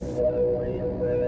Salvo y.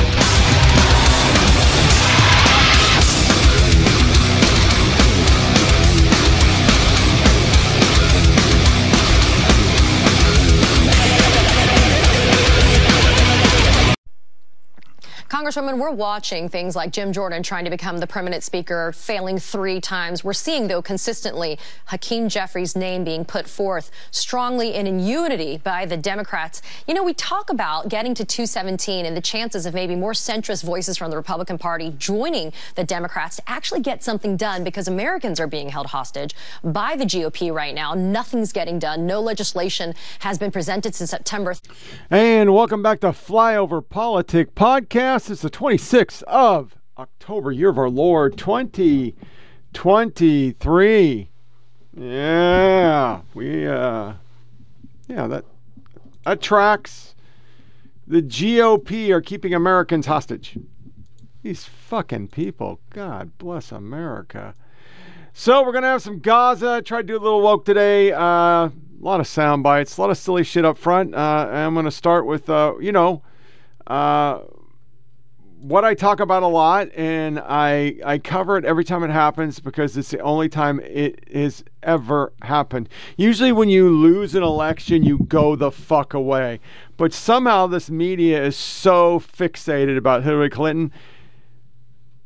Congresswoman, we're watching things like Jim Jordan trying to become the permanent speaker, failing three times. We're seeing, though, consistently Hakeem Jeffries' name being put forth strongly and in unity by the Democrats. You know, we talk about getting to 217 and the chances of maybe more centrist voices from the Republican Party joining the Democrats to actually get something done because Americans are being held hostage by the GOP right now. Nothing's getting done. No legislation has been presented since September. And welcome back to Flyover PolitiK Podcast. It's the 26th of October, year of our Lord 2023. Yeah, we, uh, yeah, that, tracks. The GOP are keeping Americans hostage. These fucking people. God bless America. So we're gonna have some Gaza. Try to do a little woke today. Uh, a lot of sound bites, a lot of silly shit up front. Uh, I'm gonna start with, uh, you know, uh, what I talk about a lot, and I I cover it every time it happens because it's the only time it has ever happened. Usually, when you lose an election, you go the fuck away. But somehow, this media is so fixated about Hillary Clinton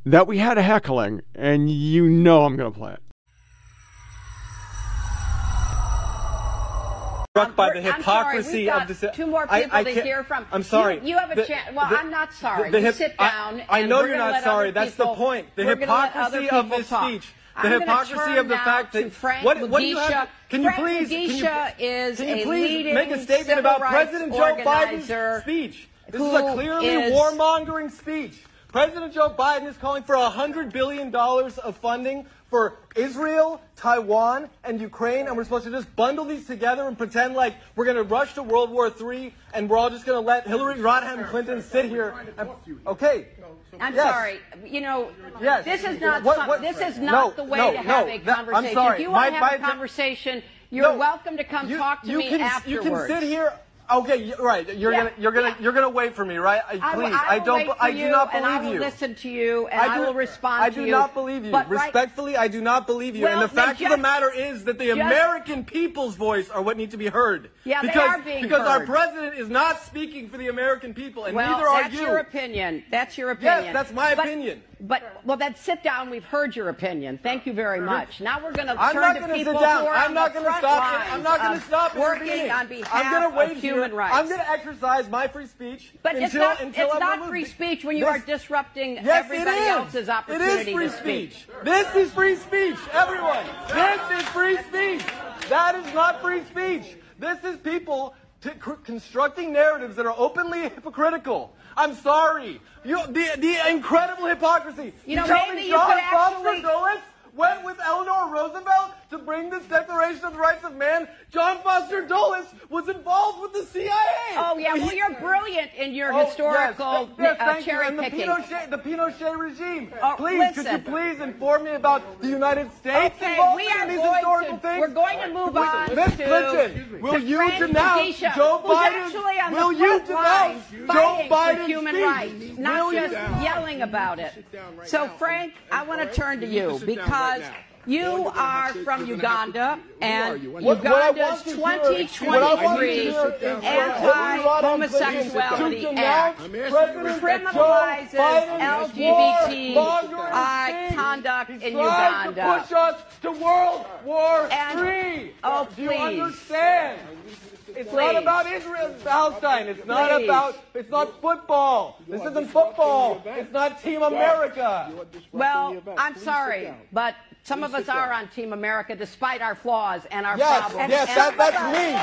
that we had a heckling, and you know I'm gonna play it. Struck by the I'm sorry, we've got of this. Two more people I to hear from. I'm sorry. You, you have a The- chance. Well, the- I'm not sorry. the you hip- sit down. I, and know you're not sorry. other That's the point. The we're gonna let hypocrisy of this talk. speech. I'm The hypocrisy turn of the fact that Frank what, what do you have? Can you Frank please? Can you, is can you please make a statement about President Joe Biden's speech? This is a clearly is- warmongering speech. President Joe Biden is calling for $100 billion of funding for Israel, Taiwan, and Ukraine, and we're supposed to just bundle these together and pretend like we're going to rush to World War III and we're all just going to let Hillary Rodham Clinton sit here. And, okay. I'm Yes. sorry. You know, Yes. this is not What- what- this is no, not the way no, to have no, a that- I'm conversation. sorry. If you want My- to have a conversation, you're No. welcome to come You- talk to you me can, afterwards. You can sit here. Okay, right. You're Yeah, gonna you're gonna yeah. you're gonna wait for me, right? I- I will- Please, I, will don't. I do not and believe I will you. listen to you, and I, do- will respond to you. I do you. not believe you. But right- Respectfully, I do not believe you. Well, and the fact of the matter is that the just- American people's voice are what need to be heard. Yeah, they because, are being because our president is not speaking for the American people, and well, neither are you. that's your opinion. That's your opinion. Yes, that's my But- opinion. But well, then sit down. We've heard your opinion. Thank you very much. Now we're going to I'm turn not to going to people sit down. who are I'm on not going to stop. I'm not going to stop. working on behalf I'm going to wait of human here. rights. I'm going to exercise my free speech But until it's not, until it's not free speech when you This- are disrupting Yes, everybody else's opportunity It is free speech. This is free speech, everyone. This is free speech. That is not free speech. This is people t- constructing narratives that are openly hypocritical. I'm sorry. You, the, the incredible hypocrisy. You know, tell me you John could Foster actually- Dulles went with Eleanor Roosevelt to bring this Declaration of the Rights of Man. John Foster Dulles was involved with the CIA. Oh yeah, well you're brilliant in your Oh, historical yes, yes, uh, thank you. cherry And the picking. Pinochet, the Pinochet regime. Oh, please, could you please inform me about the United States Okay, involvement we are in these going historical to things? we're going to move on Miss to, Clinton, will you Frank denounce Mugisha, Joe Biden? will you front lines denounce Joe Biden's human rights, not Will you- just yelling about it. So Frank, I want to turn to you because You are from Uganda, and What- what Uganda's want to hear- what I want to 2023 hear is for Anti-Homosexuality to Act denounce criminalizes Joe LGBT warmongering uh, speech. conduct in Uganda. to push us to World War And- III. oh, Do you understand? It's not about Israel and Palestine. It's not Please. about. It's not football. This isn't football. It's not Team America. Well, I'm sorry, but some of us are on Team America despite our flaws and our Yes, problems. yes, And that, some that's me.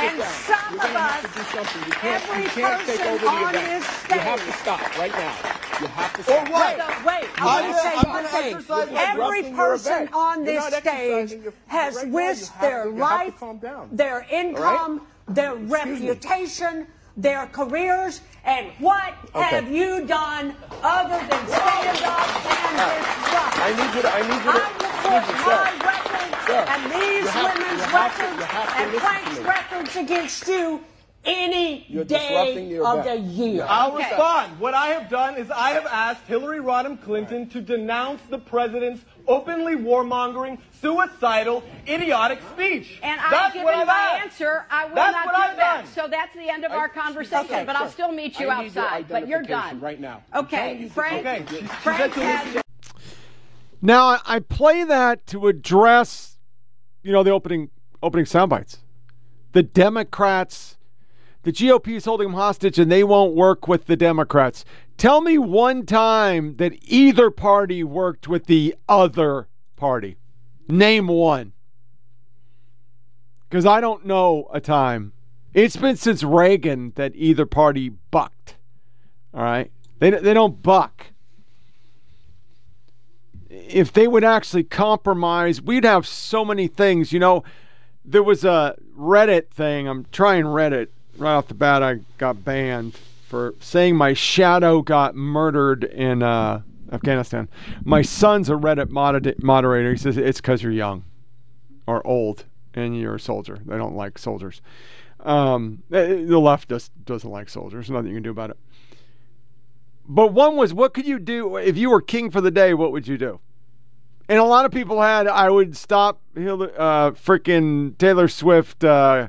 And some You're of us, to do something. You can't, every you can't take person over the on event. this You have to stop right now. You have to Or stop. what? So, wait, I'm I want to say one thing. Every person on this stage has right now, you risked their to- you have to life, their income, their reputation, their careers, and what have you done other than stand up and disrupt? I need you to. I need you to. I will put my sir. records Sir, and these have women's you have to- records to and listen Frank's records against you any You're day of the event. year. I'll Okay. respond. What I have done is I have asked Hillary Rodham Clinton to denounce the president's openly warmongering, suicidal, idiotic speech. And I've That's given what I've my asked. answer. I will That's not what do I've that. done. So that's the end of our conversation. Okay, but I'll still meet you I need your outside. But you're done right now. Okay, Frank. Okay, she- she Frank has. Now I- I play that to address, you know, the opening opening sound bites. The Democrats, the GOP is holding them hostage, and they won't work with the Democrats. Tell me one time that either party worked with the other party. Name one. Because I don't know a time. It's been since Reagan that either party bucked. All right, they they don't buck if they would actually compromise, we'd have so many things. You know, there was a Reddit thing. I'm trying Reddit. Right off the bat, I got banned for saying my shadow got murdered in uh, Afghanistan. My son's a Reddit moder- moderator. He says it's because you're young or old and you're a soldier. They don't like soldiers. Um, eh, the left just doesn't like soldiers. Nothing you can do about it. But one was, what could you do if you were king for the day? What would you do? And a lot of people had, I would stop uh, freaking Taylor Swift, uh,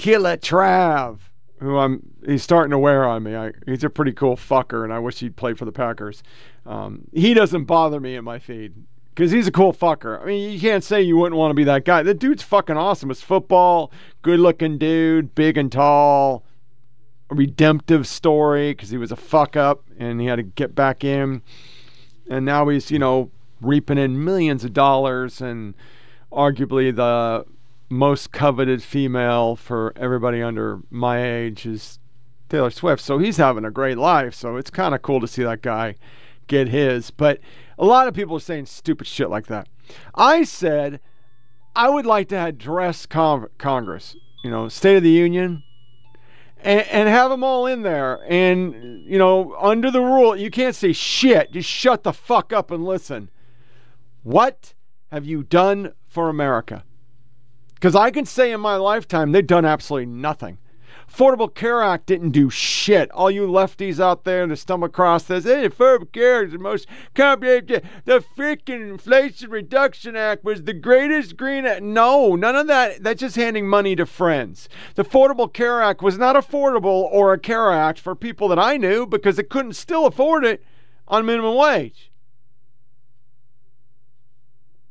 Killer Trav, who I'm, he's starting to wear on me. I, he's a pretty cool fucker, and I wish he'd play for the Packers. Um, he doesn't bother me in my feed because he's a cool fucker. I mean, you can't say you wouldn't want to be that guy. The dude's fucking awesome. It's football, good looking dude, big and tall a redemptive story because he was a fuck up and he had to get back in. And now he's, you know, reaping in millions of dollars and arguably the most coveted female for everybody under my age is Taylor Swift. So he's having a great life. So it's kind of cool to see that guy get his. But a lot of people are saying stupid shit like that. I said I would like to address Con- Congress, you know, State of the Union, and, and have them all in there. And, you know, under the rule, you can't say shit. Just shut the fuck up and listen. What have you done for America? Because I can say in my lifetime, they've done absolutely nothing. Affordable Care Act didn't do shit. All you lefties out there that stumble across this, hey, Affordable Care is the most comprehensive. The freaking Inflation Reduction Act was the greatest green. Act. No, none of that. That's just handing money to friends. The Affordable Care Act was not affordable or a Care Act for people that I knew because they couldn't still afford it on minimum wage.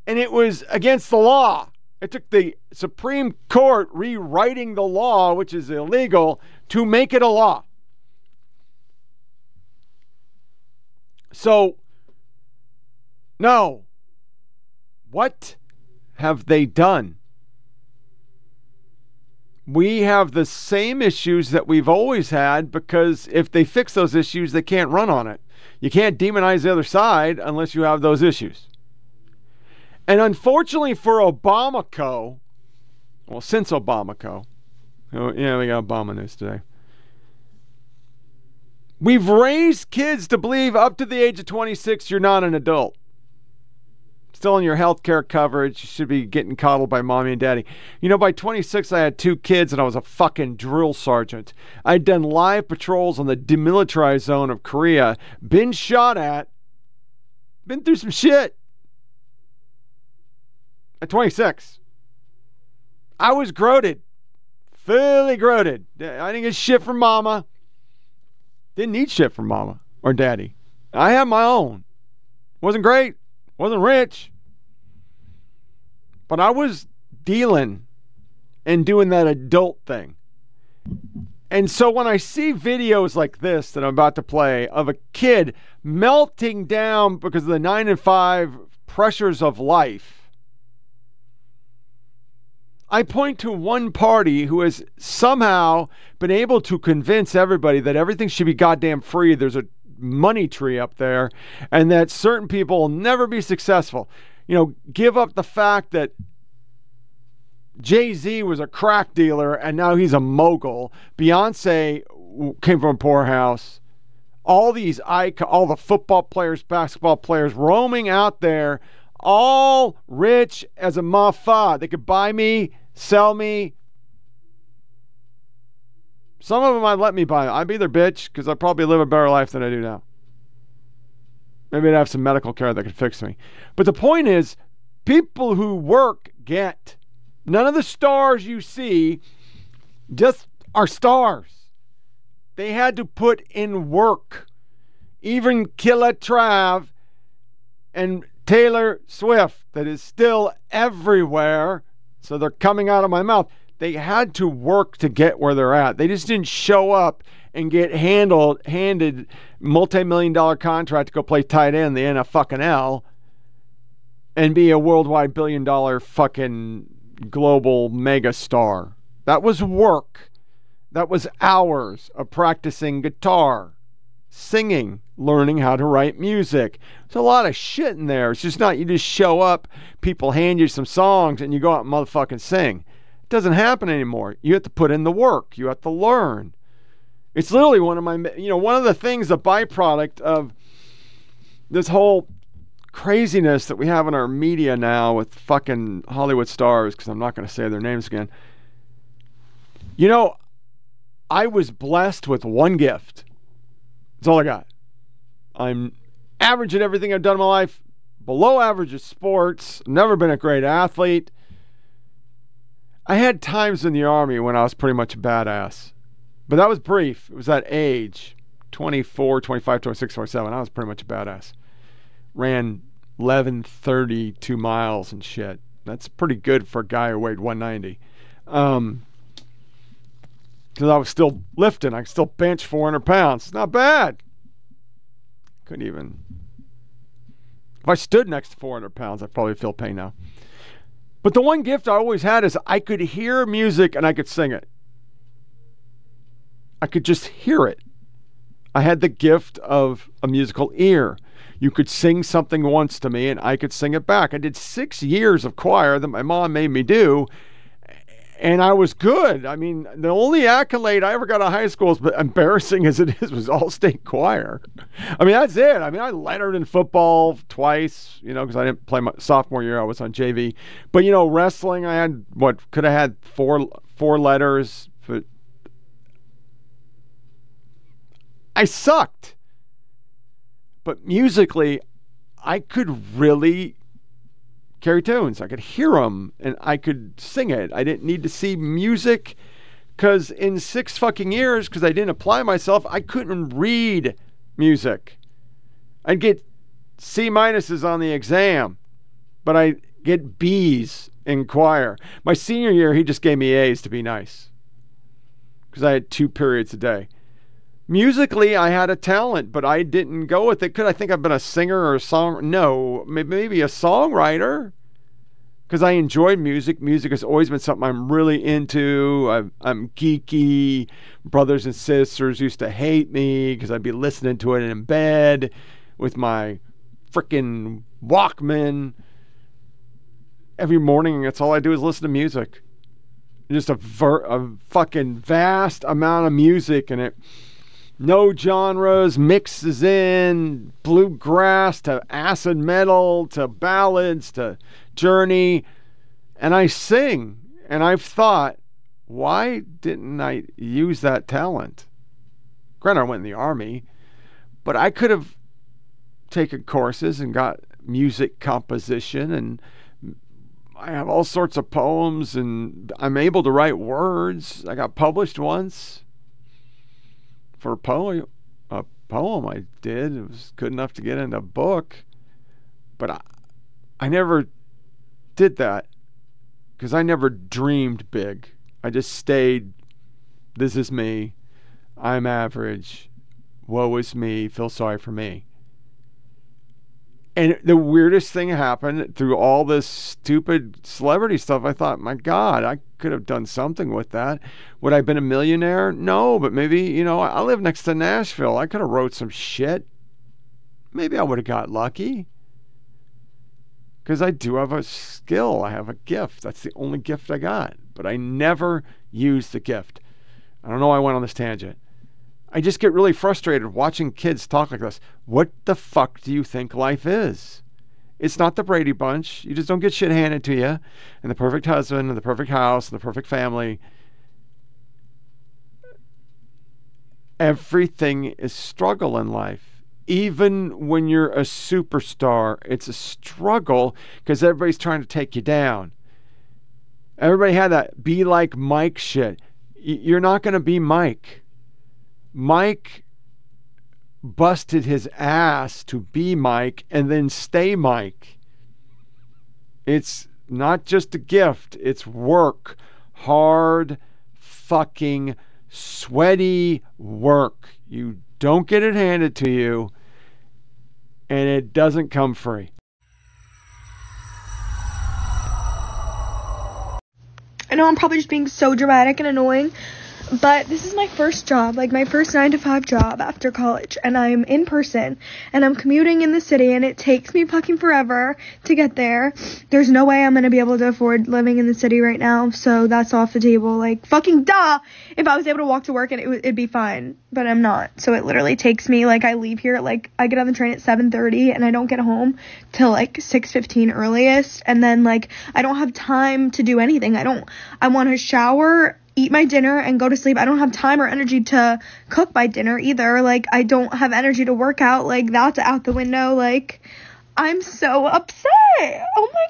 And it was against the law. It took the Supreme Court rewriting the law, which is illegal, to make it a law. So, no. What have they done? We have the same issues that we've always had because if they fix those issues, they can't run on it. You can't demonize the other side unless you have those issues. And unfortunately for Obamaco, well, since Obamaco, oh, yeah, we got Obama news today. We've raised kids to believe up to the age of 26 you're not an adult. Still in your health care coverage, you should be getting coddled by mommy and daddy. You know, by 26, I had two kids and I was a fucking drill sergeant. I'd done live patrols on the demilitarized zone of Korea, been shot at, been through some shit. At 26. I was groated, fully groated. I didn't get shit from mama. Didn't need shit from mama or daddy. I had my own. Wasn't great, wasn't rich, but I was dealing and doing that adult thing. And so when I see videos like this that I'm about to play of a kid melting down because of the nine and five pressures of life, I point to one party who has somehow been able to convince everybody that everything should be goddamn free. There's a money tree up there, and that certain people will never be successful. You know, give up the fact that Jay Z was a crack dealer and now he's a mogul. Beyonce came from a poorhouse. All these all the football players, basketball players roaming out there, all rich as a mafa. They could buy me, sell me. Some of them I'd let me buy. I'd be their bitch because I'd probably live a better life than I do now. Maybe I'd have some medical care that could fix me. But the point is, people who work get. None of the stars you see just are stars. They had to put in work. Even Killa Trav and Taylor Swift, that is still everywhere. So they're coming out of my mouth. They had to work to get where they're at. They just didn't show up and get handled, handed multi-million dollar contract to go play tight end the NFL fucking L and be a worldwide billion dollar fucking global mega star. That was work. That was hours of practicing guitar, singing, learning how to write music. There's a lot of shit in there. It's just not you just show up, people hand you some songs, and you go out and motherfucking sing. It doesn't happen anymore. You have to put in the work. You have to learn. It's literally one of my, you know, one of the things, a byproduct of this whole craziness that we have in our media now with fucking Hollywood stars, because I'm not going to say their names again. You know, I was blessed with one gift. That's all I got. I'm average at everything I've done in my life, below average at sports, never been a great athlete. I had times in the Army when I was pretty much a badass, but that was brief. It was that age 24, 25, 26, 27. I was pretty much a badass. Ran 11, 32 miles and shit. That's pretty good for a guy who weighed 190. Um, because I was still lifting. I could still bench 400 pounds. It's not bad. Couldn't even. If I stood next to 400 pounds, I'd probably feel pain now. But the one gift I always had is I could hear music and I could sing it. I could just hear it. I had the gift of a musical ear. You could sing something once to me and I could sing it back. I did six years of choir that my mom made me do, and I was good. I mean, the only accolade I ever got of high school, as embarrassing as it is, was all state choir. I mean, that's it. I mean, I lettered in football twice, you know, because I didn't play my sophomore year. I was on JV. But, you know, wrestling, I had what could have had four four letters. But I sucked. But musically, I could really carry tunes. I could hear them and I could sing it. I didn't need to see music because in six fucking years, because I didn't apply myself, I couldn't read music. I'd get C minuses on the exam, but I get B's in choir. My senior year, he just gave me A's to be nice because I had two periods a day. Musically, I had a talent, but I didn't go with it. Could I think I've been a singer or a song? No, maybe a songwriter because I enjoyed music. Music has always been something I'm really into. I'm, I'm geeky. Brothers and sisters used to hate me because I'd be listening to it in bed with my freaking Walkman. Every morning, that's all I do is listen to music. Just a, ver- a fucking vast amount of music, and it no genres, mixes in bluegrass to acid metal to ballads to journey. And I sing, and I've thought, why didn't I use that talent? Granted, I went in the army, but I could have taken courses and got music composition and I have all sorts of poems and I'm able to write words. I got published once for a poem. A poem I did. It was good enough to get in a book, but I, I never did that because I never dreamed big. I just stayed. This is me. I'm average. Woe is me. Feel sorry for me. And the weirdest thing happened through all this stupid celebrity stuff. I thought, my God, I could have done something with that. Would I have been a millionaire? No, but maybe, you know, I live next to Nashville. I could have wrote some shit. Maybe I would have got lucky. Because I do have a skill. I have a gift. That's the only gift I got. But I never used the gift. I don't know why I went on this tangent. I just get really frustrated watching kids talk like this. What the fuck do you think life is? It's not the Brady Bunch. You just don't get shit handed to you, and the perfect husband, and the perfect house, and the perfect family. Everything is struggle in life. Even when you're a superstar, it's a struggle because everybody's trying to take you down. Everybody had that be like Mike shit. You're not going to be Mike. Mike busted his ass to be Mike and then stay Mike. It's not just a gift, it's work. Hard, fucking, sweaty work. You don't get it handed to you, and it doesn't come free. I know I'm probably just being so dramatic and annoying, but this is my first job, like my first 9 to 5 job after college, and I'm in person and I'm commuting in the city and it takes me fucking forever to get there. There's no way I'm going to be able to afford living in the city right now, so that's off the table. Like fucking duh. If I was able to walk to work and it w- it'd be fine, but I'm not. So it literally takes me like I leave here like I get on the train at 7:30 and I don't get home till like 6:15 earliest and then like I don't have time to do anything. I don't I want to shower eat my dinner and go to sleep. I don't have time or energy to cook my dinner either. Like I don't have energy to work out. Like that's out the window. Like I'm so upset. Oh my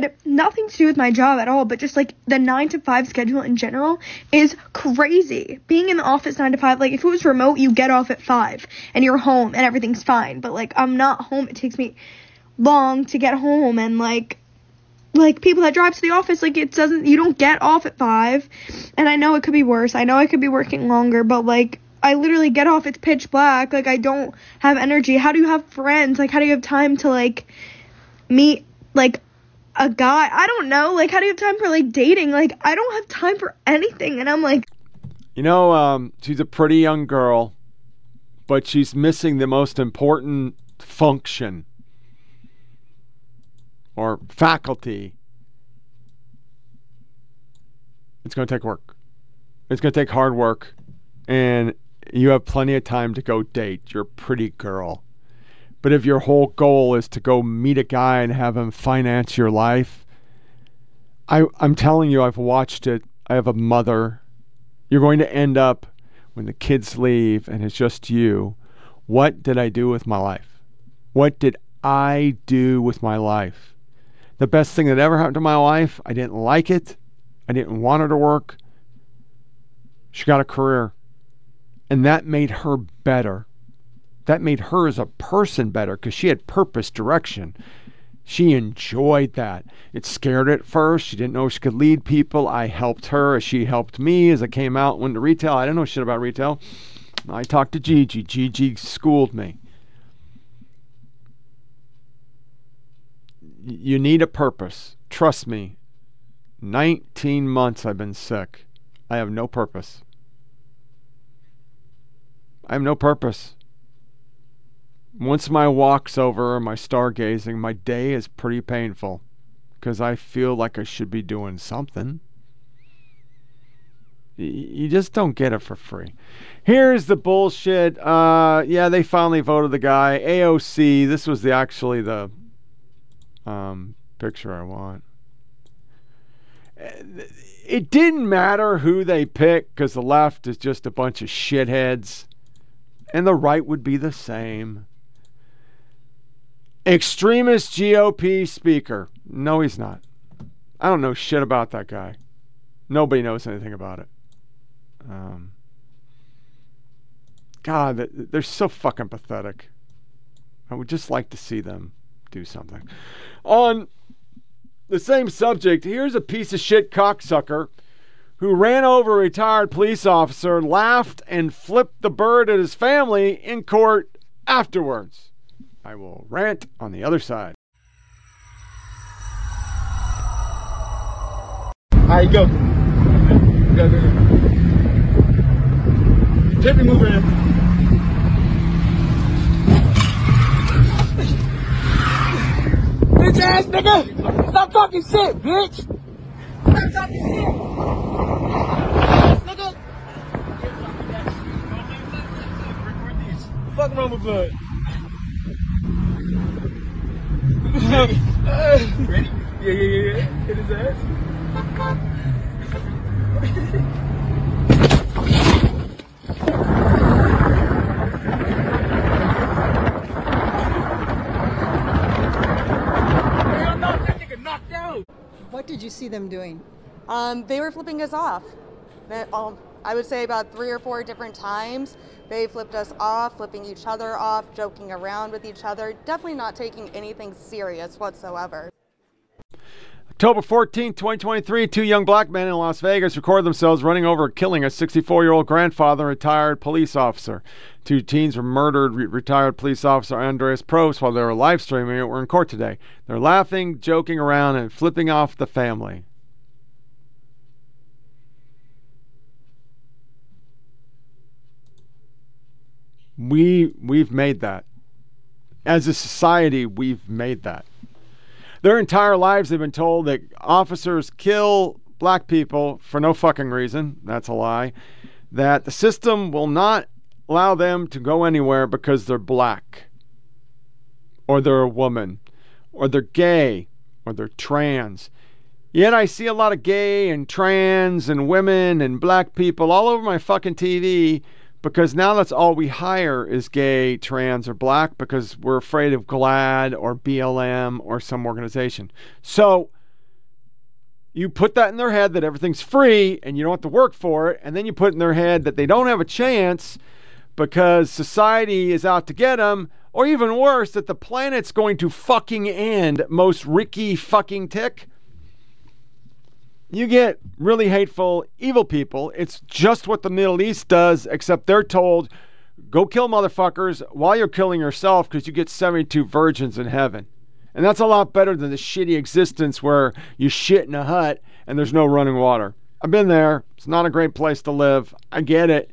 god. Nothing to do with my job at all, but just like the 9 to 5 schedule in general is crazy. Being in the office 9 to 5, like if it was remote, you get off at 5 and you're home and everything's fine. But like I'm not home. It takes me long to get home and like like people that drive to the office like it doesn't you don't get off at 5 and I know it could be worse. I know I could be working longer, but like I literally get off it's pitch black. Like I don't have energy. How do you have friends? Like how do you have time to like meet like a guy? I don't know. Like how do you have time for like dating? Like I don't have time for anything and I'm like You know, um, she's a pretty young girl, but she's missing the most important function or faculty. It's going to take work. It's going to take hard work. And you have plenty of time to go date. You're a pretty girl. But if your whole goal is to go meet a guy and have him finance your life, I, I'm telling you, I've watched it. I have a mother. You're going to end up when the kids leave and it's just you. What did I do with my life? What did I do with my life? The best thing that ever happened to my life. I didn't like it. I didn't want her to work. She got a career. And that made her better. That made her as a person better because she had purpose, direction. She enjoyed that. It scared her at first. She didn't know she could lead people. I helped her as she helped me as I came out went to retail. I didn't know shit about retail. I talked to Gigi. Gigi schooled me. You need a purpose. Trust me. 19 months I've been sick. I have no purpose. I have no purpose. Once my walk's over, my stargazing, my day is pretty painful because I feel like I should be doing something. You just don't get it for free. Here's the bullshit. Uh, yeah, they finally voted the guy. AOC. This was the actually the um, picture I want. It didn't matter who they picked because the left is just a bunch of shitheads, and the right would be the same. Extremist GOP speaker. No, he's not. I don't know shit about that guy. Nobody knows anything about it. Um, God, they're so fucking pathetic. I would just like to see them do something. On the same subject, here's a piece of shit cocksucker who ran over a retired police officer, laughed, and flipped the bird at his family in court afterwards. I will rant on the other side. Alright, go. Go, go, go. Move around. Bitch ass nigga! Stop talking shit, bitch! Stop talking shit! Nigga! Fuck wrong with blood? Ready? Yeah, yeah, yeah, yeah. Hit his ass. Hell no, that nigga knocked out. What did you see them doing? Um, they were flipping us off. Um, I would say about three or four different times. They flipped us off, flipping each other off, joking around with each other. Definitely not taking anything serious whatsoever. October 14, 2023, two young black men in Las Vegas record themselves running over killing a 64 year old grandfather and retired police officer. Two teens were murdered. Re- retired police officer Andreas Probst, while they were live streaming it, were in court today. They're laughing, joking around, and flipping off the family. We we've made that. As a society, we've made that. Their entire lives, they've been told that officers kill black people for no fucking reason. That's a lie. That the system will not allow them to go anywhere because they're black, or they're a woman, or they're gay, or they're trans. Yet I see a lot of gay and trans and women and black people all over my fucking TV because now that's all we hire is gay, trans, or black because we're afraid of GLAAD or BLM or some organization. So you put that in their head that everything's free and you don't have to work for it, and then you put in their head that they don't have a chance because society is out to get them, or even worse, that the planet's going to fucking end. Most Ricky fucking tick you get really hateful, evil people. It's just what the Middle East does, except they're told, go kill motherfuckers while you're killing yourself because you get 72 virgins in heaven. And that's a lot better than the shitty existence where you shit in a hut and there's no running water. I've been there. It's not a great place to live. I get it.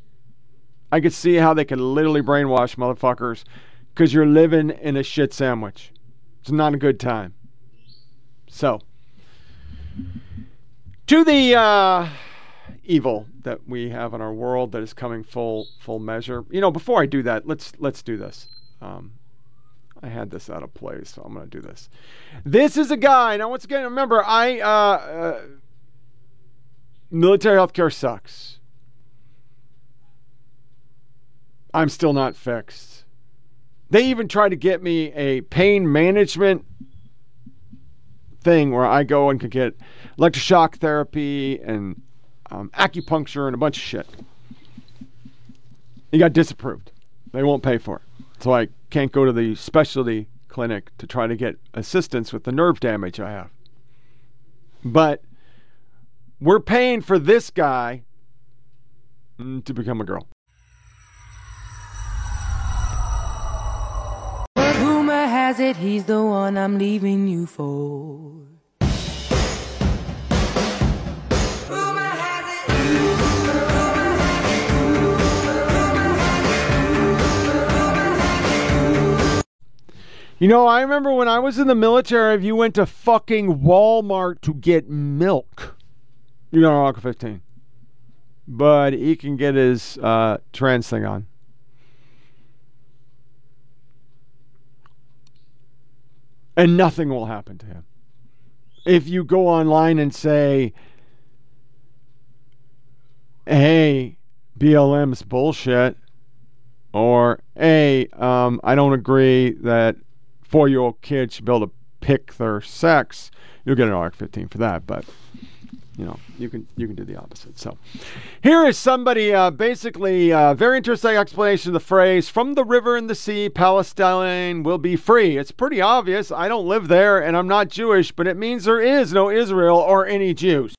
I could see how they could literally brainwash motherfuckers because you're living in a shit sandwich. It's not a good time. So, to the uh, evil that we have in our world that is coming full full measure. You know, before I do that, let's let's do this. Um, I had this out of place, so I'm going to do this. This is a guy. Now, once again, remember, I uh, uh, military healthcare sucks. I'm still not fixed. They even tried to get me a pain management thing where I go and could get electroshock therapy and um, acupuncture and a bunch of shit. It got disapproved. They won't pay for it. So I can't go to the specialty clinic to try to get assistance with the nerve damage I have. But we're paying for this guy mm, to become a girl. Rumor has it he's the one I'm leaving you for. You know, I remember when I was in the military, if you went to fucking Walmart to get milk, you got on Article 15. But he can get his uh, trans thing on. And nothing will happen to him. If you go online and say, hey, BLM's bullshit, or hey, um, I don't agree that four year old kids should be able to pick their sex, you'll get an ARC 15 for that. But you know, you can you can do the opposite. So, here is somebody uh, basically uh, very interesting explanation of the phrase "from the river and the sea, Palestine will be free." It's pretty obvious. I don't live there, and I'm not Jewish, but it means there is no Israel or any Jews.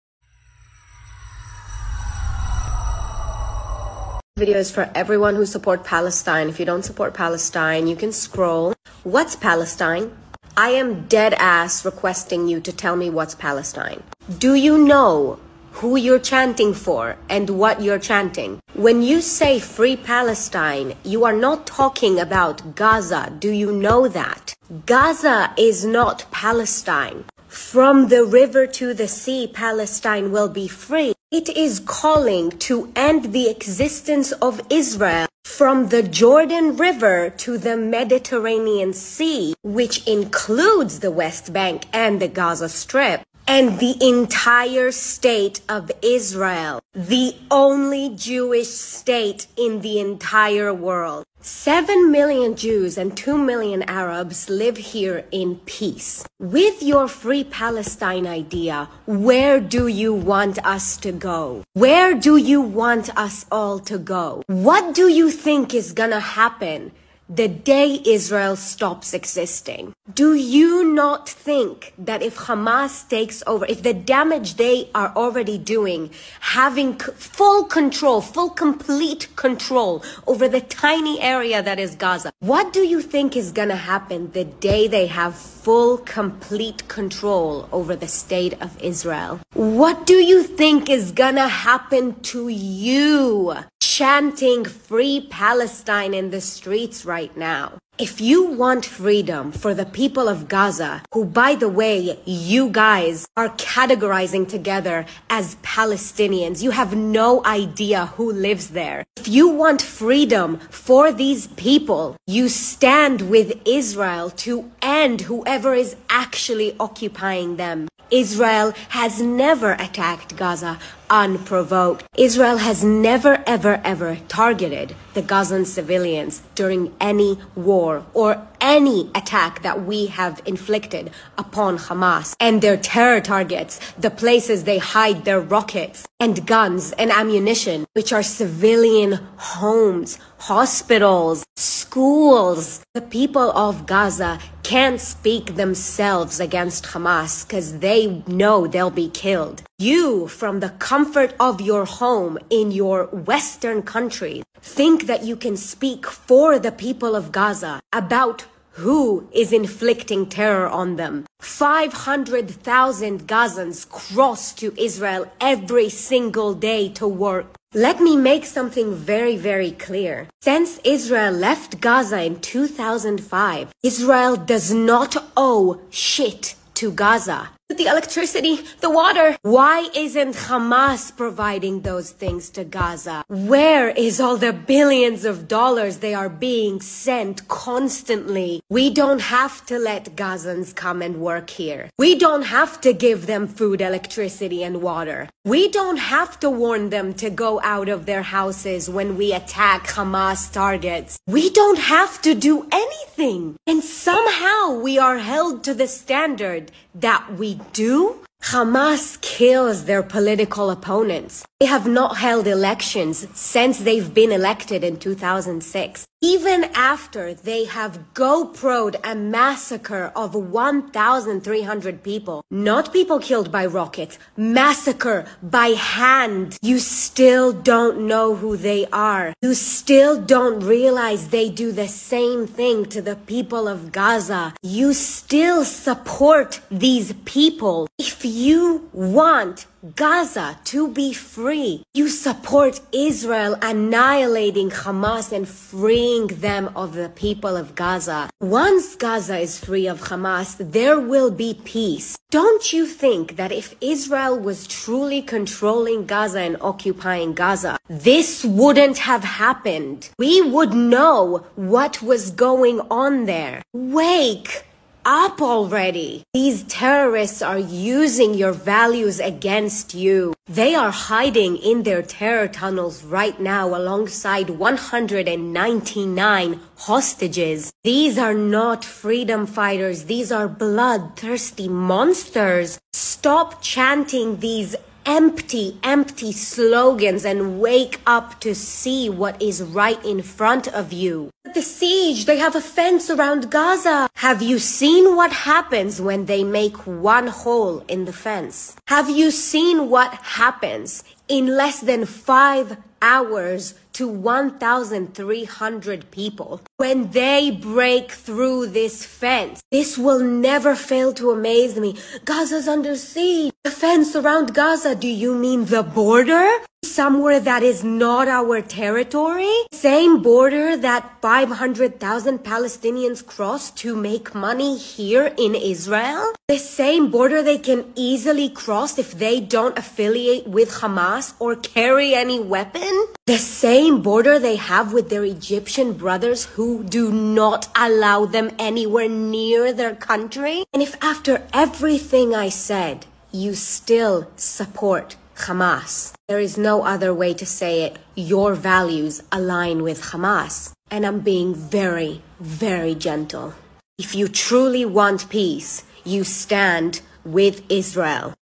videos for everyone who support Palestine. If you don't support Palestine, you can scroll. What's Palestine? I am dead ass requesting you to tell me what's Palestine. Do you know who you're chanting for and what you're chanting? When you say free Palestine, you are not talking about Gaza. Do you know that? Gaza is not Palestine. From the river to the sea, Palestine will be free. It is calling to end the existence of Israel from the Jordan River to the Mediterranean Sea, which includes the West Bank and the Gaza Strip and the entire state of Israel, the only Jewish state in the entire world. Seven million Jews and two million Arabs live here in peace. With your free Palestine idea, where do you want us to go? Where do you want us all to go? What do you think is gonna happen the day Israel stops existing. Do you not think that if Hamas takes over, if the damage they are already doing, having full control, full complete control over the tiny area that is Gaza, what do you think is gonna happen the day they have full complete control over the state of Israel? What do you think is gonna happen to you? Chanting free Palestine in the streets right now. If you want freedom for the people of Gaza, who by the way, you guys are categorizing together as Palestinians, you have no idea who lives there. If you want freedom for these people, you stand with Israel to end whoever is actually occupying them. Israel has never attacked Gaza unprovoked. Israel has never, ever, ever targeted the Gazan civilians during any war or any attack that we have inflicted upon Hamas and their terror targets, the places they hide their rockets and guns and ammunition, which are civilian homes, hospitals, schools. The people of Gaza can't speak themselves against Hamas because they know they'll be killed. You, from the comfort of your home in your Western country, think that you can speak for the people of Gaza about who is inflicting terror on them. 500,000 Gazans cross to Israel every single day to work. Let me make something very, very clear. Since Israel left Gaza in 2005, Israel does not owe shit to Gaza the electricity, the water. Why isn't Hamas providing those things to Gaza? Where is all the billions of dollars they are being sent constantly? We don't have to let Gazans come and work here. We don't have to give them food, electricity, and water. We don't have to warn them to go out of their houses when we attack Hamas targets. We don't have to do anything. And somehow we are held to the standard that we do, Hamas kills their political opponents. They have not held elections since they've been elected in 2006. Even after they have GoPro'd a massacre of 1,300 people, not people killed by rockets, massacre by hand, you still don't know who they are. You still don't realize they do the same thing to the people of Gaza. You still support these people. If you want Gaza to be free. You support Israel annihilating Hamas and freeing them of the people of Gaza. Once Gaza is free of Hamas, there will be peace. Don't you think that if Israel was truly controlling Gaza and occupying Gaza, this wouldn't have happened? We would know what was going on there. Wake up already. These terrorists are using your values against you. They are hiding in their terror tunnels right now alongside 199 hostages. These are not freedom fighters. These are bloodthirsty monsters. Stop chanting these empty, empty slogans and wake up to see what is right in front of you. The siege, they have a fence around Gaza. Have you seen what happens when they make one hole in the fence? Have you seen what happens in less than five hours to 1,300 people when they break through this fence. This will never fail to amaze me. Gaza's under siege. The fence around Gaza, do you mean the border? Somewhere that is not our territory? Same border that 500,000 Palestinians cross to make money here in Israel? The same border they can easily cross if they don't affiliate with Hamas or carry any weapon? The same border they have with their Egyptian brothers who do not allow them anywhere near their country? And if after everything I said, you still support Hamas. There is no other way to say it. Your values align with Hamas. And I'm being very, very gentle. If you truly want peace, you stand with Israel.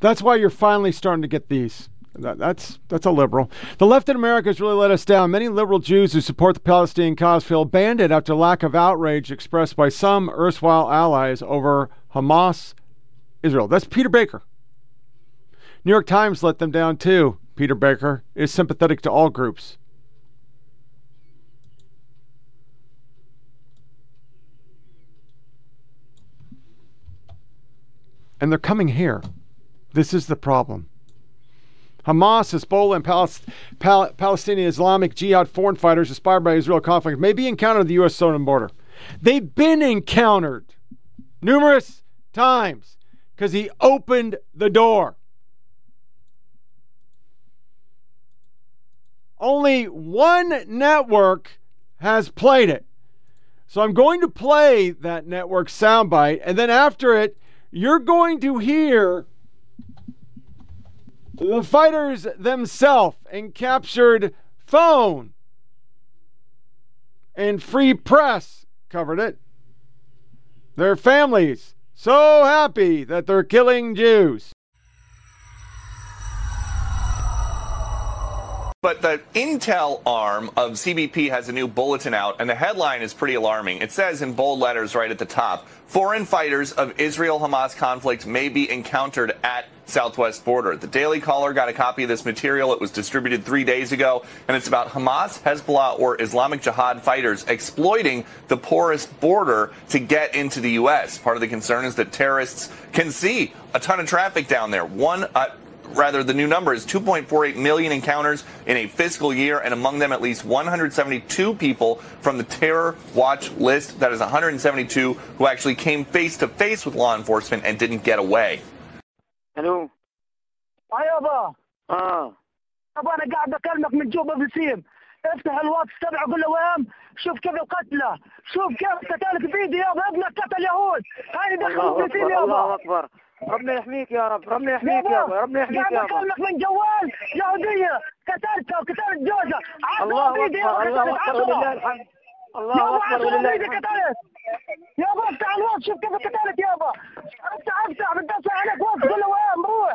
That's why you're finally starting to get these. That, that's that's a liberal. The left in America has really let us down. Many liberal Jews who support the Palestinian cause feel abandoned after lack of outrage expressed by some erstwhile allies over Hamas, Israel. That's Peter Baker. New York Times let them down too. Peter Baker is sympathetic to all groups. And they're coming here. This is the problem. Hamas, Hezbollah, and Pal- Palestinian Islamic Jihad foreign fighters inspired by Israel conflict may be encountered at the U.S. southern border. They've been encountered numerous times because he opened the door. Only one network has played it. So I'm going to play that network soundbite, and then after it, you're going to hear the fighters themselves and captured phone and free press covered it. Their families so happy that they're killing Jews. But the intel arm of CBP has a new bulletin out, and the headline is pretty alarming. It says in bold letters right at the top foreign fighters of Israel Hamas conflict may be encountered at southwest border. The Daily Caller got a copy of this material. It was distributed three days ago, and it's about Hamas, Hezbollah, or Islamic Jihad fighters exploiting the porous border to get into the U.S. Part of the concern is that terrorists can see a ton of traffic down there. One, uh, rather, the new number is 2.48 million encounters in a fiscal year, and among them, at least 172 people from the terror watch list. That is 172 who actually came face to face with law enforcement and didn't get away. ألو؟ آه يابا آه. يابا أنا قاعد بكلمك من جوبا بسيم افتح الواتس تبعه قول له وين شوف كيف القتلى شوف كيف قتلت بيدي يابا ابنك قتل يهود. هاي دخلوا فلسطين يابا الله أكبر. ربنا يحميك يا رب ربنا يحميك يابا ربنا يحميك قاعد يابا بكلمك من جوال. يهودية قتلتها وقتلت جوزها. الله أكبر الله أكبر ولله عشرة الحمد. الله أكبر ولله بيدي الحمد. قتلت. يابا أفتح الواتس شوف كيف قتلت يابا أفتح أفتح بتدفع عليك واتس قول له وين بروح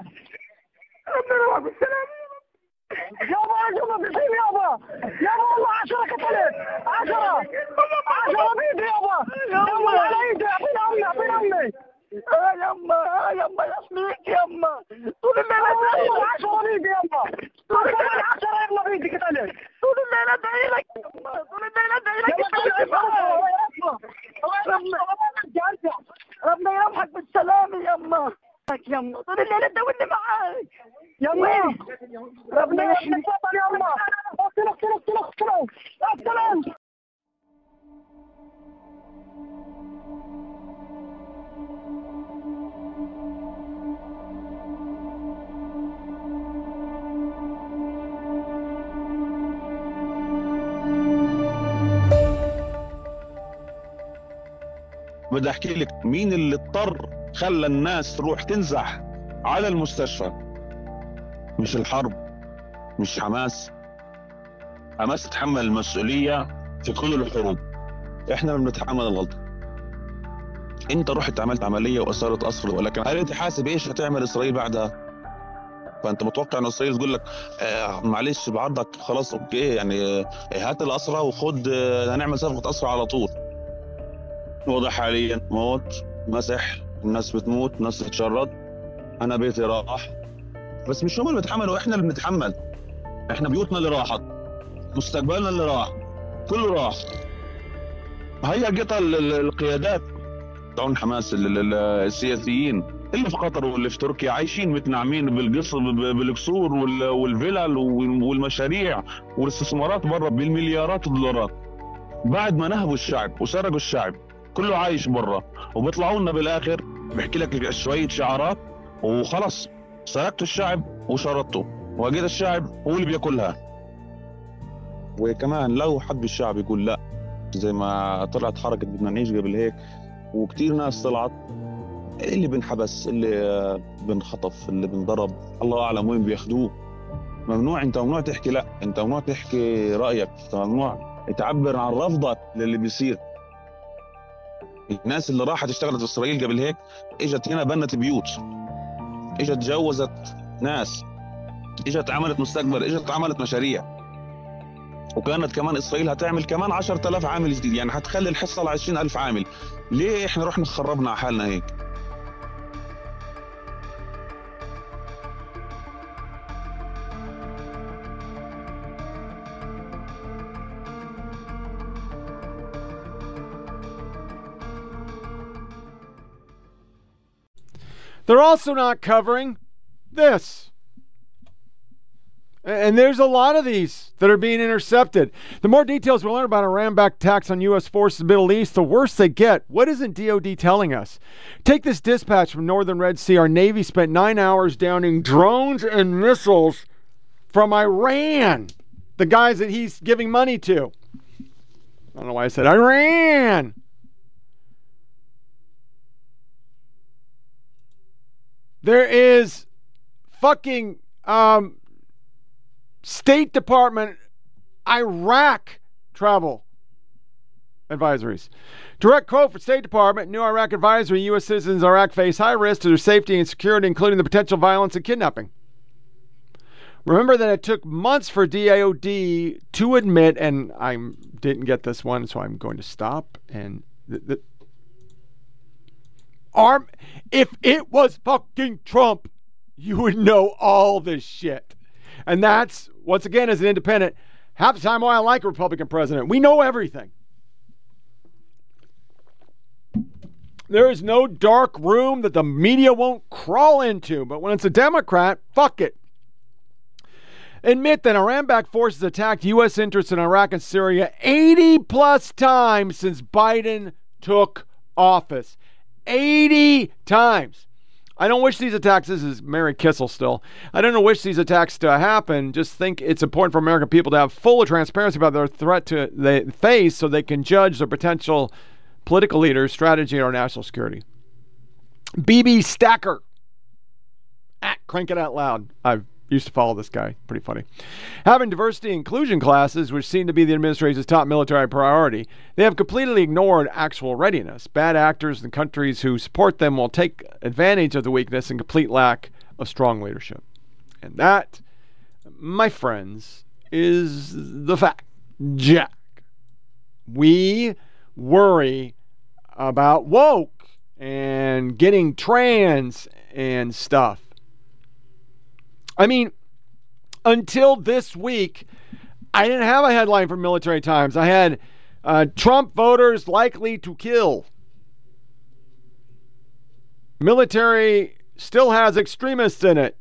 ربنا يروح بالسلامة يابا عجبة بسيم يابا يابا والله عشرة قتلت. عشرة. عشرة بيدي يابا يابا على ايدي اعطيني امي اعطيني امي آه يما آه يما يحميك يما. طول الليل أدعي لك. عشرة بيدي يابا كمان عشرة يابا بيدي قتلت طول الليل أدعي لك. يما طول الليل أدعي لك. ربنا يرحمك بالسلامة يما. يما طول الليل تدولي معاك. يما. ربنا يحميك يما. بدي أحكي لك مين اللي اضطر خلى الناس تروح تنزح على المستشفى. مش الحرب مش حماس. حماس تتحمل المسؤولية في كل الحروب. إحنا بنتحمل الغلطة. إنت رحت عملت عملية واثارت قصر ولكن هل أنت حاسب إيش هتعمل إسرائيل بعدها؟ فأنت متوقع إن إسرائيل تقول لك آه معلش بعرضك خلاص أوكي يعني آه هات الاسرى وخد آه هنعمل صفقة اسرى على طول. وضع حاليا موت مسح الناس بتموت الناس بتتشرد. أنا بيتي راح. بس مش هم اللي بيتحملوا إحنا اللي بنتحمل. إحنا بيوتنا اللي راحت. مستقبلنا اللي راح. كله راح. هي قطع القيادات. تاعون حماس السياسيين. اللي في قطر واللي في تركيا عايشين متنعمين بالقصر بالقصور والفلل والمشاريع والاستثمارات برا بالمليارات الدولارات. بعد ما نهبوا الشعب وسرقوا الشعب كله عايش برا وبيطلعوا لنا بالآخر بيحكي لك شوية شعارات وخلص سرقتوا الشعب وشردته وقيت الشعب هو اللي بياكلها. وكمان لو حب الشعب يقول لا زي ما طلعت حركة بدنا نعيش قبل هيك وكثير ناس طلعت اللي بنحبس اللي بنخطف اللي بنضرب الله أعلم وين بياخذوه ممنوع أنت ممنوع تحكي لا أنت ممنوع تحكي رأيك. ممنوع تعبر عن رفضك للي بيصير. الناس اللي راحت اشتغلت في إسرائيل قبل هيك إجت هنا بنت بيوت. إجت جوزت ناس. إجت عملت مستقبل إجت عملت مشاريع. وكانت كمان إسرائيل هتعمل كمان 10000 عامل جديد يعني هتخلي الحصة ل 20000 عامل. ليه إحنا رحنا خربنا على حالنا هيك؟ They're also not covering this. And there's a lot of these that are being intercepted. The more details we learn about Iran backed attacks on U.S. forces in the Middle East, the worse they get. What isn't DOD telling us? Take this dispatch from Northern Red Sea. Our Navy spent nine hours downing drones and missiles from Iran, the guys that he's giving money to. I don't know why I said Iran. There is fucking um, State Department Iraq travel advisories. Direct quote for State Department New Iraq advisory U.S. citizens in Iraq face high risk to their safety and security, including the potential violence and kidnapping. Remember that it took months for DAOD to admit, and I didn't get this one, so I'm going to stop. And the arm, if it was fucking Trump, you would know all this shit. And that's, once again, as an independent, half the time why I like a Republican president. We know everything. There is no dark room that the media won't crawl into. But when it's a Democrat, fuck it. Admit that Iran backed forces attacked U.S. interests in Iraq and Syria 80 plus times since Biden took office. 80 times. I don't wish these attacks, this is Mary Kissel still. I don't wish these attacks to happen. Just think it's important for American people to have full transparency about their threat to they face so they can judge their potential political leaders' strategy or national security. BB Stacker. At Crank It Out Loud. I've used to follow this guy. Pretty funny. Having diversity inclusion classes, which seem to be the administration's top military priority, they have completely ignored actual readiness. Bad actors and countries who support them will take advantage of the weakness and complete lack of strong leadership. And that, my friends, is the fact. Jack. We worry about woke and getting trans and stuff. I mean, until this week, I didn't have a headline for Military Times. I had uh, Trump voters likely to kill. Military still has extremists in it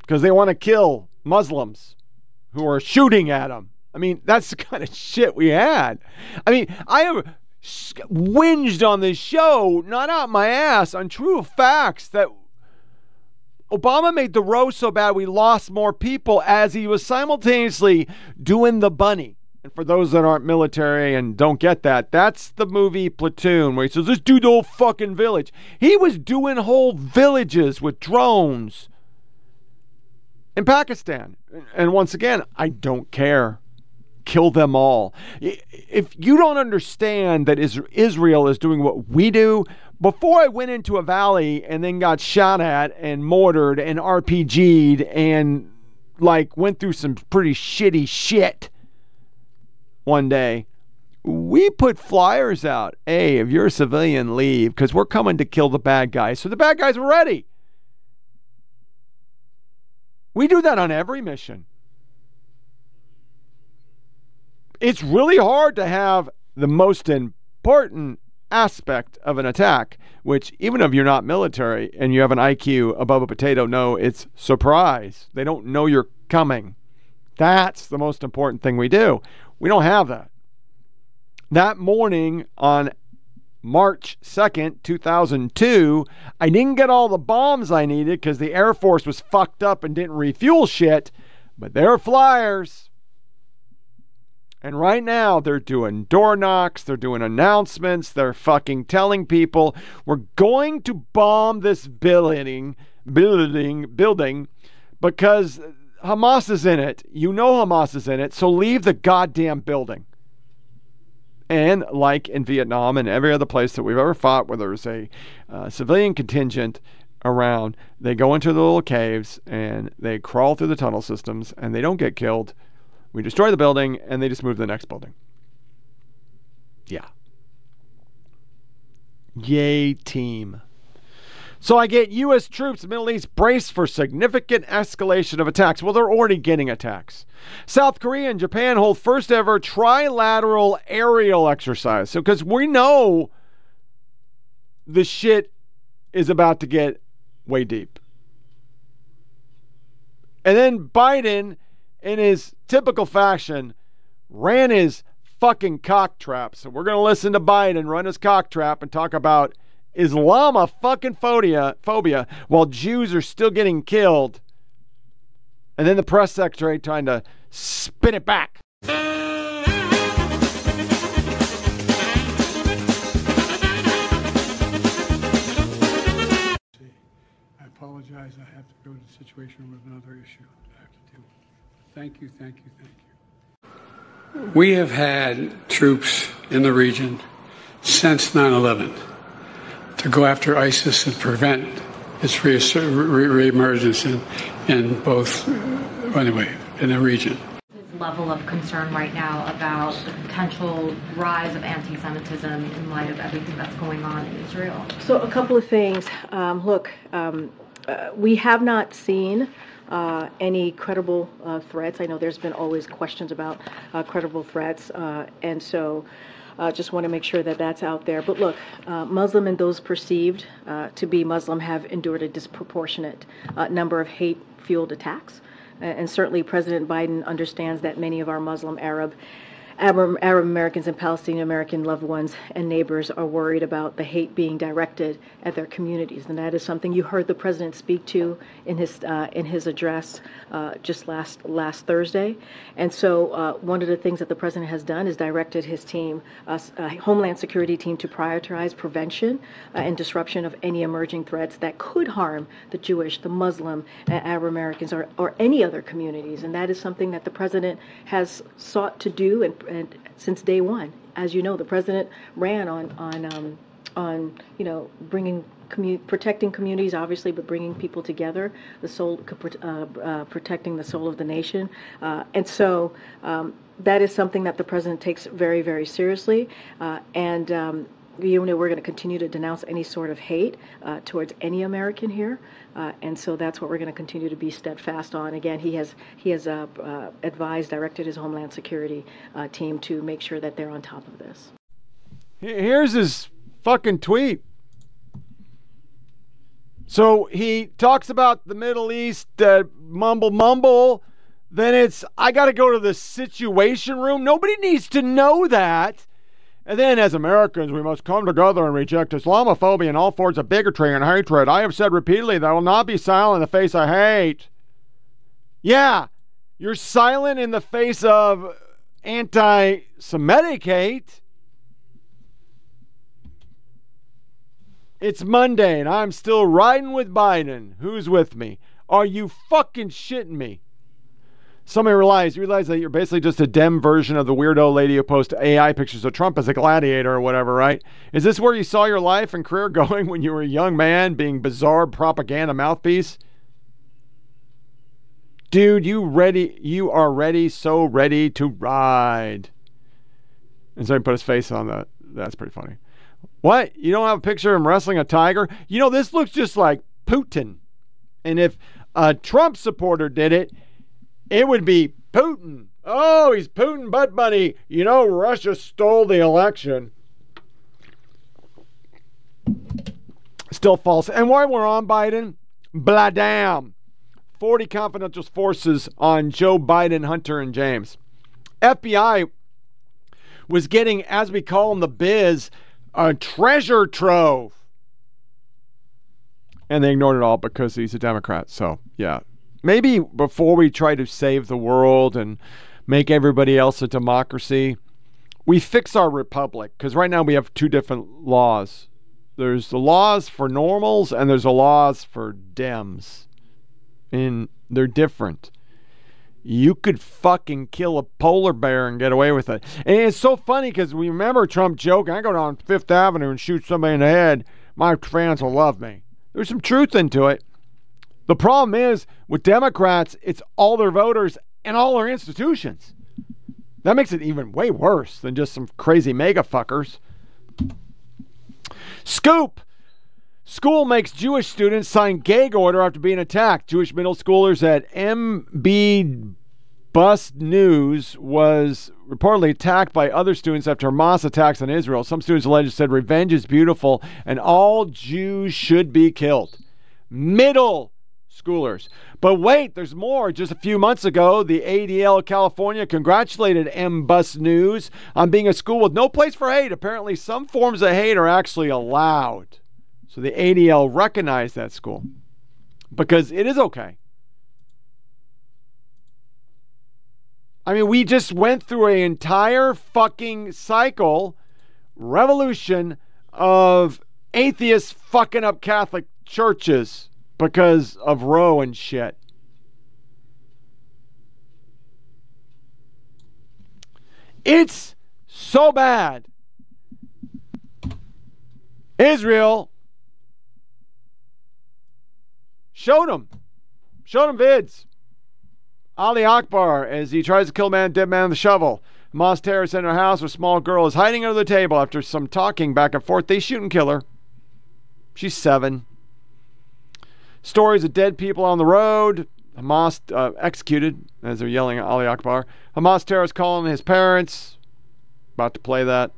because they want to kill Muslims who are shooting at them. I mean, that's the kind of shit we had. I mean, I have whinged on this show, not out my ass, on true facts that Obama made the ROE so bad we lost more people as he was simultaneously doing the bunny. And for those that aren't military and don't get that, that's the movie Platoon, where he says, let's do the whole fucking village. He was doing whole villages with drones in Pakistan. And once again, I don't care. Kill them all. If you don't understand that Israel is doing what we do, before I went into a valley and then got shot at and mortared and RPG'd and like went through some pretty shitty shit one day, we put flyers out. Hey, if you're a civilian, leave because we're coming to kill the bad guys. So the bad guys were ready. We do that on every mission. It's really hard to have the most important aspect of an attack, which even if you're not military and you have an IQ above a potato, no, it's surprise. They don't know you're coming. That's the most important thing we do. We don't have that. That morning on March 2nd, 2002, I didn't get all the bombs I needed because the Air Force was fucked up and didn't refuel shit, but they're flyers. And right now, they're doing door knocks, they're doing announcements, they're fucking telling people we're going to bomb this building, building, building, because Hamas is in it. You know Hamas is in it, so leave the goddamn building. And like in Vietnam and every other place that we've ever fought where there's a uh, civilian contingent around, they go into the little caves and they crawl through the tunnel systems and they don't get killed we destroy the building and they just move to the next building. Yeah. Yay, team. So I get U.S. troops Middle East braced for significant escalation of attacks. Well, they're already getting attacks. South Korea and Japan hold first ever trilateral aerial exercise. So, because we know the shit is about to get way deep. And then Biden in his typical fashion, ran his fucking cock trap. So we're going to listen to Biden run his cock trap and talk about Islama fucking phobia, phobia while Jews are still getting killed. And then the press secretary trying to spin it back. I apologize. I have to go to the situation with another issue. Thank you, thank you, thank you. We have had troops in the region since 9 11 to go after ISIS and prevent its reemergence in, in both, anyway, in the region level of concern right now about the potential rise of anti-Semitism in light of everything that's going on in Israel? So, a couple of things. Um, look, um, uh, we have not seen uh, any credible uh, threats. I know there's been always questions about uh, credible threats, uh, and so uh, just want to make sure that that's out there. But look, uh, Muslim and those perceived to be Muslim have endured a disproportionate number of hate fueled attacks. And certainly, President Biden understands that many of our Muslim, Arab, Arab, Americans and Palestinian American loved ones and neighbors are worried about the hate being directed at their communities, and that is something you heard the president speak to in his uh, in his address uh, just last last Thursday. And so, uh, one of the things that the president has done is directed his team, uh, uh, Homeland Security team, to prioritize prevention uh, and disruption of any emerging threats that could harm the Jewish, the Muslim, Arab Americans, or or any other communities. And that is something that the president has sought to do and and since day one. As you know, the president ran on on um, on you know bringing commu- protecting communities, obviously, but bringing people together, the soul, uh, uh, protecting the soul of the nation, uh, and so. Um, that is something that the president takes very, very seriously, uh, and um, you know, we're going to continue to denounce any sort of hate uh, towards any American here, uh, and so that's what we're going to continue to be steadfast on. Again, he has he has uh, uh advised, directed his Homeland Security uh, team to make sure that they're on top of this. Here's his fucking tweet. So he talks about the Middle East, uh, mumble mumble. Then it's I got to go to the Situation Room. Nobody needs to know that. And then, as Americans, we must come together and reject Islamophobia and all forms of bigotry and hatred. I have said repeatedly that I will not be silent in the face of hate. Yeah, you're silent in the face of anti Semitic hate. It's Monday and I'm still riding with Biden. Who's with me? Are you fucking shitting me? Somebody realize you realize that you're basically just a dem version of the weirdo lady who posts AI pictures of Trump as a gladiator or whatever, right? Is this where you saw your life and career going when you were a young man being bizarre propaganda mouthpiece? Dude, you ready you are ready, so ready to ride. And so he put his face on that. That's pretty funny. What? You don't have a picture of him wrestling a tiger? You know, this looks just like Putin. And if a Trump supporter did it, it would be Putin. Oh, he's Putin butt bunny. You know, Russia stole the election. Still false. And while we're on Biden, blah damn. 40 confidential forces on Joe Biden, Hunter, and James. FBI was getting, as we call in the biz, a treasure trove. And they ignored it all because he's a Democrat. So, yeah. Maybe before we try to save the world and make everybody else a democracy, we fix our republic. Because right now we have two different laws there's the laws for normals and there's the laws for Dems. And they're different you could fucking kill a polar bear and get away with it. And it's so funny because we remember Trump joking, I go down Fifth Avenue and shoot somebody in the head, my fans will love me. There's some truth into it. The problem is with Democrats, it's all their voters and all their institutions. That makes it even way worse than just some crazy MAGA fuckers. Scoop! School makes Jewish students sign gag order after being attacked. Jewish middle schoolers at MB Bus News was reportedly attacked by other students after Hamas attacks on Israel. Some students allegedly said revenge is beautiful and all Jews should be killed. Middle schoolers. But wait, there's more. Just a few months ago, the ADL California congratulated M Bus News on being a school with no place for hate. Apparently, some forms of hate are actually allowed. So the ADL recognized that school because it is okay. I mean, we just went through an entire fucking cycle, revolution of atheists fucking up Catholic churches because of Roe and shit. It's so bad. Israel Showed him. Showed him vids. Allahu Akbar as he tries to kill man, dead man with a shovel. Hamas terrorists in her house where small girl is hiding under the table after some talking back and forth. They shoot and kill her. She's seven. Stories of dead people on the road. Hamas uh, executed as they're yelling at Allahu Akbar. Hamas terrorists calling his parents. About to play that.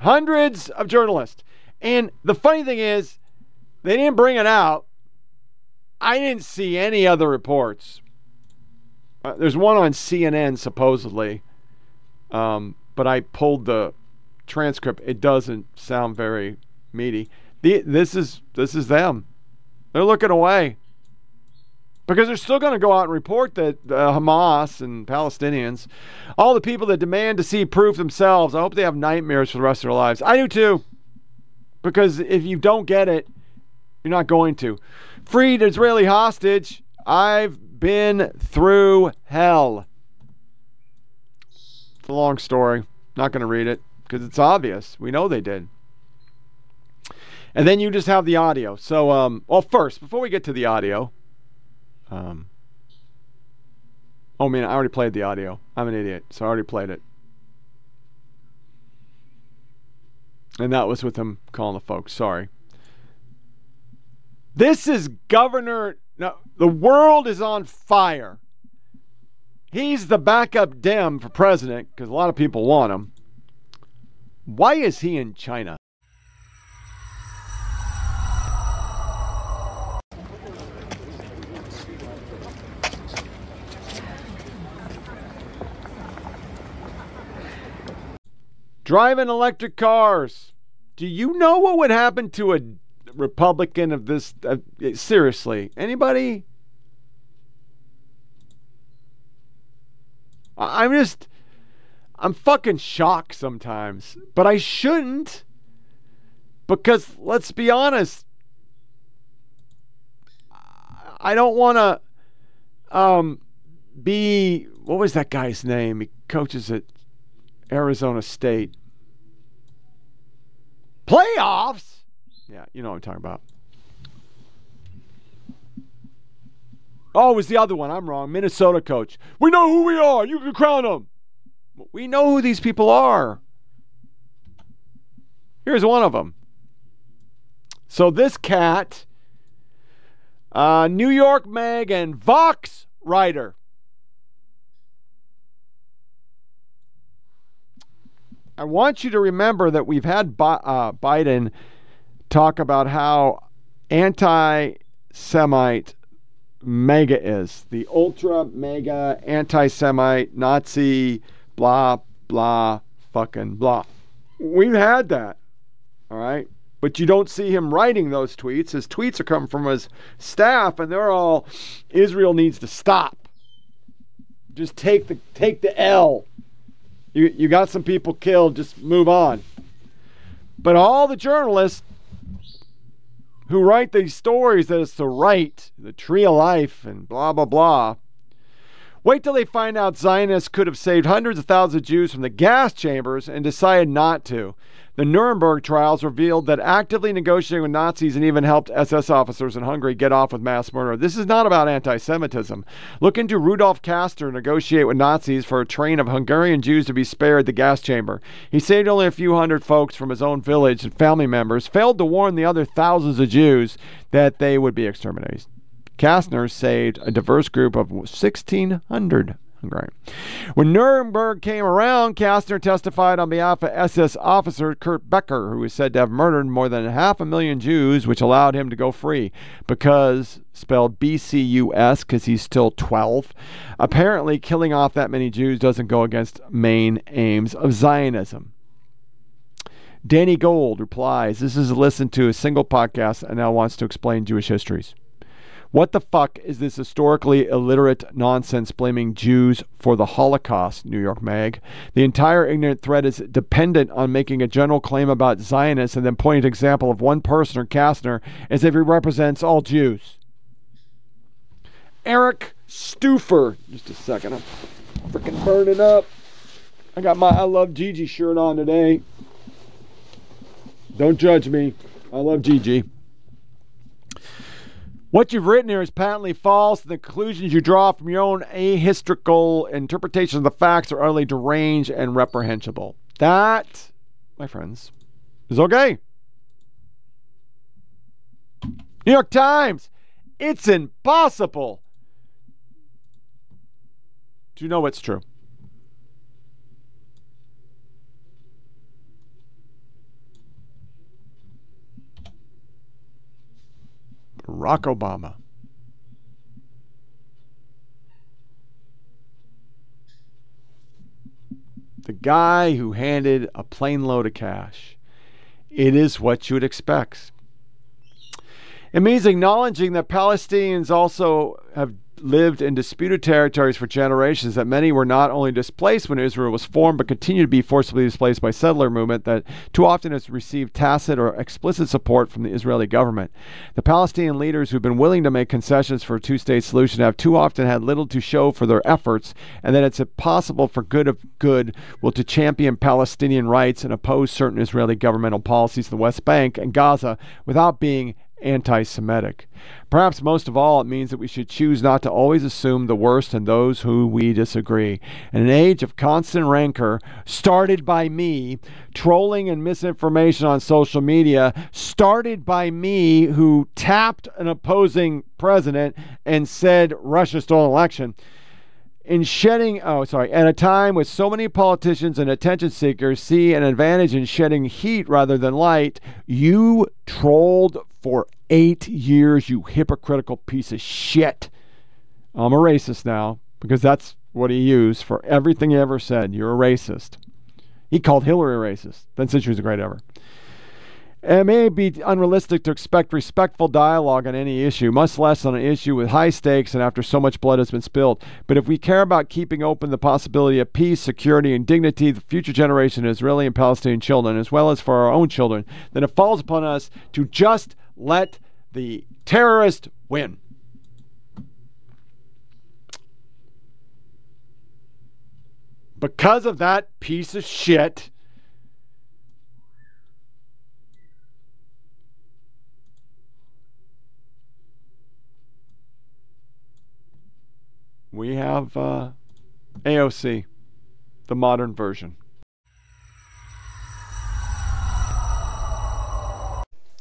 Hundreds of journalists. And the funny thing is, they didn't bring it out I didn't see any other reports. Uh, there's one on CNN supposedly, um, but I pulled the transcript. It doesn't sound very meaty. The, this is this is them. They're looking away because they're still going to go out and report that uh, Hamas and Palestinians, all the people that demand to see proof themselves, I hope they have nightmares for the rest of their lives. I do too, because if you don't get it, you're not going to freed Israeli hostage. I've been through hell. It's a long story. Not going to read it because it's obvious. We know they did. And then you just have the audio. So, um, well, first, before we get to the audio, um, oh man, I already played the audio. I'm an idiot, so I already played it. And that was with him calling the folks. Sorry. This is Governor. No, the world is on fire. He's the backup Dem for president because a lot of people want him. Why is he in China? Driving electric cars. Do you know what would happen to a Republican of this. Uh, seriously, anybody? I'm just. I'm fucking shocked sometimes, but I shouldn't because let's be honest, I don't want to um, be what was that guy's name? He coaches at Arizona State. Playoffs? Yeah, you know what I'm talking about. Oh, it was the other one. I'm wrong. Minnesota coach. We know who we are. You can crown them. We know who these people are. Here's one of them. So this cat, uh, New York Mag and Vox writer. I want you to remember that we've had uh, Biden talk about how anti Semite MAGA is the ultra MAGA anti Semite Nazi blah blah fucking blah. We've had that. All right. But you don't see him writing those tweets. His tweets are coming from his staff and they're all Israel needs to stop. Just take the take the L. You you got some people killed, just move on. But all the journalists who write these stories that it's the right, the tree of life, and blah, blah, blah. Wait till they find out Zionists could have saved hundreds of thousands of Jews from the gas chambers and decided not to. The Nuremberg trials revealed that actively negotiating with Nazis and even helped SS officers in Hungary get off with mass murder. This is not about anti Semitism. Look into Rudolf Kastner negotiate with Nazis for a train of Hungarian Jews to be spared the gas chamber. He saved only a few hundred folks from his own village and family members, failed to warn the other thousands of Jews that they would be exterminated. Kastner saved a diverse group of 1,600 Hungarian. When Nuremberg came around, Kastner testified on behalf of SS officer Kurt Becher, who was said to have murdered more than half a million Jews, which allowed him to go free because, spelled B C U S, because he's still 12. Apparently, killing off that many Jews doesn't go against main aims of Zionism. Danny Gold replies, This is a listened to a single podcast and now wants to explain Jewish histories. What the fuck is this historically illiterate nonsense blaming Jews for the Holocaust, New York Mag? The entire ignorant thread is dependent on making a general claim about Zionists and then pointing to example of one person or Kastner as if he represents all Jews. Eric Stufer. Just a second. I'm freaking burning up. I got my I Love Gigi shirt on today. Don't judge me. I love Gigi. What you've written here is patently false, and the conclusions you draw from your own ahistorical interpretation of the facts are utterly deranged and reprehensible. That, my friends, is okay. New York Times, it's impossible to know what's true. Barack Obama. The guy who handed a plane load of cash. It is what you would expect. It means acknowledging that Palestinians also have lived in disputed territories for generations, that many were not only displaced when Israel was formed, but continue to be forcibly displaced by settler movement that too often has received tacit or explicit support from the Israeli government. The Palestinian leaders who've been willing to make concessions for a two-state solution have too often had little to show for their efforts, and that it's impossible for good of good will to champion Palestinian rights and oppose certain Israeli governmental policies in the West Bank and Gaza without being anti Semitic. Perhaps most of all, it means that we should choose not to always assume the worst in those who we disagree. In an age of constant rancor, started by me, trolling and misinformation on social media, started by me who tapped an opposing president and said Russia stole an election in shedding, oh, sorry, at a time with so many politicians and attention seekers see an advantage in shedding heat rather than light, you trolled for eight years, you hypocritical piece of shit. I'm a racist now because that's what he used for everything he ever said. You're a racist. He called Hillary a racist. Then said she was a great ever. It may be unrealistic to expect respectful dialogue on any issue, much less on an issue with high stakes and after so much blood has been spilled. But if we care about keeping open the possibility of peace, security, and dignity for future generation of Israeli and Palestinian children, as well as for our own children, then it falls upon us to just let the terrorist win. Because of that piece of shit we have uh, AOC, the modern version.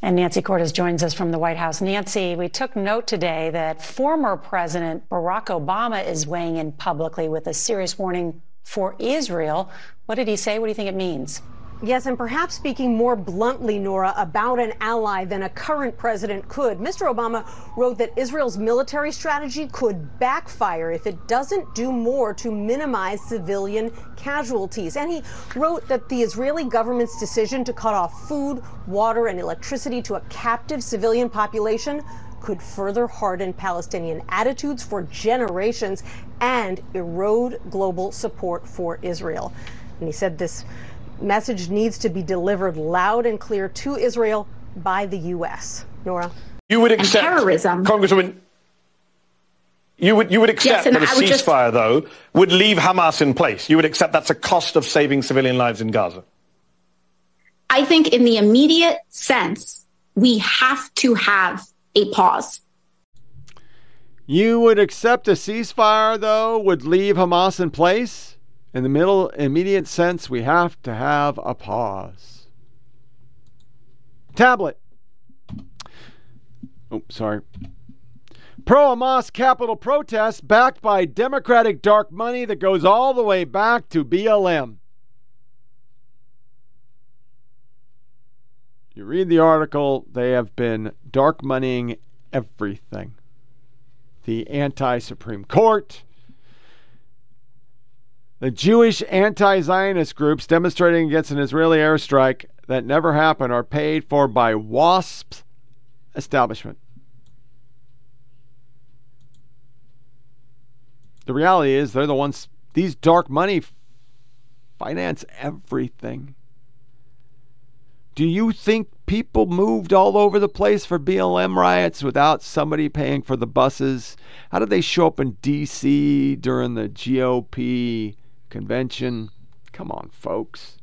And Nancy Cordes joins us from the White House. Nancy, we took note today that former President Barack Obama is weighing in publicly with a serious warning for Israel. What did he say? What do you think it means? Yes, and perhaps speaking more bluntly, Nora, about an ally than a current president could. Mr. Obama wrote that Israel's military strategy could backfire if it doesn't do more to minimize civilian casualties. And he wrote that the Israeli government's decision to cut off food, water, and electricity to a captive civilian population could further harden Palestinian attitudes for generations and erode global support for Israel. And he said this message needs to be delivered loud and clear to Israel by the U.S. Nora, You would accept, terrorism. Congresswoman, you would, you would accept yes, that a ceasefire, just... though, would leave Hamas in place. You would accept that's a cost of saving civilian lives in Gaza. I think in the immediate sense, we have to have a pause. You would accept a ceasefire, though, would leave Hamas in place? In the middle immediate sense, we have to have a pause. Tablet. Oh, sorry. Pro Hamas capital protest backed by Democratic dark money that goes all the way back to BLM. You read the article, they have been dark moneying everything. The anti Supreme Court, the Jewish anti Zionist groups demonstrating against an Israeli airstrike that never happened are paid for by WASP's establishment. The reality is, they're the ones, these dark money finance everything. Do you think people moved all over the place for BLM riots without somebody paying for the buses? How did they show up in D.C. during the GOP convention. Come on, folks.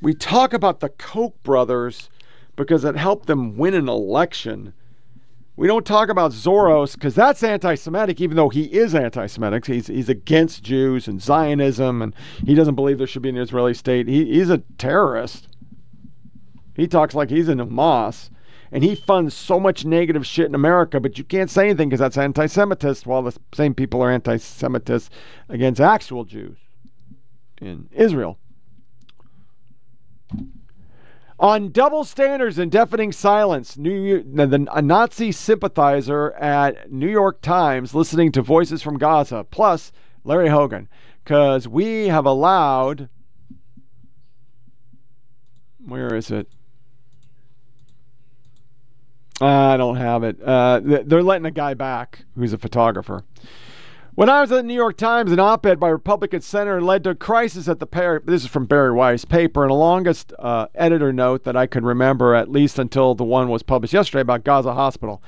We talk about the Koch brothers because it helped them win an election. We don't talk about Soros because that's anti Semitic, even though he is anti Semitic. He's, he's against Jews and Zionism, and he doesn't believe there should be an Israeli state. He, he's a terrorist. He talks like he's in Hamas and he funds so much negative shit in America, but you can't say anything because that's anti Semitist, while the same people are anti Semitist against actual Jews in Israel. On double standards and deafening silence, New, the, a Nazi sympathizer at New York Times listening to voices from Gaza, plus Larry Hogan, because we have allowed. Where is it? Uh, I don't have it. Uh, they're letting a guy back who's a photographer. When I was at the New York Times, an op ed by Republican senator led to a crisis at the pair. This is from Bari Weiss paper, and the longest uh, editor note that I could remember, at least until the one was published yesterday about Gaza Hospital.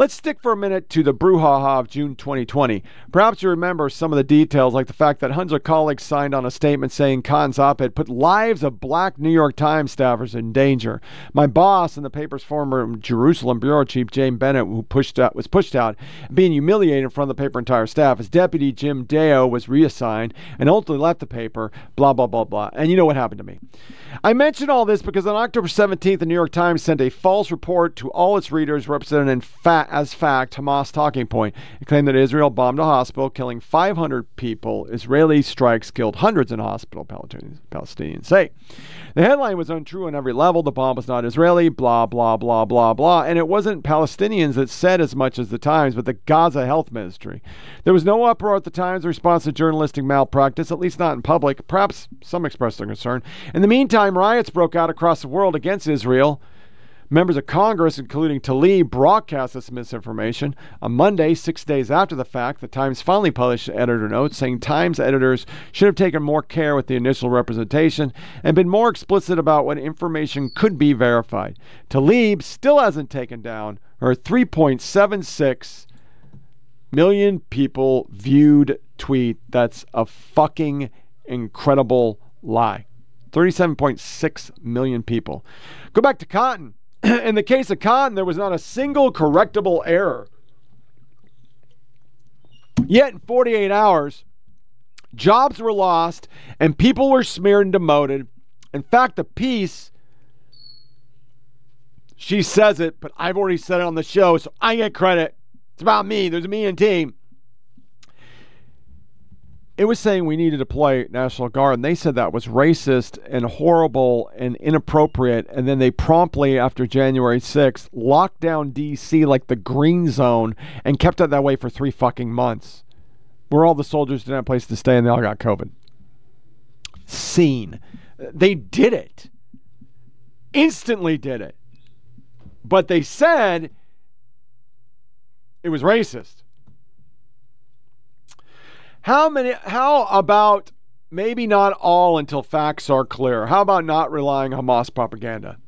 Let's stick for a minute to the brouhaha of June 2020. Perhaps you remember some of the details, like the fact that of colleagues signed on a statement saying Khan's op ed put lives of black New York Times staffers in danger. My boss and the paper's former Jerusalem bureau chief, James Bennet, who pushed out, was pushed out, being humiliated in front of the paper entire staff. His deputy, Jim Dao, was reassigned and ultimately left the paper, blah, blah, blah, blah. And you know what happened to me. I mention all this because on October 17th, the New York Times sent a false report to all its readers represented in fact as fact Hamas talking point. Claimed that Israel bombed a hospital, killing 500 people. Israeli strikes killed hundreds in hospital, Palestinians say. The headline was untrue on every level. The bomb was not Israeli, blah, blah, blah, blah, blah. And it wasn't Palestinians that said as much as the Times, but the Gaza Health Ministry. There was no uproar at the Times response to journalistic malpractice, at least not in public. Perhaps some expressed their concern. In the meantime, riots broke out across the world against Israel. Members of Congress, including Tlaib, broadcast this misinformation. On Monday, six days after the fact, the Times finally published an editor notes saying Times editors should have taken more care with the initial representation and been more explicit about what information could be verified. Tlaib still hasn't taken down her 3.76 million people viewed tweet. That's a fucking incredible lie. 37.6 million people. Go back to Cotton. in the case of Cotton, there was not a single correctable error. Yet in 48 hours, jobs were lost and people were smeared and demoted. In fact, the piece, she says it, but I've already said it on the show, so I get credit. It's about me. There's me and team it was saying we needed to deploy National Guard, and they said that was racist and horrible and inappropriate. And then they promptly, after January 6th, locked down D.C. like the green zone and kept it that way for three fucking months, where all the soldiers didn't have a place to stay and they all got COVID. Scene. They did it. Instantly did it. But they said it was racist. How many? How about maybe not all until facts are clear? How about not relying on Hamas propaganda?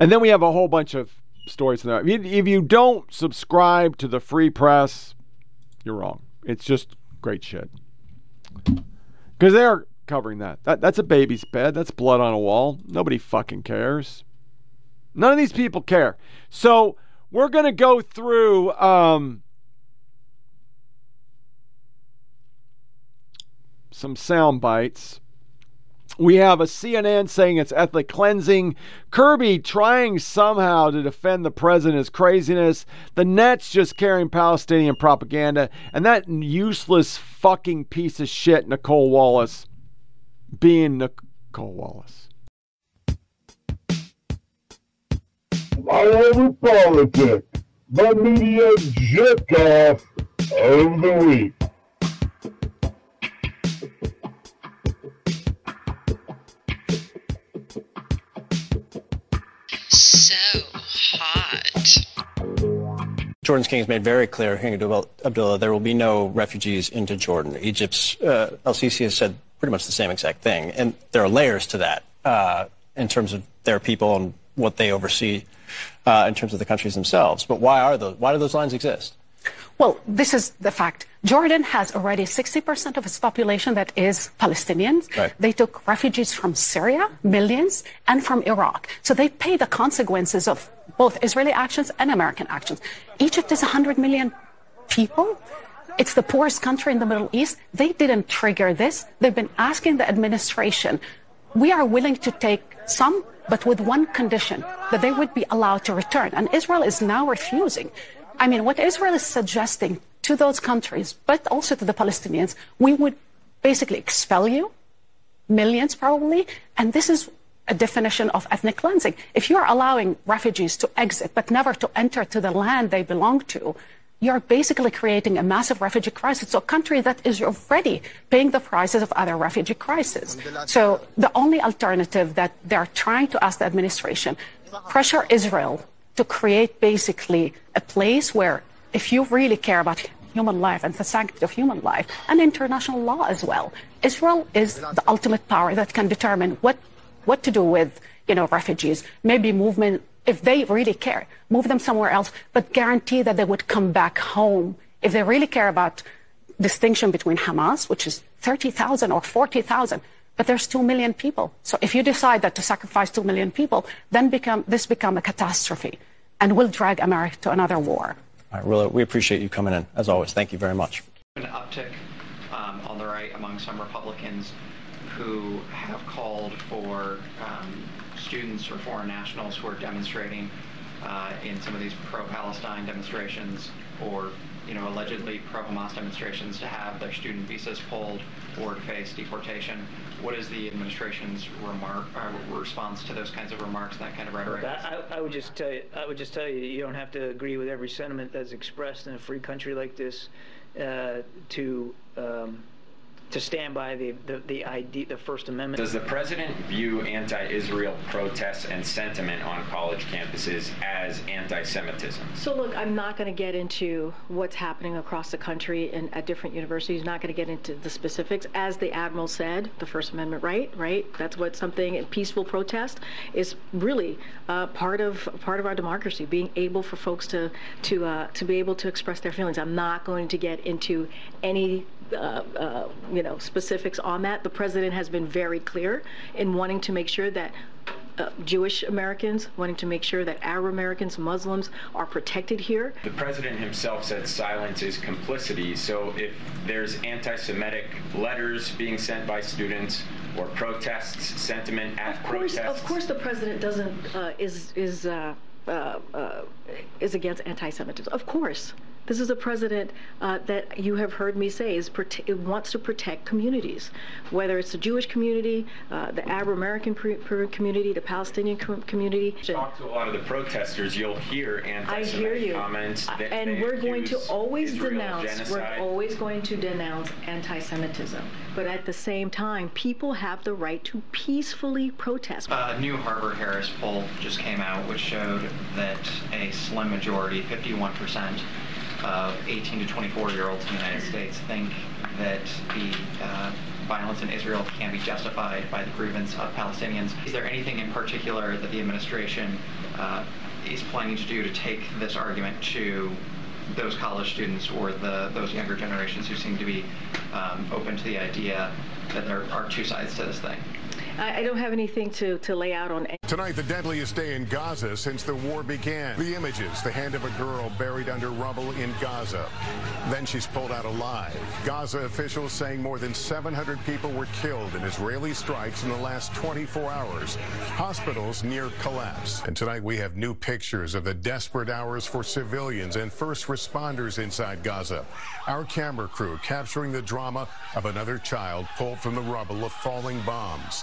And then we have a whole bunch of stories in there. If you, if you don't subscribe to the free press, you're wrong. It's just great shit. Because they're covering that. that. That's a baby's bed. That's blood on a wall. Nobody fucking cares. None of these people care. So we're going to go through um, some sound bites. We have a CNN saying it's ethnic cleansing. Kirby trying somehow to defend the president's craziness. The Nets just carrying Palestinian propaganda. And that useless fucking piece of shit, Nicolle Wallace, being Nicolle Wallace. I love politics. The media jerk off of the week. Jordan's king has made very clear, King Abdullah, there will be no refugees into Jordan. Egypt's uh, El Sisi has said pretty much the same exact thing. And there are layers to that uh, in terms of their people and what they oversee uh, in terms of the countries themselves. But why are those? Why do those lines exist? Well, this is the fact. Jordan has already 60% of its population that is Palestinians. Right. They took refugees from Syria, millions, and from Iraq. So they pay the consequences of both Israeli actions and American actions. Egypt is 100 million people. It's the poorest country in the Middle East. They didn't trigger this. They've been asking the administration, we are willing to take some, but with one condition, that they would be allowed to return. And Israel is now refusing. I mean, what Israel is suggesting to those countries, but also to the Palestinians, we would basically expel you, millions probably, and this is a definition of ethnic cleansing. If you're allowing refugees to exit but never to enter to the land they belong to, you're basically creating a massive refugee crisis. So a country that is already paying the prices of other refugee crises. So the only alternative that they're trying to ask the administration, pressure Israel to create basically a place where if you really care about human life and the sanctity of human life and international law as well, Israel is the ultimate power that can determine what what to do with, you know, refugees. Maybe movement, if they really care, move them somewhere else, but guarantee that they would come back home. If they really care about distinction between Hamas, which is 30,000 or 40,000, but there's 2 million people. So if you decide that to sacrifice 2 million people, then become, this become a catastrophe and will drag America to another war. All right, Willa, we appreciate you coming in, as always. Thank you very much. An uptick um, on the right among some Republicans who have called for um, students or foreign nationals who are demonstrating uh, in some of these pro-Palestine demonstrations or you know, allegedly pro-Hamas demonstrations to have their student visas pulled or to face deportation. What is the administration's remark uh, response to those kinds of remarks, and that kind of rhetoric? I, I, would just tell you, I would just tell you, you don't have to agree with every sentiment that's expressed in a free country like this uh, to um, to stand by the the the, ID, the First Amendment. Does the president view anti-Israel protests and sentiment on college campuses as anti-Semitism? So look, I'm not going to get into what's happening across the country and at different universities. Not going to get into the specifics. As the admiral said, the First Amendment right, right. That's what something peaceful protest is really uh, part of part of our democracy. Being able for folks to to uh, to be able to express their feelings. I'm not going to get into any uh, uh, you know specifics on that. The president has been very clear in wanting to make sure that uh, Jewish Americans, wanting to make sure that Arab Americans, Muslims are protected here. The president himself said silence is complicity. So if there's anti Semitic letters being sent by students or protests, sentiment at of course, protests. Of course, the president doesn't, uh, is, is, uh, uh, uh is against anti Semitism. Of course. This is a president uh, that you have heard me say is prote- wants to protect communities, whether it's the Jewish community, uh, the Arab American community, the Palestinian com- community. Talk to a lot of the protesters, you'll hear anti-Semitic comments. That and we're going to always Israel denounce. Genocide. We're always going to denounce anti-Semitism, but at the same time, people have the right to peacefully protest. A new Harvard Harris poll just came out, which showed that a slim majority, 51 percent of 18 to 24 year olds in the United States think that the uh, violence in Israel can be justified by the grievance of Palestinians. Is there anything in particular that the administration uh, is planning to do to take this argument to those college students or the those younger generations who seem to be um, open to the idea that there are two sides to this thing? I, I don't have anything to, to lay out on. Tonight, the deadliest day in Gaza since the war began. The images, the hand of a girl buried under rubble in Gaza. Then she's pulled out alive. Gaza officials saying more than 700 people were killed in Israeli strikes in the last 24 hours. Hospitals near collapse. And tonight, we have new pictures of the desperate hours for civilians and first responders inside Gaza. Our camera crew capturing the drama of another child pulled from the rubble of falling bombs.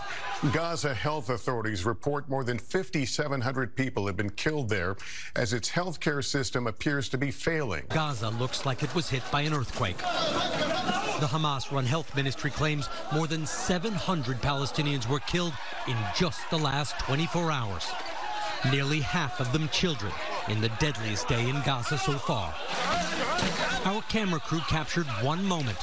Gaza health authorities report more than 5,700 people have been killed there as its healthcare system appears to be failing. Gaza looks like it was hit by an earthquake. The Hamas run health ministry claims more than 700 Palestinians were killed in just the last 24 hours. Nearly half of them children in the deadliest day in Gaza so far. Our camera crew captured one moment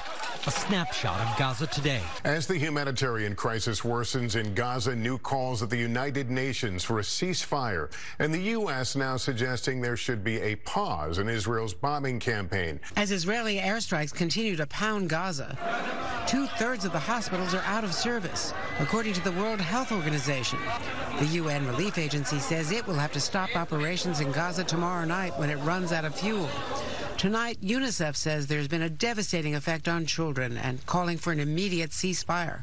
a snapshot of Gaza today. As the humanitarian crisis worsens in Gaza, new calls at the United Nations for a ceasefire, and the U.S. now suggesting there should be a pause in Israel's bombing campaign. As Israeli airstrikes continue to pound Gaza, two thirds of the hospitals are out of service, according to the World Health Organization. The UN relief agency says it will have to stop operations in Gaza tomorrow night when it runs out of fuel. Tonight, UNICEF says there's been a devastating effect on children and calling for an immediate ceasefire.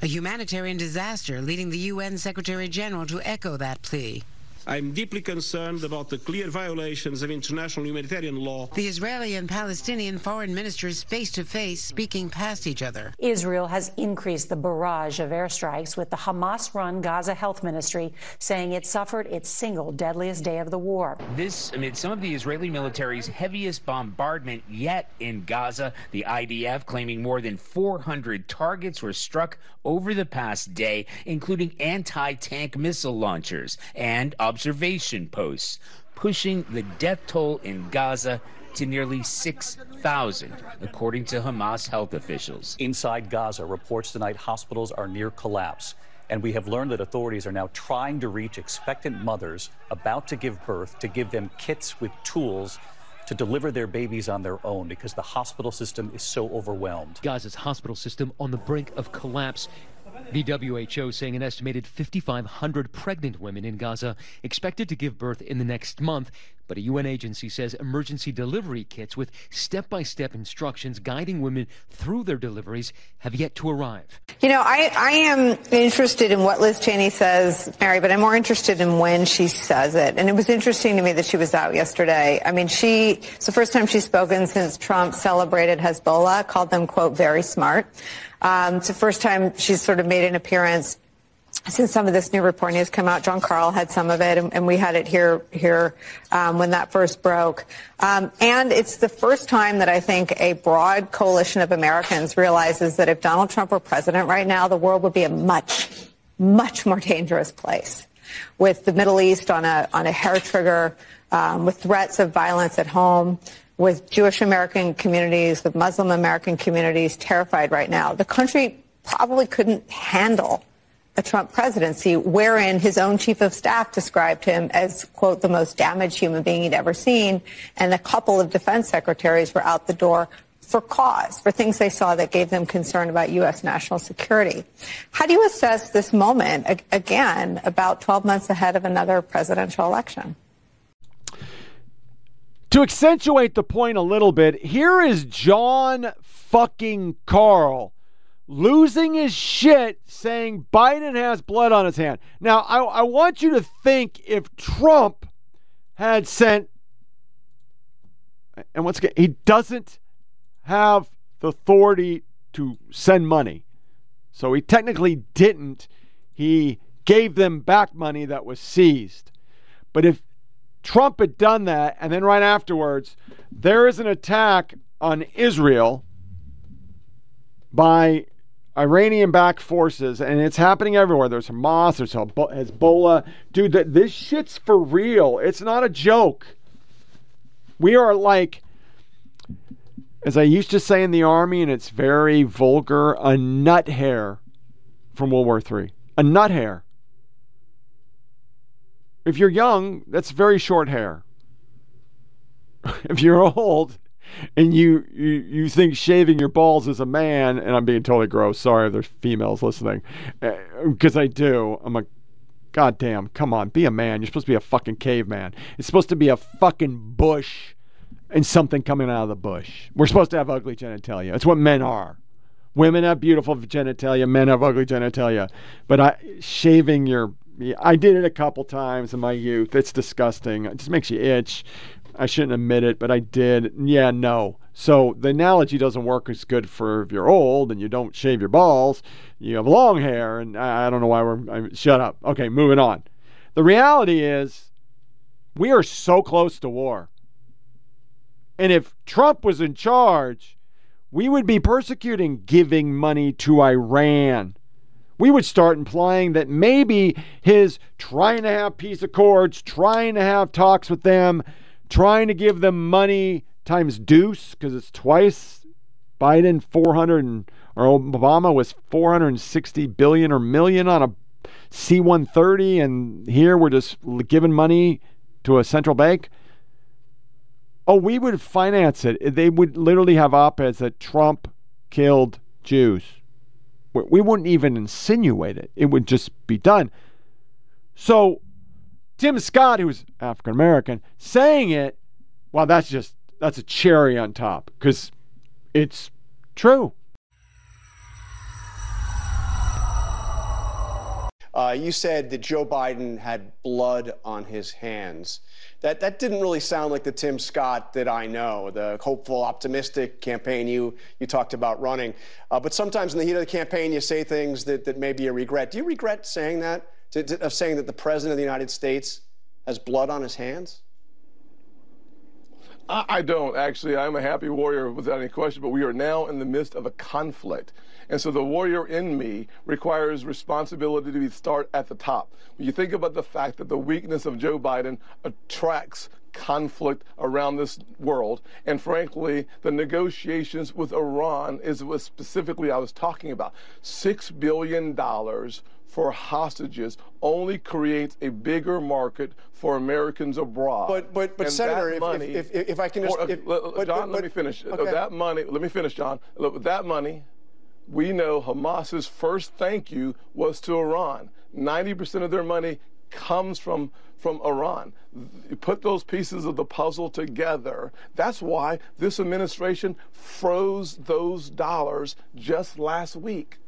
A humanitarian disaster leading the UN Secretary General to echo that plea. I'm deeply concerned about the clear violations of international humanitarian law. The Israeli and Palestinian foreign ministers face to face speaking past each other. Israel has increased the barrage of airstrikes with the Hamas run Gaza Health Ministry saying it suffered its single deadliest day of the war. This amid some of the Israeli military's heaviest bombardment yet in Gaza, the IDF claiming more than 400 targets were struck over the past day, including anti tank missile launchers and observation posts, pushing the death toll in Gaza to nearly 6,000, according to Hamas health officials. Inside Gaza, reports tonight hospitals are near collapse. And we have learned that authorities are now trying to reach expectant mothers about to give birth to give them kits with tools to deliver their babies on their own because the hospital system is so overwhelmed. Gaza's hospital system on the brink of collapse The WHO saying an estimated 5,500 pregnant women in Gaza expected to give birth in the next month. But a UN agency says emergency delivery kits with step by step instructions guiding women through their deliveries have yet to arrive. You know, I, I am interested in what Liz Cheney says, Mary, but I'm more interested in when she says it. And it was interesting to me that she was out yesterday. I mean, she, it's the first time she's spoken since Trump celebrated Hezbollah, called them, quote, very smart. Um, it's the first time she's sort of made an appearance since some of this new reporting has come out. John Karl had some of it, and, and we had it here here um, when that first broke. Um, and it's the first time that I think a broad coalition of Americans realizes that if Donald Trump were president right now, the world would be a much, much more dangerous place, with the Middle East on a on a hair trigger, um, with threats of violence at home with Jewish American communities, with Muslim American communities terrified right now. The country probably couldn't handle a Trump presidency wherein his own chief of staff described him as, quote, the most damaged human being he'd ever seen. And a couple of defense secretaries were out the door for cause, for things they saw that gave them concern about U.S. national security. How do you assess this moment, again, about 12 months ahead of another presidential election? To accentuate the point a little bit, here is John fucking Karl losing his shit saying Biden has blood on his hand. Now, I, I want you to think if Trump had sent, and once again, he doesn't have the authority to send money. So he technically didn't. He gave them back money that was seized. But if Trump had done that, and then right afterwards, there is an attack on Israel by Iranian backed forces, and it's happening everywhere. There's Hamas, there's Hezbollah. Dude, this shit's for real. It's not a joke. We are like, as I used to say in the army, and it's very vulgar, a nut hair from World War III. A nut hair. If you're young, that's very short hair. if you're old and you, you you think shaving your balls is a man, and I'm being totally gross. Sorry if there's females listening, because uh, I do. I'm like, goddamn. come on, be a man. You're supposed to be a fucking caveman. It's supposed to be a fucking bush and something coming out of the bush. We're supposed to have ugly genitalia. It's what men are. Women have beautiful genitalia, men have ugly genitalia. But I, shaving your I did it a couple times in my youth. It's disgusting. It just makes you itch. I shouldn't admit it, but I did. Yeah, no. So the analogy doesn't work as good for if you're old and you don't shave your balls. You have long hair, and I, don't know why we're. I, shut up. Okay, moving on. The reality is, we are so close to war. And if Trump was in charge, we would be persecuting giving money to Iran we would start implying that maybe his trying to have peace accords, trying to have talks with them, trying to give them money times deuce, because it's twice Biden 400 and, or Obama was 460 billion or million on a C-130, and here we're just giving money to a central bank. Oh, we would finance it. They would literally have op-eds that Trump killed Jews. We wouldn't even insinuate it, it would just be done. So, Tim Scott, who's African American, saying it, well, that's just, that's a cherry on top because it's true. Uh, you said that Joe Biden had blood on his hands. That, that didn't really sound like the Tim Scott that I know, the hopeful, optimistic campaign you, you talked about running. Uh, but sometimes in the heat of the campaign, you say things that, that maybe you regret. Do you regret saying that, to, to, of saying that the President of the United States has blood on his hands? I don't actually. I'm a happy warrior without any question, but we are now in the midst of a conflict. And so the warrior in me requires responsibility to be start at the top. When you think about the fact that the weakness of Joe Biden attracts conflict around this world. And frankly, the negotiations with Iran is what specifically I was talking about. Six billion dollars for hostages only creates a bigger market for Americans abroad. But but but and Senator, if, money, if, if, if, I can just, if, John, but, let me finish. Okay. That money, let me finish, John. That money we know Hamas's first thank you was to Iran. 90% of their money comes from from Iran. You put those pieces of the puzzle together. That's why this administration froze those dollars just last week.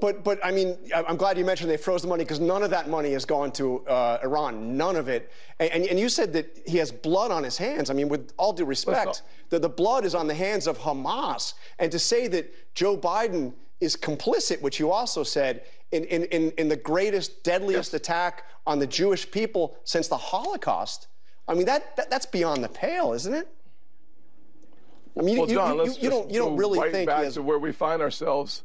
But, but I mean, I'm glad you mentioned they froze the money because none of that money has gone to uh, Iran. None of it. And, and, and, you said that he has blood on his hands. I mean, with all due respect, the, the blood is on the hands of Hamas. And to say that Joe Biden is complicit, which you also said, in, in, in, in the greatest, deadliest yes. attack on the Jewish people since the Holocaust, I mean, that, that that's beyond the pale, isn't it? I mean, well, you, John, you, you, you don't, you don't really right think back has... to where we find ourselves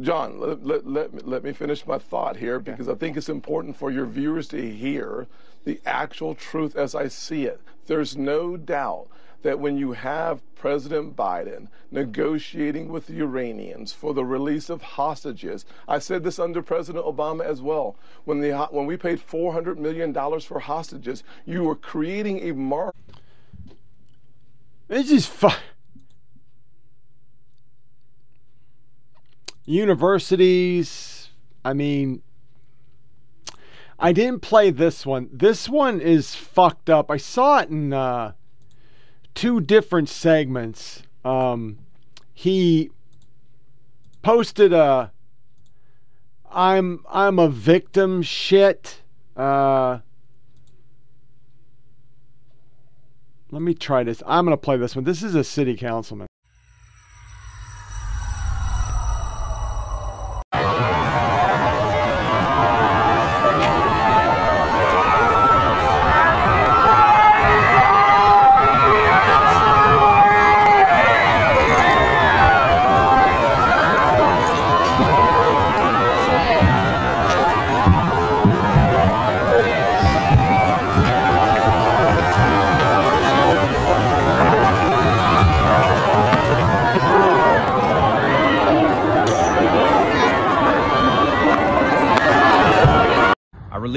John, let, let, let, let, me finish my thought here because I think it's important for your viewers to hear the actual truth as I see it. There's no doubt that when you have President Biden negotiating with the Iranians for the release of hostages, I said this under President Obama as well. When the when we paid 400 million dollars for hostages, you were creating a mark. This is fun. universities. I mean, I didn't play this one. This one is fucked up. I saw it in uh, two different segments. Um, he posted a I'm I'm a victim shit. Uh, let me try this. I'm gonna play this one. This is a city councilman.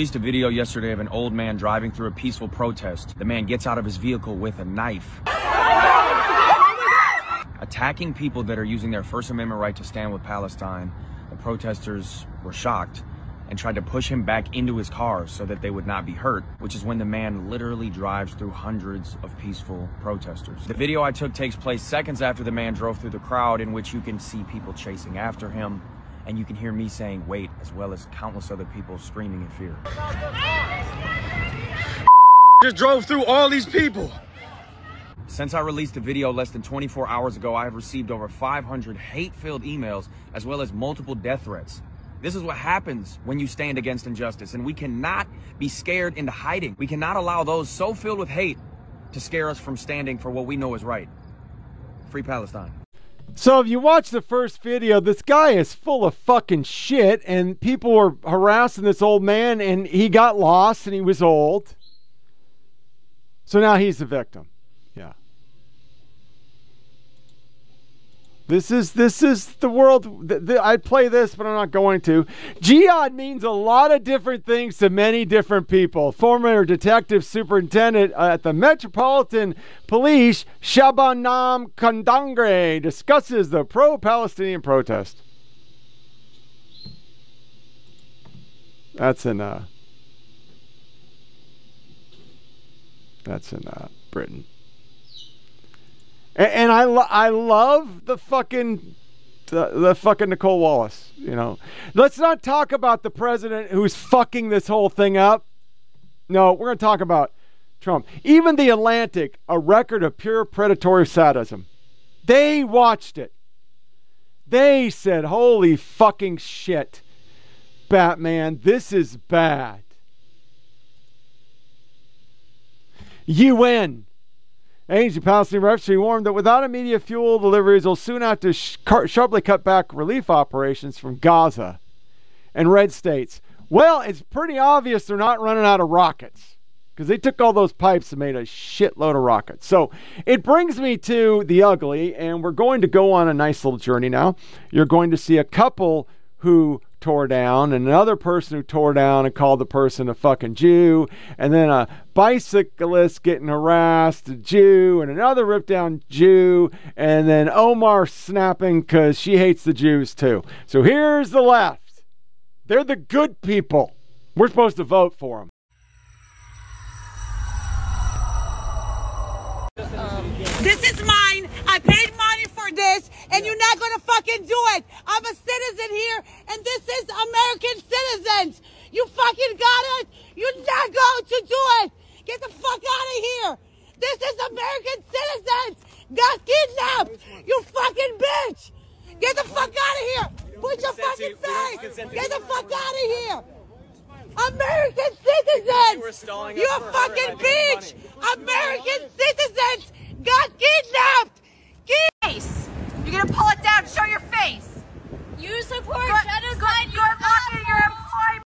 Released a video yesterday of an old man driving through a peaceful protest. The man gets out of his vehicle with a knife. Attacking people that are using their First Amendment right to stand with Palestine. The protesters were shocked and tried to push him back into his car so that they would not be hurt, which is when the man literally drives through hundreds of peaceful protesters. The video I took takes place seconds after the man drove through the crowd, in which you can see people chasing after him, and you can hear me saying wait as well as countless other people screaming in fear. Just drove through all these people. Since I released the video less than 24 hours ago, I have received over 500 hate-filled emails as well as multiple death threats. This is what happens when you stand against injustice, and we cannot be scared into hiding. We cannot allow those so filled with hate to scare us from standing for what we know is right. Free Palestine. So if you watch the first video, this guy is full of fucking shit, and people were harassing this old man, and he got lost, and he was old. So now he's the victim. Yeah. This is this is the world. Th- th- I'd play this, but I'm not going to. Jihad means a lot of different things to many different people. Former detective superintendent at the Metropolitan Police, Shabanam Kandangre, discusses the pro-Palestinian protest. That's in uh. That's in uh, Britain. And, and I lo- I love the fucking the, the fucking Nicolle Wallace. You know, let's not talk about the president who's fucking this whole thing up. No, we're going to talk about Trump. Even the Atlantic, a record of pure predatory sadism. They watched it. They said, "Holy fucking shit, Batman, this is bad." UN Agency Palestinian Refugee warned that without immediate fuel deliveries, will soon have to sh- sharply cut back relief operations from Gaza. And red states, well, it's pretty obvious they're not running out of rockets because they took all those pipes and made a shitload of rockets. So it brings me to the ugly, and we're going to go on a nice little journey now. You're going to see a couple who tore down, and another person who tore down and called the person a fucking Jew, and then a bicyclist getting harassed, a Jew, and another ripped down Jew, and then Omar snapping because she hates the Jews too. So here's the left. They're the good people. We're supposed to vote for them. This is mine. I paid money for this, and you're not gonna fucking do it. I'm a citizen here, and this is American citizens. You fucking got it. You're not going to do it. Get the fuck out of here. This is American citizens. Got kidnapped. You fucking bitch. Get the fuck out of here. Put your fucking face. Get the fuck out of here. American citizens! You a fucking bitch! American citizens got kidnapped! Face! You're gonna pull it down, show your face! You support genocide, you fucking your employment!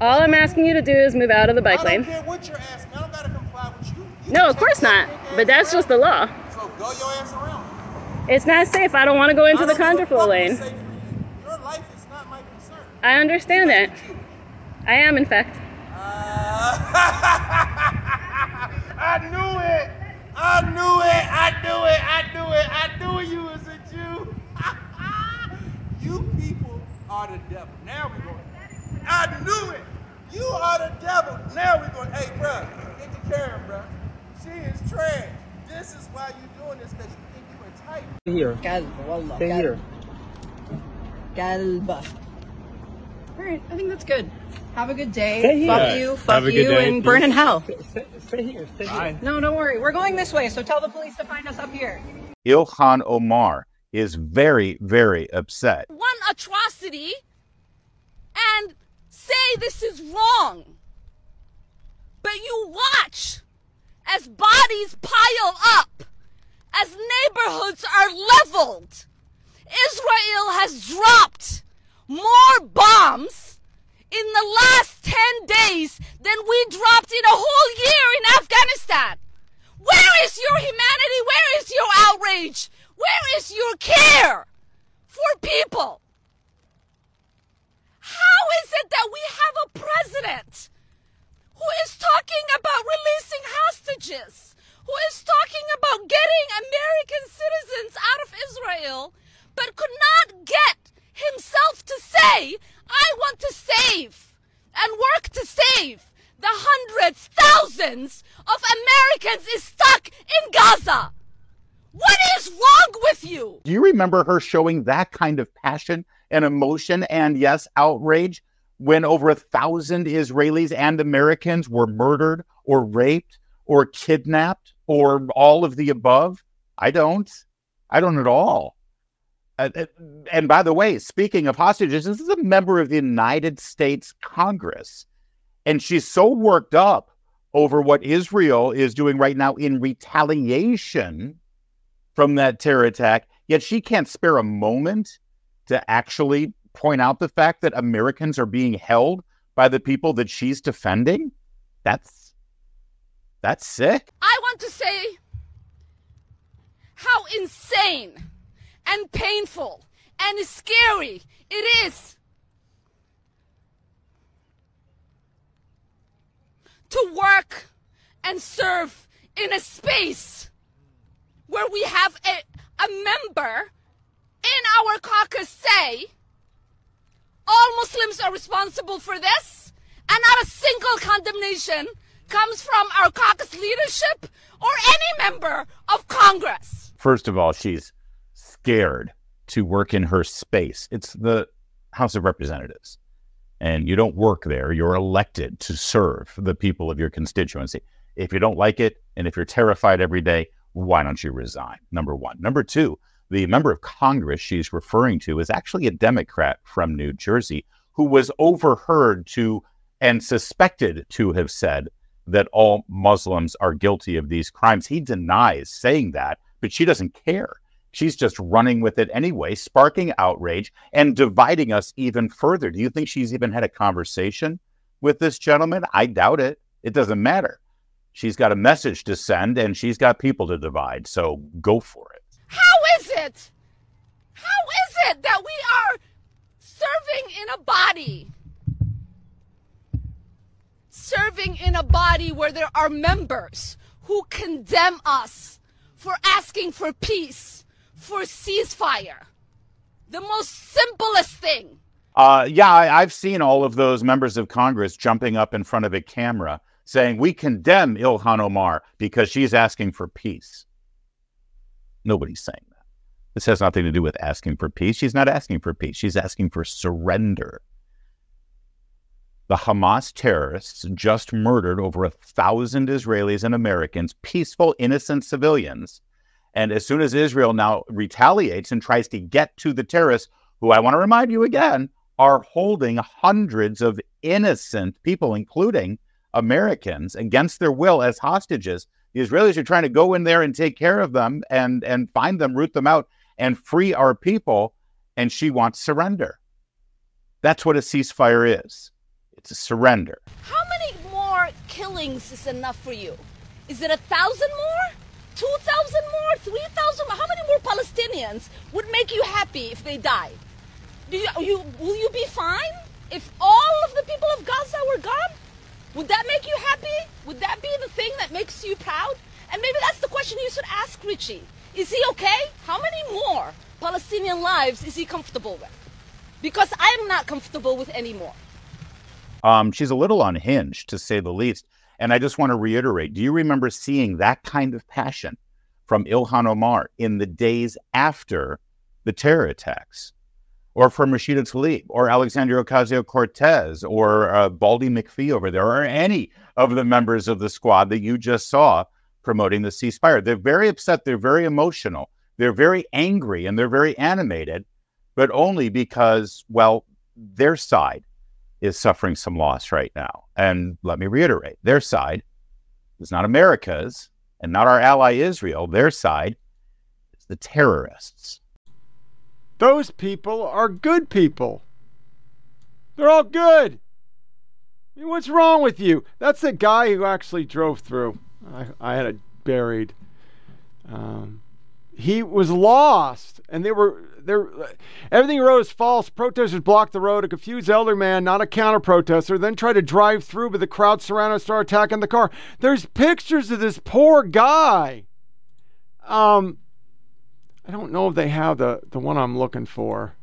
All I'm asking you to do is move out of the bike lane. No, of course not. But that's just the law. So go your ass around. It's not safe. I don't want to go into the contraflow lane. Your life is not my concern. I understand that. I am, in fact. I knew it. I knew it. I knew it. I knew it. I knew you was a Jew. you people are the devil. Now we going. I knew it. You are the devil. Now we going. Hey, bro, get to Karen, bro. She is trash. This is why you're doing this because you think you entitled. Here. Calva, wallah. Stay here. Calva. All right, I think that's good. Have a good day. Stay here. Fuck you, Have fuck you, day. and burn in hell. Stay here. Stay here. No, don't worry. We're going this way, so tell the police to find us up here. Ilhan Omar is very, very upset. One atrocity and say this is wrong. But you watch as bodies pile up, as neighborhoods are leveled. Israel has dropped more bombs in the last 10 days than we dropped in a whole year in Afghanistan. Where is your humanity? Where is your outrage? Where is your care for people? How is it that we have a president who is talking about releasing hostages, who is talking about getting American citizens out of Israel, but could not get himself to say, I want to save and work to save the hundreds, thousands of Americans is stuck in Gaza? What is wrong with you? Do you remember her showing that kind of passion and emotion and, yes, outrage when over a thousand Israelis and Americans were murdered or raped or kidnapped or all of the above? I don't. I don't at all. Uh, uh, and by the way, speaking of hostages, this is a member of the United States Congress. And she's so worked up over what Israel is doing right now in retaliation from that terror attack, yet she can't spare a moment to actually point out the fact that Americans are being held by the people that she's defending? That's that's sick. I want to say how insane and painful and scary it is to work and serve in a space where we have a, a member in our caucus say all Muslims are responsible for this, and not a single condemnation comes from our caucus leadership or any member of Congress. First of all, she's scared to work in her space. It's the House of Representatives. And you don't work there. You're elected to serve the people of your constituency. If you don't like it, and if you're terrified every day, why don't you resign? Number one. Number two, the member of Congress she's referring to is actually a Democrat from New Jersey who was overheard to and suspected to have said that all Muslims are guilty of these crimes. He denies saying that, but she doesn't care. She's just running with it anyway, sparking outrage and dividing us even further. Do you think she's even had a conversation with this gentleman? I doubt it. It doesn't matter. She's got a message to send and she's got people to divide. So go for it. How is it? How is it that we are serving in a body, serving in a body where there are members who condemn us for asking for peace, for ceasefire. The most simplest thing. Uh, yeah, I, I've seen all of those members of Congress jumping up in front of a camera saying, We condemn Ilhan Omar because she's asking for peace. Nobody's saying that. This has nothing to do with asking for peace. She's not asking for peace, she's asking for surrender. The Hamas terrorists just murdered over a thousand Israelis and Americans, peaceful, innocent civilians. And as soon as Israel now retaliates and tries to get to the terrorists, who I want to remind you again are holding hundreds of innocent people, including Americans, against their will as hostages, the Israelis are trying to go in there and take care of them and, and find them, root them out, and free our people. And she wants surrender. That's what a ceasefire is it's a surrender. How many more killings is enough for you? Is it a thousand more? Two thousand more? Three thousand more? How many more Palestinians would make you happy if they died? Do you, you will you be fine if all of the people of Gaza were gone? Would that make you happy? Would that be the thing that makes you proud? And maybe that's the question you should ask Richie. Is he okay? How many more Palestinian lives is he comfortable with? Because I'm not comfortable with any more. Um, she's a little unhinged, to say the least. And I just want to reiterate do you remember seeing that kind of passion from Ilhan Omar in the days after the terror attacks? Or from Rashida Tlaib, or Alexandria Ocasio Cortez, or uh, Baldy McPhee over there, or any of the members of the squad that you just saw promoting the ceasefire. They're very upset. They're very emotional. They're very angry and they're very animated, but only because, well, their side is suffering some loss right now. And let me reiterate their side is not America's and not our ally Israel. Their side is the terrorists. Those people are good people. They're all good. I mean, what's wrong with you? That's the guy who actually drove through. I, I had it buried. Um, he was lost, and they were there. Everything he wrote is false. Protesters blocked the road. A confused elder man, not a counter protester, then tried to drive through, but the crowd surrounded and started attacking the car. There's pictures of this poor guy. Um, I don't know if they have the the one I'm looking for.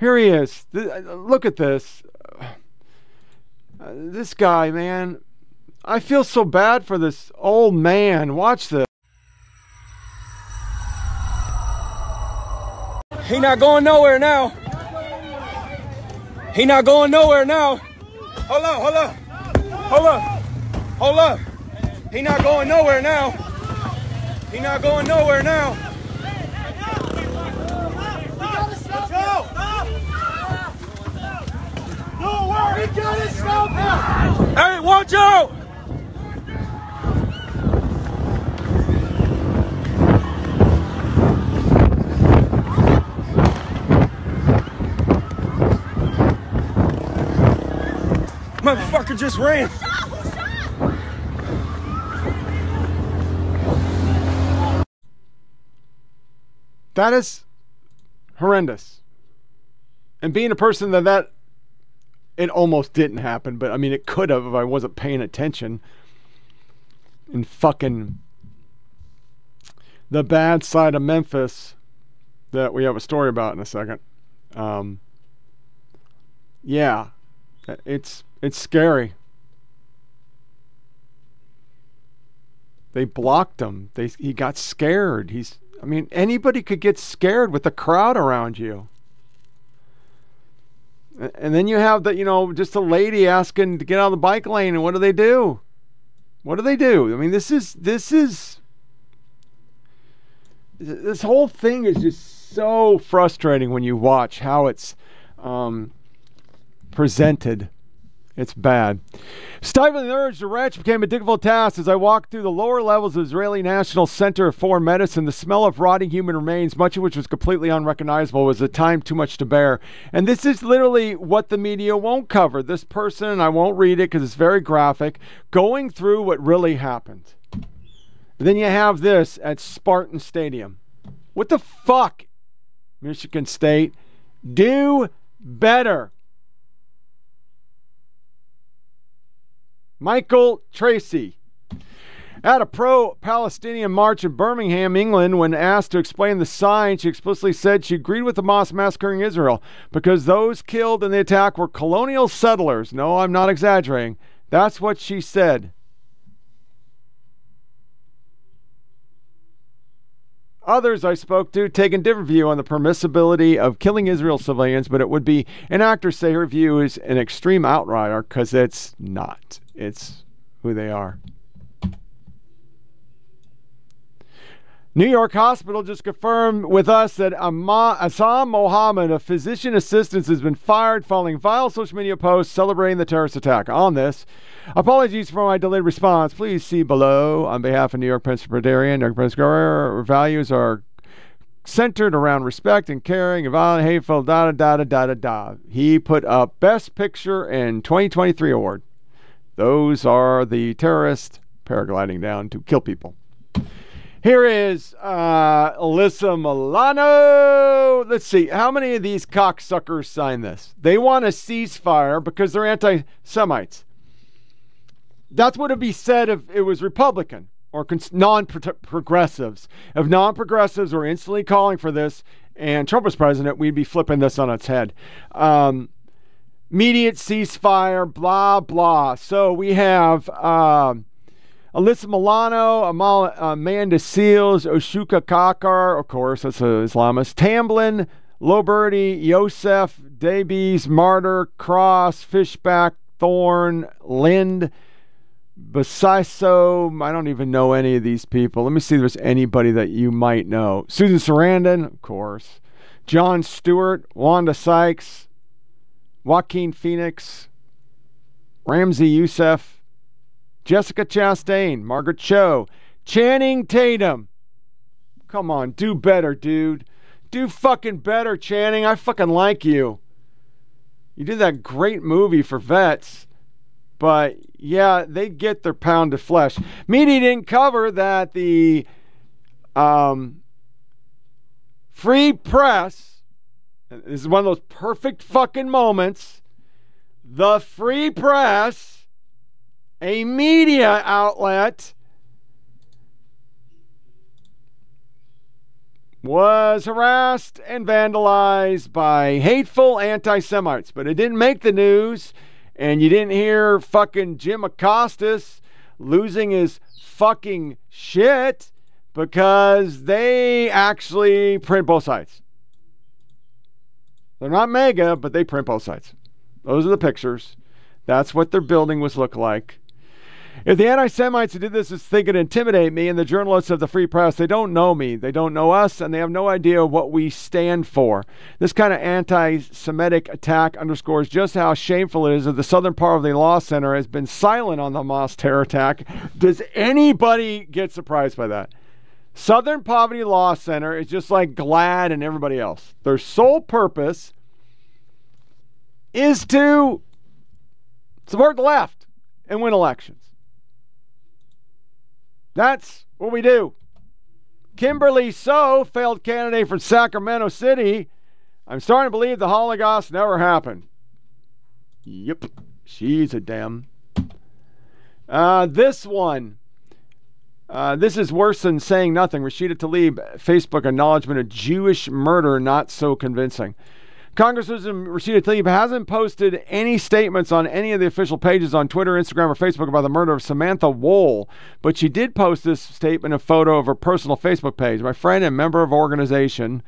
Here he is. look at this. Uh, this guy, man. I feel so bad for this old man. Watch this. He not going nowhere now. He not going nowhere now. Hold up, hold up. Hold up. Hold up. He not going nowhere now. He not going nowhere now. Hey, watch out! Motherfucker just ran. That is horrendous. And being a person that that it almost didn't happen, but I mean it could have if I wasn't paying attention. In fucking the bad side of Memphis that we have a story about in a second. Um, yeah, it's it's scary. They blocked him. They he got scared. He's I mean anybody could get scared with the crowd around you. And then you have the you know just a lady asking to get out of the bike lane and what do they do? What do they do? I mean this is this is this whole thing is just so frustrating when you watch how it's um, presented. It's bad. Stifling the urge to retch became a difficult task as I walked through the lower levels of Israeli National Center for Medicine. The smell of rotting human remains, much of which was completely unrecognizable, was a time too much to bear. And this is literally what the media won't cover. This person, and I won't read it because it's very graphic, going through what really happened. Then you have this at Spartan Stadium. What the fuck? Michigan State Do better. Michael Tracey. At a pro Palestinian march in Birmingham, England, when asked to explain the sign, she explicitly said she agreed with the Hamas massacring Israel because those killed in the attack were colonial settlers. No, I'm not exaggerating. That's what she said. Others I spoke to take a different view on the permissibility of killing Israel civilians, but it would be an actor say her view is an extreme outrider because it's not. It's who they are. New York hospital just confirmed with us that Assam Mohammed, a physician assistant, has been fired following vile social media posts celebrating the terrorist attack. On this, apologies for my delayed response. Please see below. On behalf of New York Presbyterian, New York Presbyterian values are centered around respect and caring and violent, hateful, da da da da da da. He put up Best Picture and 2023 award. Those are the terrorists paragliding down to kill people. Here is uh, Alyssa Milano. Let's see, how many of these cocksuckers signed this? They want a ceasefire because they're anti Semites. That's what would be said if it was Republican or non progressives. If non progressives were instantly calling for this and Trump was president, we'd be flipping this on its head. Um, immediate ceasefire, blah, blah. So we have. Um, Alyssa Milano, Amal, uh, Amanda Seales, Oshuka Kakar, of course, that's an Islamist. Tamblyn, Loberty, Yosef, Davies, Martyr, Cross, Fishback, Thorn, Lind, Basiso. I don't even know any of these people. Let me see if there's anybody that you might know. Susan Sarandon, of course. Jon Stewart, Wanda Sykes, Joaquin Phoenix, Ramy Youssef, Jessica Chastain, Margaret Cho, Channing Tatum. Come on, do better, dude. Do fucking better, Channing. I fucking like you. You did that great movie for vets. But yeah, they get their pound of flesh. Media didn't cover that the um, free press, this is one of those perfect fucking moments. The free press a media outlet was harassed and vandalized by hateful anti Semites, but it didn't make the news. And you didn't hear fucking Jim Acosta losing his fucking shit because they actually print both sides. They're not MAGA, but they print both sides. Those are the pictures. That's what their building was look like. If the anti Semites who did this is thinking to intimidate me and the journalists of the Free Press, they don't know me. They don't know us, and they have no idea what we stand for. This kind of anti Semitic attack underscores just how shameful it is that the Southern Poverty Law Center has been silent on the Hamas terror attack. Does anybody get surprised by that? Southern Poverty Law Center is just like GLAAD and everybody else. Their sole purpose is to support the left and win elections. That's what we do. Kimberly So, failed candidate from Sacramento City. I'm starting to believe the Holocaust never happened. Yep, she's a damn. Uh, this one. Uh, this is worse than saying nothing. Rashida Tlaib, Facebook acknowledgement of Jewish murder, not so convincing. Congresswoman Rashida Tlaib hasn't posted any statements on any of the official pages on Twitter, Instagram, or Facebook about the murder of Samantha Woll, but she did post this statement, a photo of her personal Facebook page. My friend and member of organization,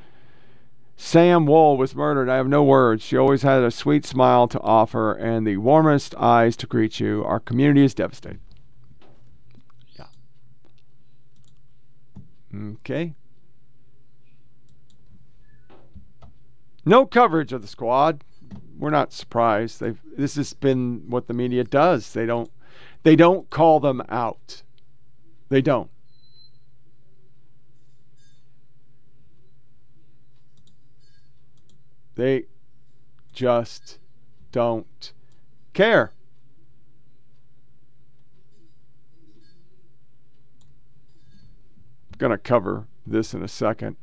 Sam Woll, was murdered. I have no words. She always had a sweet smile to offer and the warmest eyes to greet you. Our community is devastated. Yeah. Okay. No coverage of the squad. We're not surprised. They've, this has been what the media does. They don't they don't call them out. They don't. They just don't care. I'm going to cover this in a second.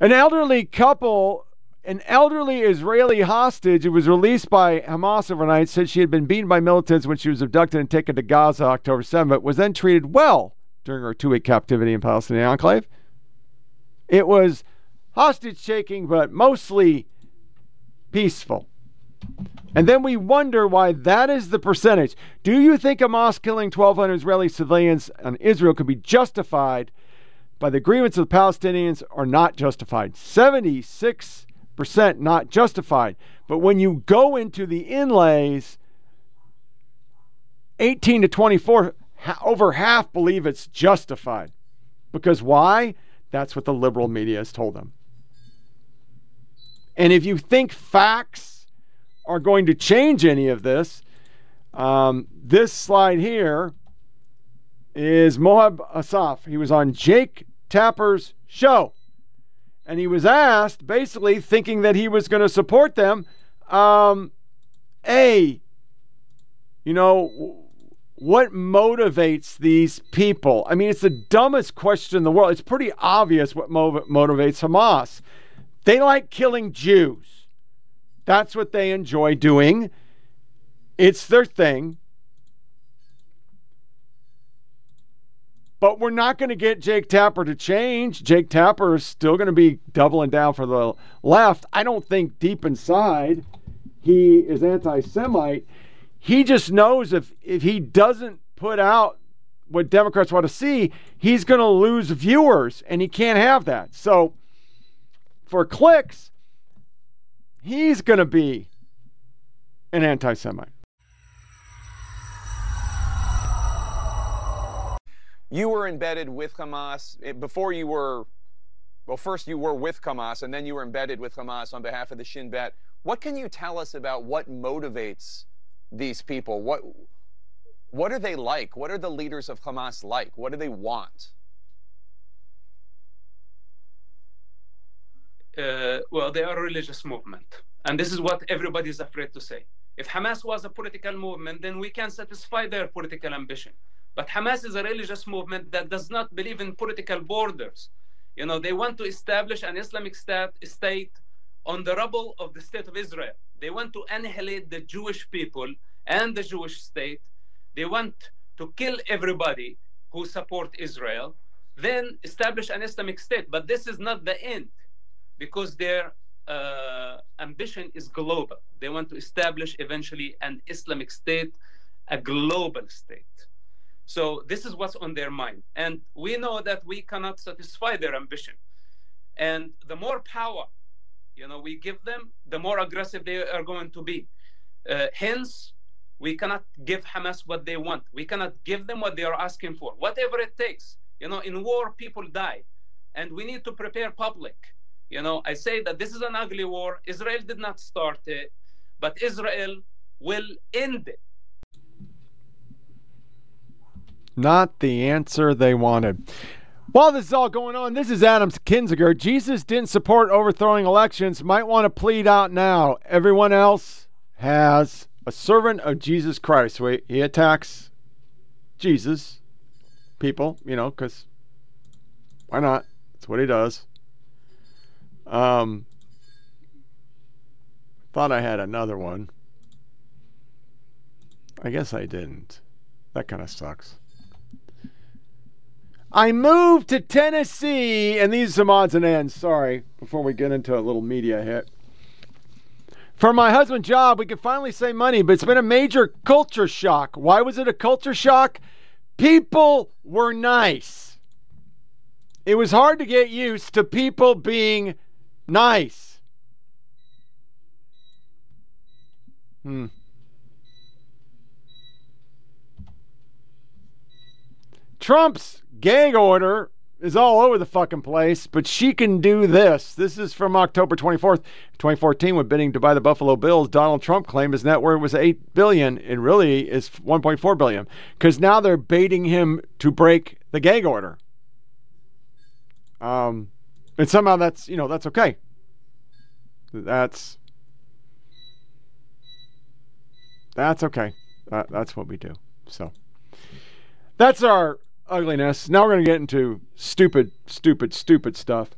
An elderly couple an elderly Israeli hostage who was released by Hamas overnight said she had been beaten by militants when she was abducted and taken to Gaza October 7th, but was then treated well during her two week captivity in Palestinian enclave. It was hostage taking, but mostly peaceful. And then we wonder why that is the percentage. Do you think Hamas killing 1,200 Israeli civilians in Israel could be justified by the agreements of the Palestinians are not justified? 76% not justified. But when you go into the inlays, 18 to 24, over half believe it's justified. Because why? That's what the liberal media has told them. And if you think facts are going to change any of this, um, this slide here is Mohab Asaf. He was on Jake Tapper's show. And he was asked, basically thinking that he was going to support them, um, A, you know, what motivates these people? I mean, it's the dumbest question in the world. It's pretty obvious what motivates Hamas. They like killing Jews. That's what they enjoy doing. It's their thing. But we're not going to get Jake Tapper to change. Jake Tapper is still going to be doubling down for the left. I don't think deep inside he is anti Semite. He just knows if, if he doesn't put out what Democrats want to see, he's going to lose viewers, and he can't have that. So for clicks, he's going to be an anti Semite. You were embedded with Hamas eh, before you were, well, first you were with Hamas and then you were embedded with Hamas on behalf of the Shin Bet. What can you tell us about what motivates these people? What, what are they like? What are the leaders of Hamas like? What do they want? uh, well, they are a religious movement. And this is what everybody is afraid to say. If Hamas was a political movement, then we can satisfy their political ambition. But Hamas is a religious movement that does not believe in political borders. You know, they want to establish an Islamic state, state on the rubble of the state of Israel. They want to annihilate the Jewish people and the Jewish state. They want to kill everybody who support Israel, then establish an Islamic state. But this is not the end because their uh, ambition is global. They want to establish eventually an Islamic state, a global state. So this is what's on their mind. And we know that we cannot satisfy their ambition. And the more power, you know, we give them, the more aggressive they are going to be. Uh, hence, we cannot give Hamas what they want. We cannot give them what they are asking for, whatever it takes. You know, in war, people die. And we need to prepare public you know, I say that this is an ugly war. Israel did not start it, but Israel will end it. Not the answer they wanted. While this is all going on, this is Adam Kinzinger. Jesus didn't support overthrowing elections. Might want to plead out now. Everyone else has a servant of Jesus Christ. Wait, he attacks Jesus, people, you know, because why not? That's what he does. Um, thought I had another one. I guess I didn't. That kind of sucks. I moved to Tennessee, and these are some odds and ends. Sorry, before we get into a little media hit. For my husband's job, we could finally save money, but it's been a major culture shock. Why was it a culture shock? People were nice. It was hard to get used to people being Nice. Hmm. Trump's gag order is all over the fucking place, but she can do this. This is from October 24th, 2014, when bidding to buy the Buffalo Bills. Donald Trump claimed his net worth was 8 billion. It really is 1.4 billion because now they're baiting him to break the gag order. Um, and somehow that's, you know, that's okay. That's that's okay. That, that's what we do. So that's our ugliness. Now we're going to get into stupid, stupid, stupid stuff.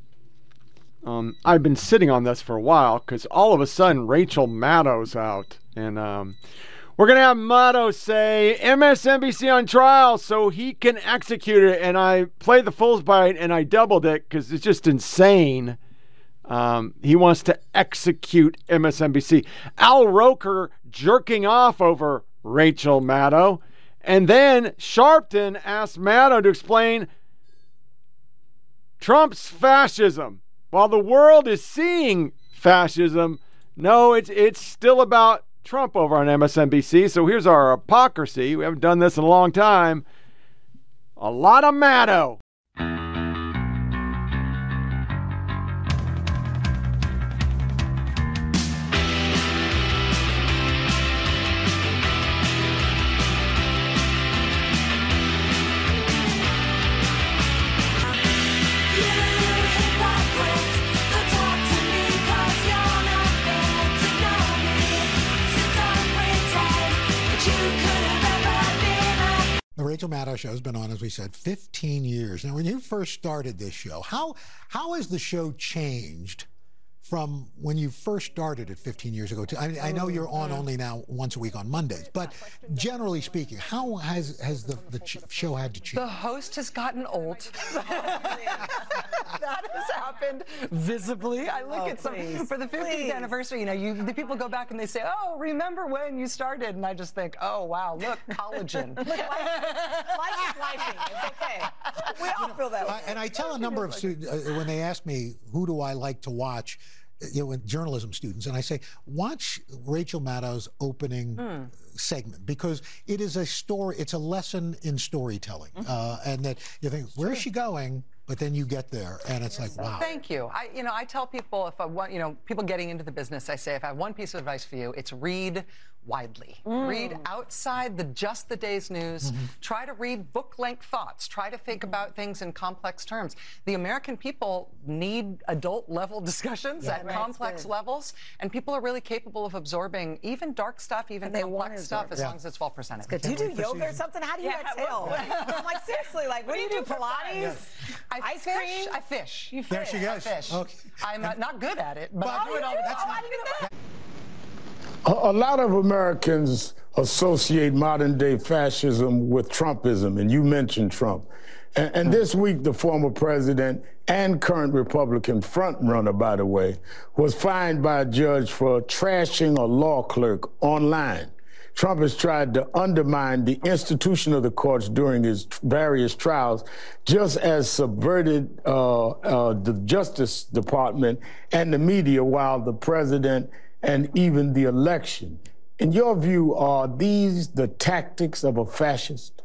Um, I've been sitting on this for a while because all of a sudden Rachel Maddow's out, and um, we're gonna have Maddow say MSNBC on trial so he can execute it. And I played the Fool's Bite and I doubled it because it's just insane. Um, he wants to execute MSNBC. Al Roker jerking off over Rachel Maddow. And then Sharpton asked Maddow to explain Trump's fascism. While the world is seeing fascism, no, it's it's still about Trump over on MSNBC. So here's our hypocrisy. We haven't done this in a long time. A lot of Maddow. Rachel Maddow show has been on, as we said, 15 years. Now, when you first started this show, how how has the show changed from when you first started it 15 years ago? To, I, I know you're on only now once a week on Mondays, but generally speaking, how has has the, the ch- show had to change? The host has gotten old. that has happened visibly. I look Oh, at some please. for the 50th Please. anniversary. You know, you the people go back and they say, "Oh, remember when you started?" And I just think, "Oh, wow, look, collagen." Life is lifing. It's okay. We all feel that way. And I tell a number of students uh, when they ask me who do I like to watch, you know, journalism students, and I say watch Rachel Maddow's opening Hmm. segment because it is a story. It's a lesson in storytelling, Mm-hmm. uh, and that you think where is she going, but then you get there and it's like wow. Thank you. I, you know, I tell people if I want, you know, people getting into the business, I say if I have one piece of advice for you, it's read widely. Mm. Read outside the just the day's news. Mm-hmm. Try to read book-length thoughts. Try to think about things in complex terms. The American people need adult-level discussions Yeah. at Right, complex levels, and people are really capable of absorbing even dark stuff, even complex stuff, as Yeah. long as it's well presented. Do you do yoga or something? How do you Yeah, exhale? I'm like, seriously, like, what, do you do? for fun? Pilates? I Ice fish. cream? I fish. You There she I goes. fish. Okay. I'm uh, not good at it, but But- I do it all the That's time. A, lot of Americans associate modern day fascism with Trumpism, and you mentioned Trump. And, and this week, the former president and current Republican frontrunner, by the way, was fined by a judge for trashing a law clerk online. Trump has tried to undermine the institution of the courts during his various trials, just as subverted uh, uh, the Justice Department and the media while the president and even the election. In your view, are these the tactics of a fascist?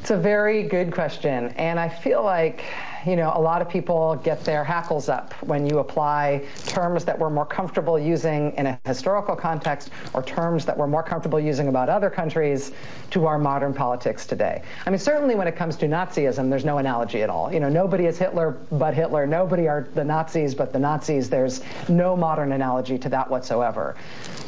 It's a very good question. And I feel like, you know, a lot of people get their hackles up when you apply terms that we're more comfortable using in a historical context or terms that we're more comfortable using about other countries to our modern politics today. I mean, certainly when it comes to Nazism, there's no analogy at all. You know, nobody is Hitler but Hitler. Nobody are the Nazis but the Nazis. There's no modern analogy to that whatsoever.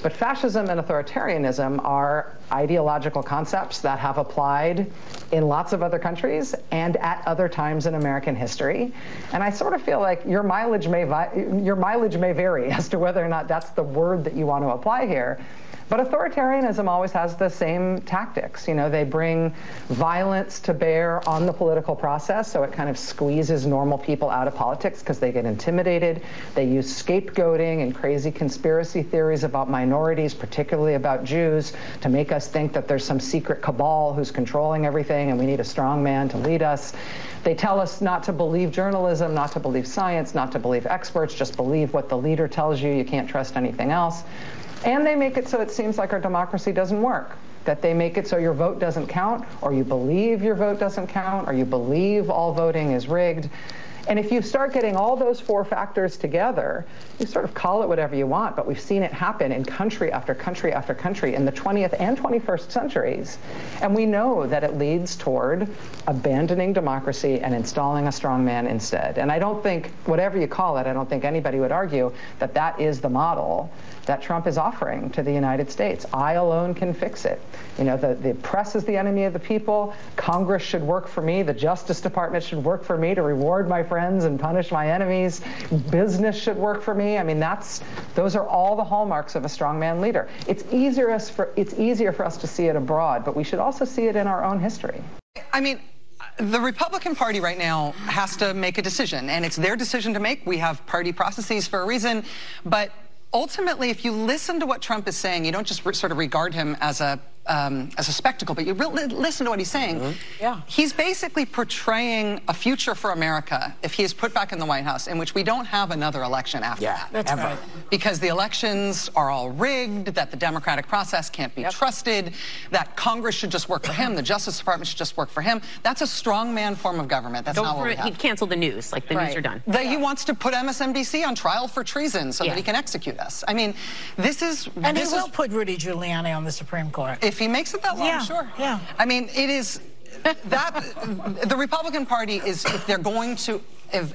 But fascism and authoritarianism are ideological concepts that have applied in lots of other countries and at other times in American history. And I sort of feel like your mileage may vi- your mileage may vary as to whether or not that's the word that you want to apply here. But authoritarianism always has the same tactics. You know, they bring violence to bear on the political process, so it kind of squeezes normal people out of politics because they get intimidated. They use scapegoating and crazy conspiracy theories about minorities, particularly about Jews, to make us think that there's some secret cabal who's controlling everything and we need a strong man to lead us. They tell us not to believe journalism, not to believe science, not to believe experts, just believe what the leader tells you. You can't trust anything else. And they make it so it seems like our democracy doesn't work. That they make it so your vote doesn't count, or you believe your vote doesn't count, or you believe all voting is rigged. And if you start getting all those four factors together, you sort of call it whatever you want, but we've seen it happen in country after country after country in the 20th and 21st centuries. And we know that it leads toward abandoning democracy and installing a strong man instead. And I don't think, whatever you call it, I don't think anybody would argue that that is the model that Trump is offering to the United States. I alone can fix it. You know, the, the press is the enemy of the people, Congress should work for me, the Justice Department should work for me to reward my friends and punish my enemies, business should work for me. I mean, that's those are all the hallmarks of a strongman leader. It's easier for it's easier for us to see it abroad, but we should also see it in our own history. I mean, the Republican Party right now has to make a decision, and it's their decision to make. We have party processes for a reason, but ultimately, if you listen to what Trump is saying, you don't just sort of regard him as a um, as a spectacle, but you really listen to what he's saying. Mm -hmm. Yeah. He's basically portraying a future for America if he is put back in the White House in which we don't have another election after yeah, that. That's ever. right. Because the elections are all rigged, that the democratic process can't be yep. trusted, that Congress should just work for him, the Justice Department should just work for him. That's a strongman form of government. That's don't not what we have. He'd cancel the news, like the right. news are done. That yeah. he wants to put MSNBC on trial for treason so yeah. that he can execute us. I mean, this is... And this he will is, put Rudy Giuliani on the Supreme Court. If he makes it that long, yeah, sure. Yeah. I mean, it is that the Republican Party is if they're going to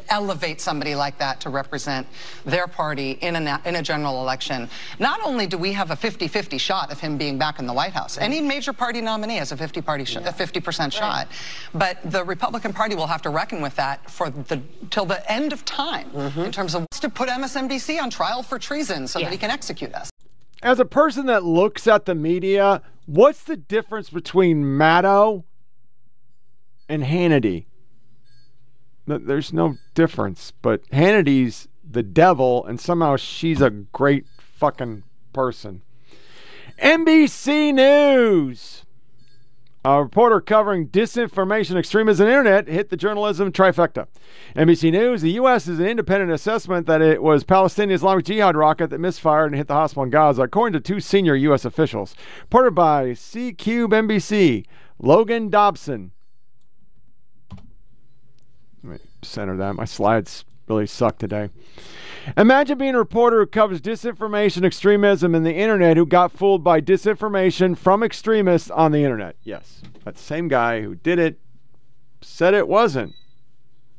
elevate somebody like that to represent their party in a, in a general election, not only do we have a 50-50 shot of him being back in the White House, any major party nominee has a 50 party yeah. a 50% shot, right. but the Republican Party will have to reckon with that for the till the end of time mm -hmm. in terms of to put MSNBC on trial for treason so yeah. that he can execute us. As a person that looks at the media, what's the difference between Maddow and Hannity? There's no difference, but Hannity's the devil, and somehow she's a great fucking person. NBC News. A reporter covering disinformation, extremism, and internet hit the journalism trifecta. NBC News, the U.S. is an independent assessment that it was Palestinian Islamic Jihad rocket that misfired and hit the hospital in Gaza, according to two senior U.S. officials. Reported by C Cube NBC, Logan Dobson. Let me center that. My slides really suck today. Imagine being a reporter who covers disinformation, extremism, and the internet who got fooled by disinformation from extremists on the internet. Yes, that same guy who did it said it wasn't.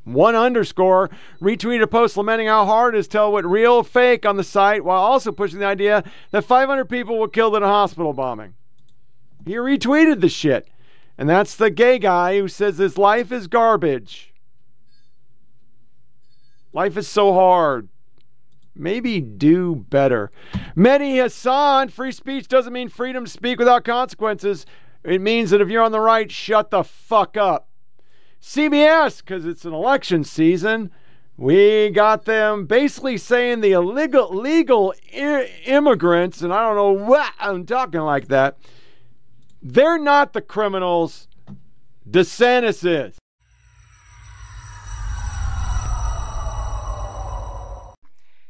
One underscore retweeted a post lamenting how hard it is to tell what real fake on the site while also pushing the idea that 500 people were killed in a hospital bombing. He retweeted the shit. And that's the gay guy who says his life is garbage. Life is so hard maybe do better. Mehdi Hasan, free speech doesn't mean freedom to speak without consequences. It means that if you're on the right, shut the fuck up. CBS, because it's an election season, we got them basically saying the illegal legal I- immigrants, and I don't know what I'm talking like that, they're not the criminals. DeSantis is.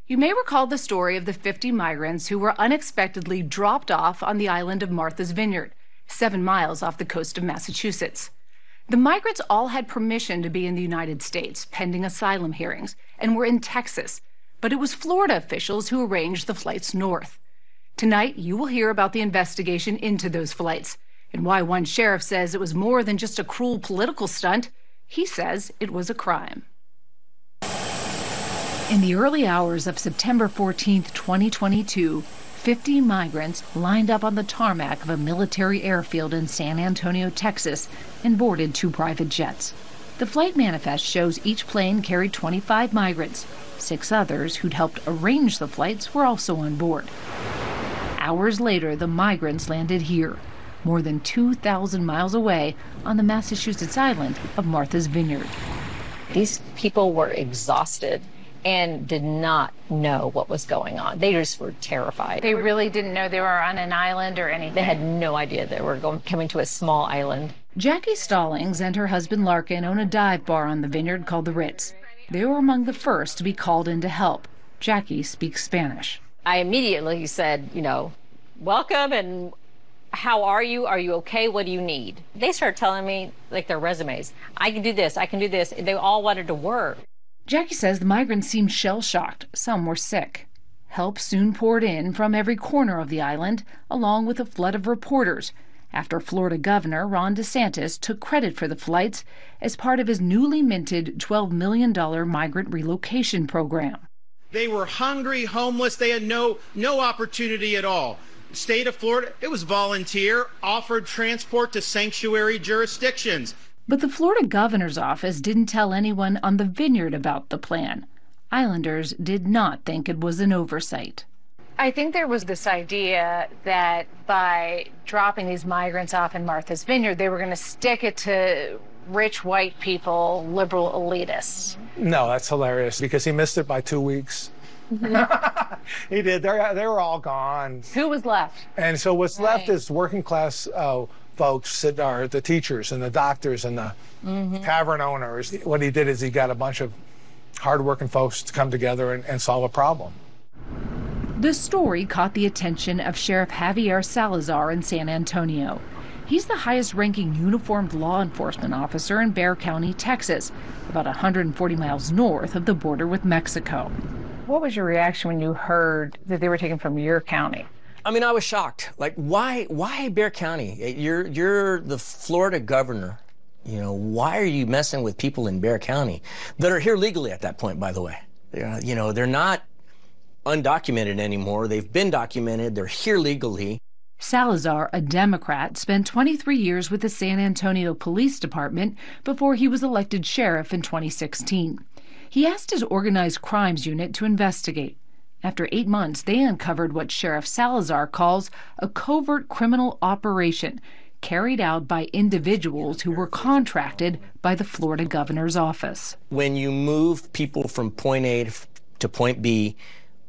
You may recall the story of the 50 migrants who were unexpectedly dropped off on the island of Martha's Vineyard, seven miles off the coast of Massachusetts. The migrants all had permission to be in the United States pending asylum hearings and were in Texas, but it was Florida officials who arranged the flights north. Tonight, you will hear about the investigation into those flights and why one sheriff says it was more than just a cruel political stunt. He says it was a crime. In the early hours of September 14, 2022, 50 migrants lined up on the tarmac of a military airfield in San Antonio, Texas, and boarded two private jets. The flight manifest shows each plane carried 25 migrants. Six others who'd helped arrange the flights were also on board. Hours later, the migrants landed here, more than 2,000 miles away on the Massachusetts island of Martha's Vineyard. These people were exhausted and did not know what was going on. They just were terrified. They really didn't know they were on an island or anything. They had no idea they were going coming to a small island. Jackie Stallings and her husband Larkin own a dive bar on the vineyard called the Ritz. They were among the first to be called in to help. Jackie speaks Spanish. I immediately said, you know, welcome and how are you? Are you okay? What do you need? They started telling me like their resumes. I can do this. I can do this. They all wanted to work. Jackie says the migrants seemed shell shocked. Some were sick. Help soon poured in from every corner of the island, along with a flood of reporters, after Florida Governor Ron DeSantis took credit for the flights as part of his newly minted $12 million migrant relocation program. They were hungry, homeless, they had no, no opportunity at all. state of Florida, it was volunteer, offered transport to sanctuary jurisdictions. But the Florida governor's office didn't tell anyone on the vineyard about the plan. Islanders did not think it was an oversight. I think there was this idea that by dropping these migrants off in Martha's Vineyard, they were going to stick it to rich white people, liberal elitists. No, that's hilarious because he missed it by two weeks. he did. They're, they were all gone. Who was left? And so what's left is working class uh, folks that are the teachers and the doctors and the Mm-hmm. tavern owners. What he did is he got a bunch of hardworking folks to come together and, and solve a problem. The story caught the attention of Sheriff Javier Salazar in San Antonio. He's the highest ranking uniformed law enforcement officer in Bexar County, Texas, about 140 miles north of the border with Mexico. What was your reaction when you heard that they were taken from your county? I mean, I was shocked. Like, why, why Bexar County? You're, you're the Florida governor. You know, why are you messing with people in Bexar County that are here legally at that point? By the way, they're, uh, you know, they're not undocumented anymore. They've been documented. They're here legally. Salazar, a Democrat, spent 23 years with the San Antonio Police Department before he was elected sheriff in 2016. He asked his organized crimes unit to investigate. After eight months, they uncovered what Sheriff Salazar calls a covert criminal operation carried out by individuals who were contracted by the Florida governor's office. When you move people from point A to point B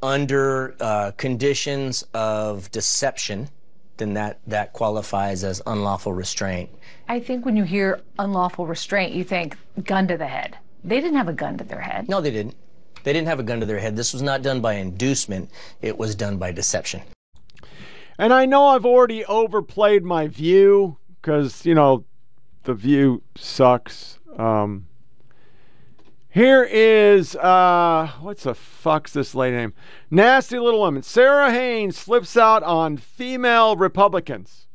under uh, conditions of deception, then that, that qualifies as unlawful restraint. I think when you hear unlawful restraint, you think gun to the head. They didn't have a gun to their head. No, they didn't. They didn't have a gun to their head. This was not done by inducement, it was done by deception. And I know I've already overplayed my view because, you know, the view sucks. Um, here is, uh, what's the fuck's this lady name? Nasty Little Woman. Sarah Haynes slips out on female Republicans.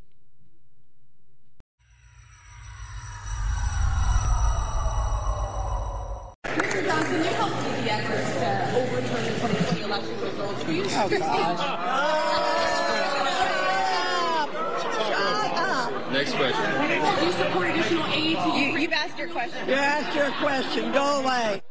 Mr. Johnson, you helped lead the efforts to overturn the 2020 election results. Were Oh, Next question. Do you support additional aid to You, you've asked your question. You asked your question. Go away.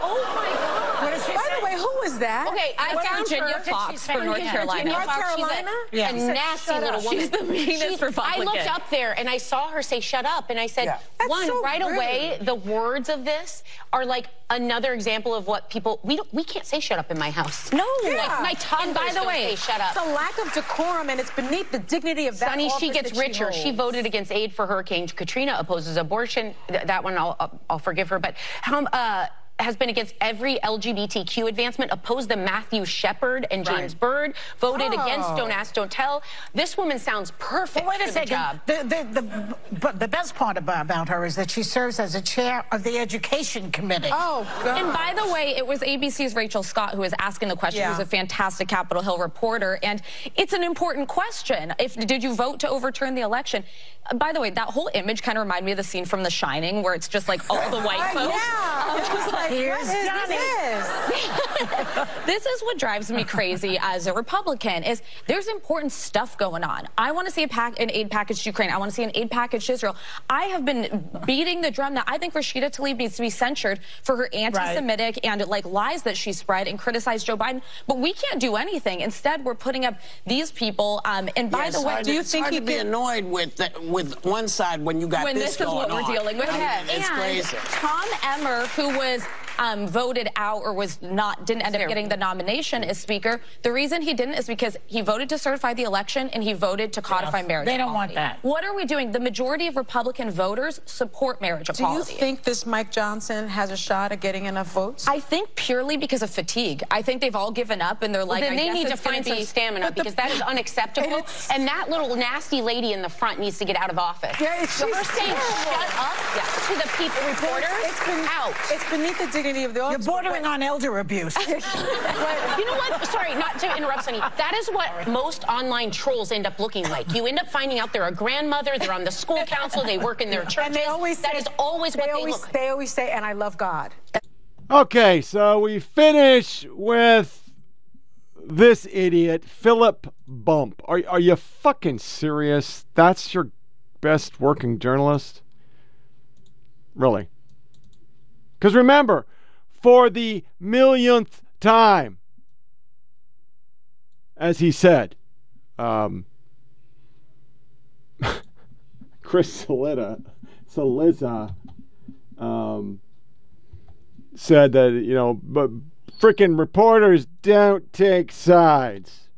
Oh my God. By the way, who was that? Okay, I What's found Virginia her. Foxx She's for from North Virginia Carolina. Foxx. North She's a- Carolina? A, Yeah. nasty little up. woman. She's the meanest She's- Republican. I looked up there and I saw her say "shut up," and I said, Yeah. "One, so right rude. away, the words of this are like another example of what people we don't we can't say shut up in my house. No. like, my toddler's And by the way, say shut up. it's a lack of decorum, and it's beneath the dignity of that Sonny, she gets that richer. She, holds. voted against aid for Hurricane Katrina, opposes abortion. Th- that one I'll, I'll, I'll forgive her. But how, uh, has been against every LGBTQ advancement, opposed the Matthew Shepard and James Byrd, voted Oh. against Don't Ask, Don't Tell. This woman sounds perfect Wait a for second. the job. The, the, the, but the best part about, about her is that she serves as a chair of the Education Committee. Oh, And by the way, it was ABC's Rachel Scott who was asking the question. Yeah. Who's a fantastic Capitol Hill reporter, and it's an important question. If did you vote to overturn the election? Uh, by the way, that whole image kind of reminded me of the scene from The Shining, where it's just like all the white Uh, folks. yeah. I was just like, Here's what is Johnny. this? this is what drives me crazy as a Republican. Is there's important stuff going on. I want to see a pack, an aid package to Ukraine. I want to see an aid package to Israel. I have been beating the drum that I think Rashida Tlaib needs to be censured for her anti-Semitic and like lies that she spread and criticized Joe Biden. But we can't do anything. Instead, we're putting up these people. Um, and by Yes, the way, do you it's hard to be annoyed with the, with one side when you got when this, this, is what going we're on? dealing with. I mean, it's and crazy. Tom Emmer, who was um, voted out or was not didn't end up getting the nomination as speaker. The reason he didn't is because he voted to certify the election and he voted to codify marriage. They don't want that. What are we doing? The majority of Republican voters support marriage Do you think this Mike Johnson has a shot at getting enough votes? I think purely because of fatigue. I think they've all given up and they're Well, like, then I they guess need to it's gonna find some stamina because that is unacceptable. And that little nasty lady in the front needs to get out of office. Yeah, it's so her she's saying terrible. shut up to the people reporters. It's, ben- out. it's beneath the dignity of the office. You're bordering on elder abuse. you know what? Sorry, not to interrupt, Sunny. That is what most online trolls end up looking like. You end up finding out they're a grandmother, they're on the school council, they work in their churches. And they always that say, is always what they they always, look. They always say, and I love God. Okay, so we finish with this idiot, Philip Bump. Are, are you fucking serious? That's your best working journalist? Really? Because remember, for the millionth time, as he said, um, Chris Salita, Cillizza, um, said that you know, but freaking reporters don't take sides.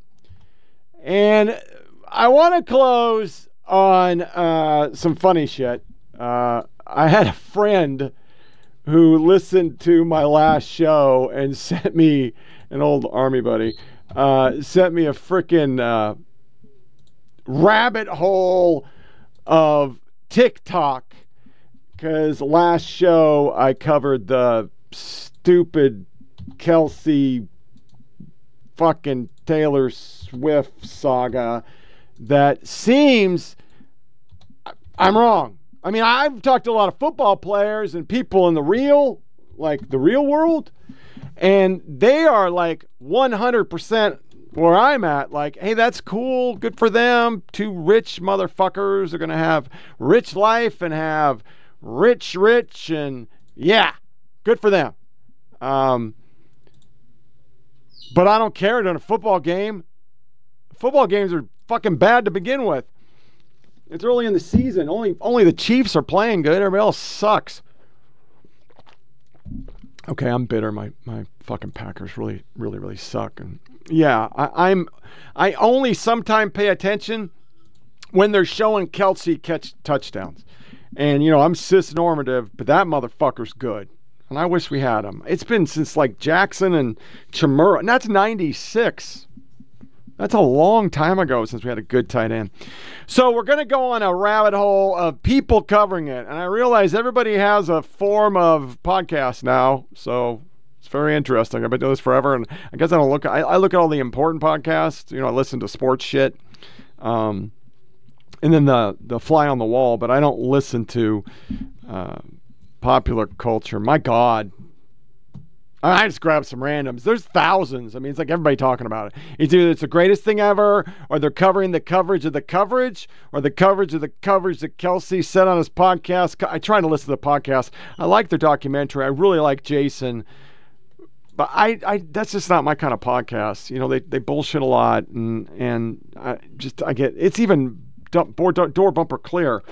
And I want to close on uh, some funny shit. Uh, I had a friend who listened to my last show and sent me an old army buddy uh, sent me a freaking uh, rabbit hole of TikTok because last show I covered the stupid Kelsey fucking Taylor Swift saga that seems I'm wrong. I mean, I've talked to a lot of football players and people in the real, like the real world, and they are like 100% where I'm at. Like, hey, that's cool. Good for them. Two rich motherfuckers are going to have rich life and have rich, rich, and yeah, good for them. Um, but I don't care in a football game. Football games are fucking bad to begin with. It's early in the season. Only only the Chiefs are playing good. Everybody else sucks. Okay, I'm bitter. My my fucking Packers really really really suck. And yeah, I, I'm I only sometimes pay attention when they're showing Kelsey catch touchdowns. And you know, I'm cis normative, but that motherfucker's good. And I wish we had him. It's been since like Jackson and Chmura. And that's 96. That's a long time ago since we had a good tight end. So we're going to go on a rabbit hole of people covering it. And I realize everybody has a form of podcast now. So it's very interesting. I've been doing this forever. And I guess I don't look, I, I look at all the important podcasts. You know, I listen to sports shit. Um, and then the, the fly on the wall, but I don't listen to uh, popular culture. My God, I just grabbed some randoms. There's thousands. I mean, it's like everybody talking about it. It's either it's the greatest thing ever, or they're covering the coverage of the coverage, or the coverage of the coverage that Kelsey said on his podcast. I try to listen to the podcast. I like their documentary. I really like Jason, but I, I that's just not my kind of podcast. You know, they they bullshit a lot, and and I just I get it's even door, door bumper clear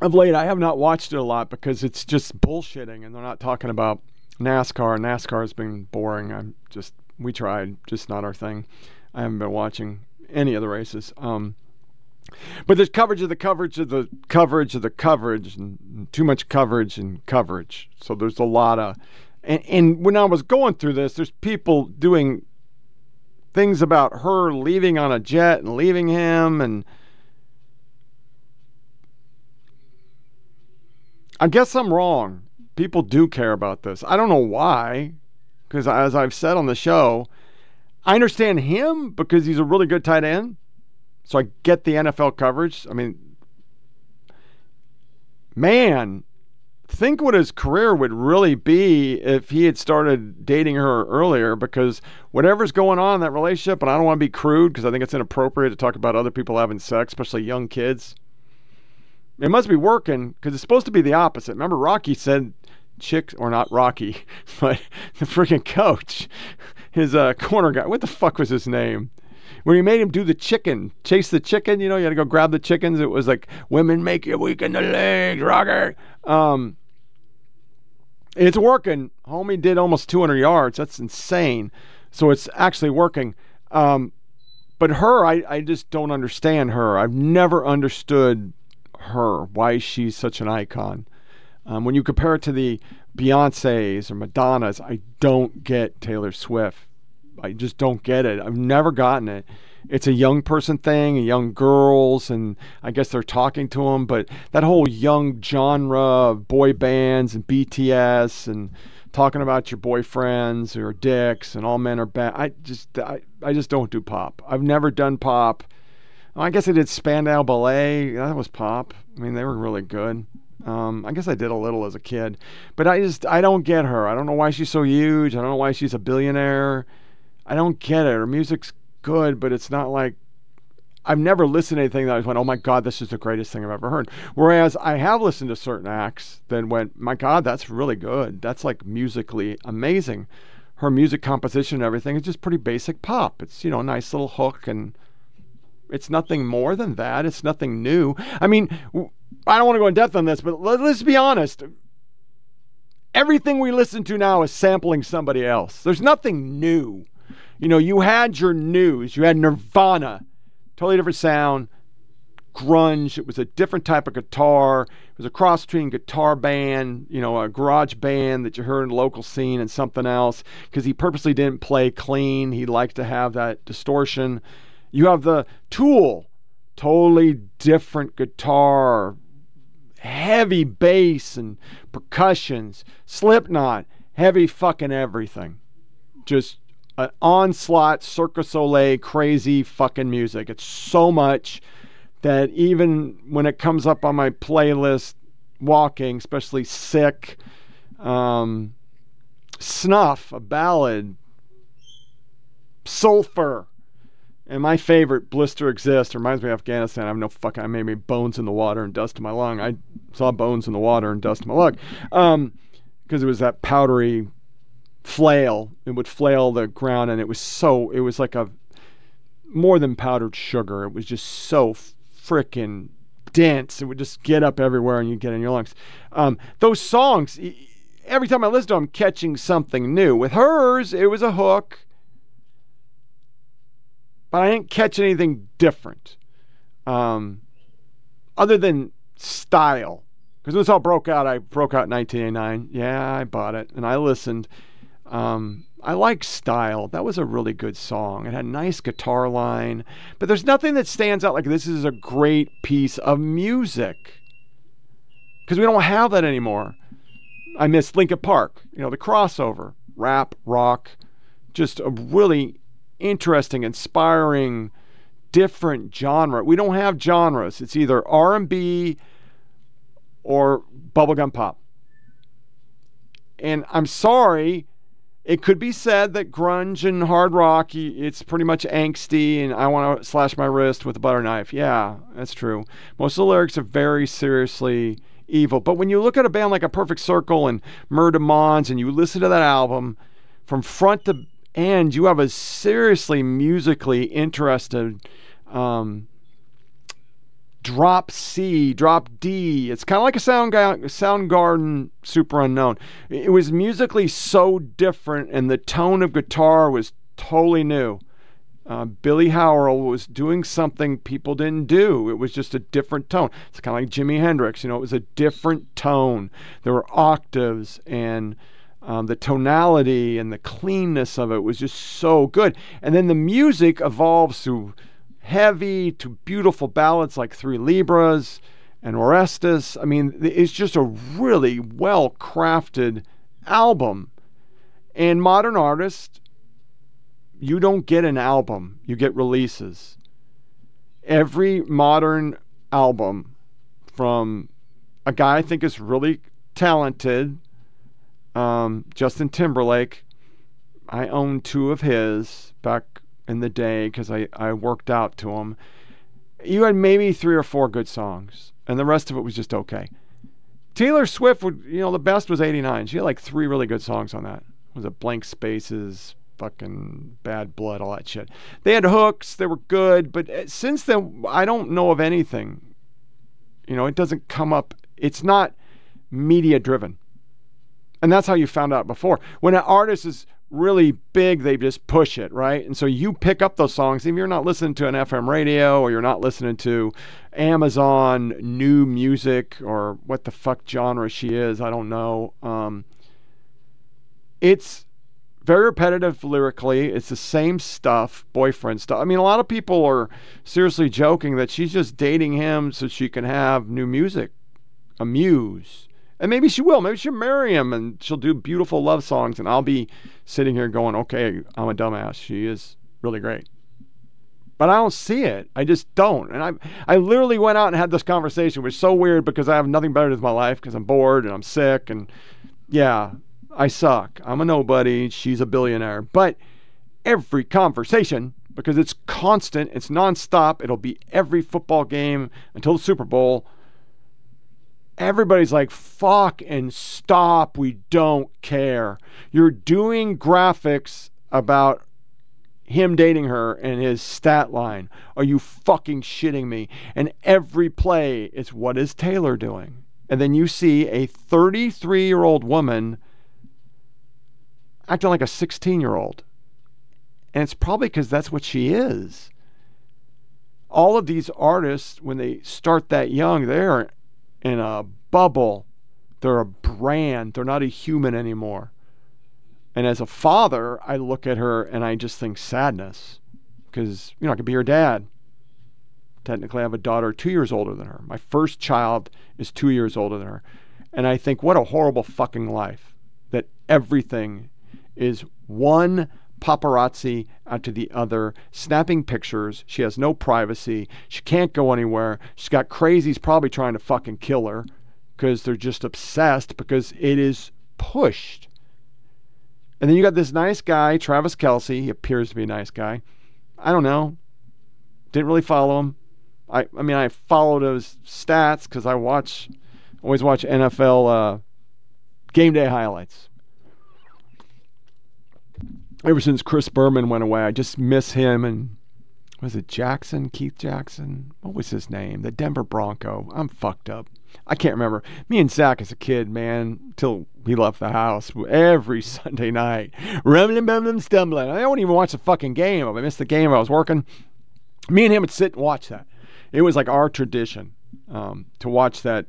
of late, I have not watched it a lot because it's just bullshitting, and they're not talking about NASCAR. NASCAR has been boring. I'm just we tried, just not our thing. I haven't been watching any of the races. Um, but there's coverage of the coverage of the coverage of the coverage, and too much coverage and coverage. So there's a lot of, and, and when I was going through this, there's people doing things about her leaving on a jet and leaving him and I guess I'm wrong. People do care about this. I don't know why, because as I've said on the show, I understand him because he's a really good tight end. So I get the NFL coverage. I mean, man, think what his career would really be if he had started dating her earlier because whatever's going on in that relationship, and I don't want to be crude because I think it's inappropriate to talk about other people having sex, especially young kids. It must be working because it's supposed to be the opposite. Remember, Rocky said chicks, or not Rocky, but the freaking coach, his uh, corner guy. What the fuck was his name? When he made him do the chicken, chase the chicken, you know, you had to go grab the chickens. It was like, women make you weak in the legs, Rocker. Um, it's working. Homie did almost 200 yards. That's insane. So it's actually working. Um, but her, I, I just don't understand her. I've never understood her, why she's such an icon. Um, when you compare it to the Beyonces or Madonnas, I don't get Taylor Swift. I just don't get it. I've never gotten it. It's a young person thing, young girls, and I guess they're talking to them. But that whole young genre of boy bands and BTS and talking about your boyfriends or dicks and all men are bad. I just, I, I just don't do pop. I've never done pop. I guess I did Spandau Ballet. That was pop. I mean, they were really good. Um, I guess I did a little as a kid, but I just I don't get her. I don't know why she's so huge. I don't know why she's a billionaire. I don't get it. Her music's good, but it's not like I've never listened to anything that I went, oh my God, this is the greatest thing I've ever heard. Whereas I have listened to certain acts that went, my God, that's really good. That's like musically amazing. Her music composition and everything is just pretty basic pop. It's, you know, a nice little hook and it's nothing more than that. It's nothing new. I mean, I don't want to go in depth on this, but let, us be honest. Everything we listen to now is sampling somebody else. There's nothing new. You know, you had your news, you had Nirvana, totally different sound, grunge. It was a different type of guitar. It was a cross between guitar band, you know, a garage band that you heard in the local scene and something else because he purposely didn't play clean. He liked to have that distortion. You have the Tool, totally different guitar, heavy bass and percussions. Slipknot, heavy fucking everything. Just an onslaught, Cirque du Soleil, crazy fucking music. It's so much that even when it comes up on my playlist, walking, especially sick, um, snuff, a ballad, sulfur, and my favorite, Blister Exists, reminds me of Afghanistan. I have no fucking, I made me bones in the water and dust in my lung. I saw bones in the water and dust in my lung. Um, because it was that powdery flail. It would flail the ground, and it was so, it was like a more than powdered sugar. It was just so freaking dense. It would just get up everywhere and you get in your lungs. Um, those songs, every time I listen to them, I'm catching something new. With hers, it was a hook but I didn't catch anything different, um, other than style. Because when this all broke out, I broke out in 1989. Yeah, I bought it and I listened. Um, I like style. That was a really good song. It had a nice guitar line, but there's nothing that stands out like this is a great piece of music. Because we don't have that anymore. I miss Linkin Park, you know, the crossover, rap, rock, just a really interesting, inspiring, different genre. We don't have genres. It's either R&B or bubblegum pop. And I'm sorry, it could be said that grunge and hard rock, it's pretty much angsty and I want to slash my wrist with a butter knife. Yeah, that's true. Most of the lyrics are very seriously evil. But when you look at a band like A Perfect Circle and Mer de Noms and you listen to that album from front to and you have a seriously musically interested um, drop C, drop D. It's kind of like a sound Soundgarden Superunknown. It was musically so different, and the tone of guitar was totally new. Uh, Billy Howerdel was doing something people didn't do. It was just a different tone. It's kind of like Jimi Hendrix. You know, it was a different tone. There were octaves and um, the tonality and the cleanness of it was just so good. And then the music evolves through heavy to beautiful ballads like Three Libras and Orestes. I mean, it's just a really well crafted album. And modern artists, you don't get an album, you get releases. Every modern album from a guy I think is really talented um, Justin Timberlake, I own two of his back in the day because I, I worked out to him. You had maybe three or four good songs, and the rest of it was just okay. Taylor Swift would, you know, the best was 89. She had like three really good songs on that. Was it Blank Spaces, fucking Bad Blood, all that shit. They had hooks, they were good, but uh, since then, I don't know of anything. You know, it doesn't come up, it's not media driven. And that's how you found out before. When an artist is really big, they just push it, right? And so you pick up those songs, if you're not listening to an FM radio or you're not listening to Amazon new music or what the fuck genre she is, I don't know. Um, it's very repetitive lyrically. It's the same stuff, boyfriend stuff. I mean, a lot of people are seriously joking that she's just dating him so she can have new music, a muse. And maybe she will. Maybe she'll marry him and she'll do beautiful love songs. And I'll be sitting here going, okay, I'm a dumbass. She is really great. but I don't see it. I just don't. And I I literally went out and had this conversation, which is so weird because I have nothing better with my life because I'm bored and I'm sick and yeah, I suck. I'm a nobody. She's a billionaire. But every conversation, because it's constant, it's nonstop, it'll be every football game until the Super Bowl. Everybody's like, fuck and stop. We don't care. You're doing graphics about him dating her and his stat line. Are you fucking shitting me? And every play is what is Taylor doing? And then you see a 33 year old woman acting like a 16 year old. And it's probably because that's what she is. All of these artists, when they start that young, they're in a bubble. They're a brand. They're not a human anymore. And as a father, I look at her and I just think sadness because, you know, I could be her dad. Technically, I have a daughter two years older than her. My first child is two years older than her. And I think, what a horrible fucking life that everything is one paparazzi after the other, snapping pictures. She has no privacy. She can't go anywhere. She's got crazies probably trying to fucking kill her because they're just obsessed because it is pushed. And then you got this nice guy, Travis Kelce. He appears to be a nice guy. I don't know. Didn't really follow him. I, I mean, I followed his stats because I watch, always watch NFL uh, game day highlights. Ever since Chris Berman went away, I just miss him and was it Jackson, Keith Jackson? What was his name? The Denver Bronco. I'm fucked up. I can't remember. Me and Zach as a kid, man, till we left the house every Sunday night, rumbling, bumbling, stumbling. I don't even watch the fucking game. If I missed the game, I was working. Me and him would sit and watch that. It was like our tradition um, to watch that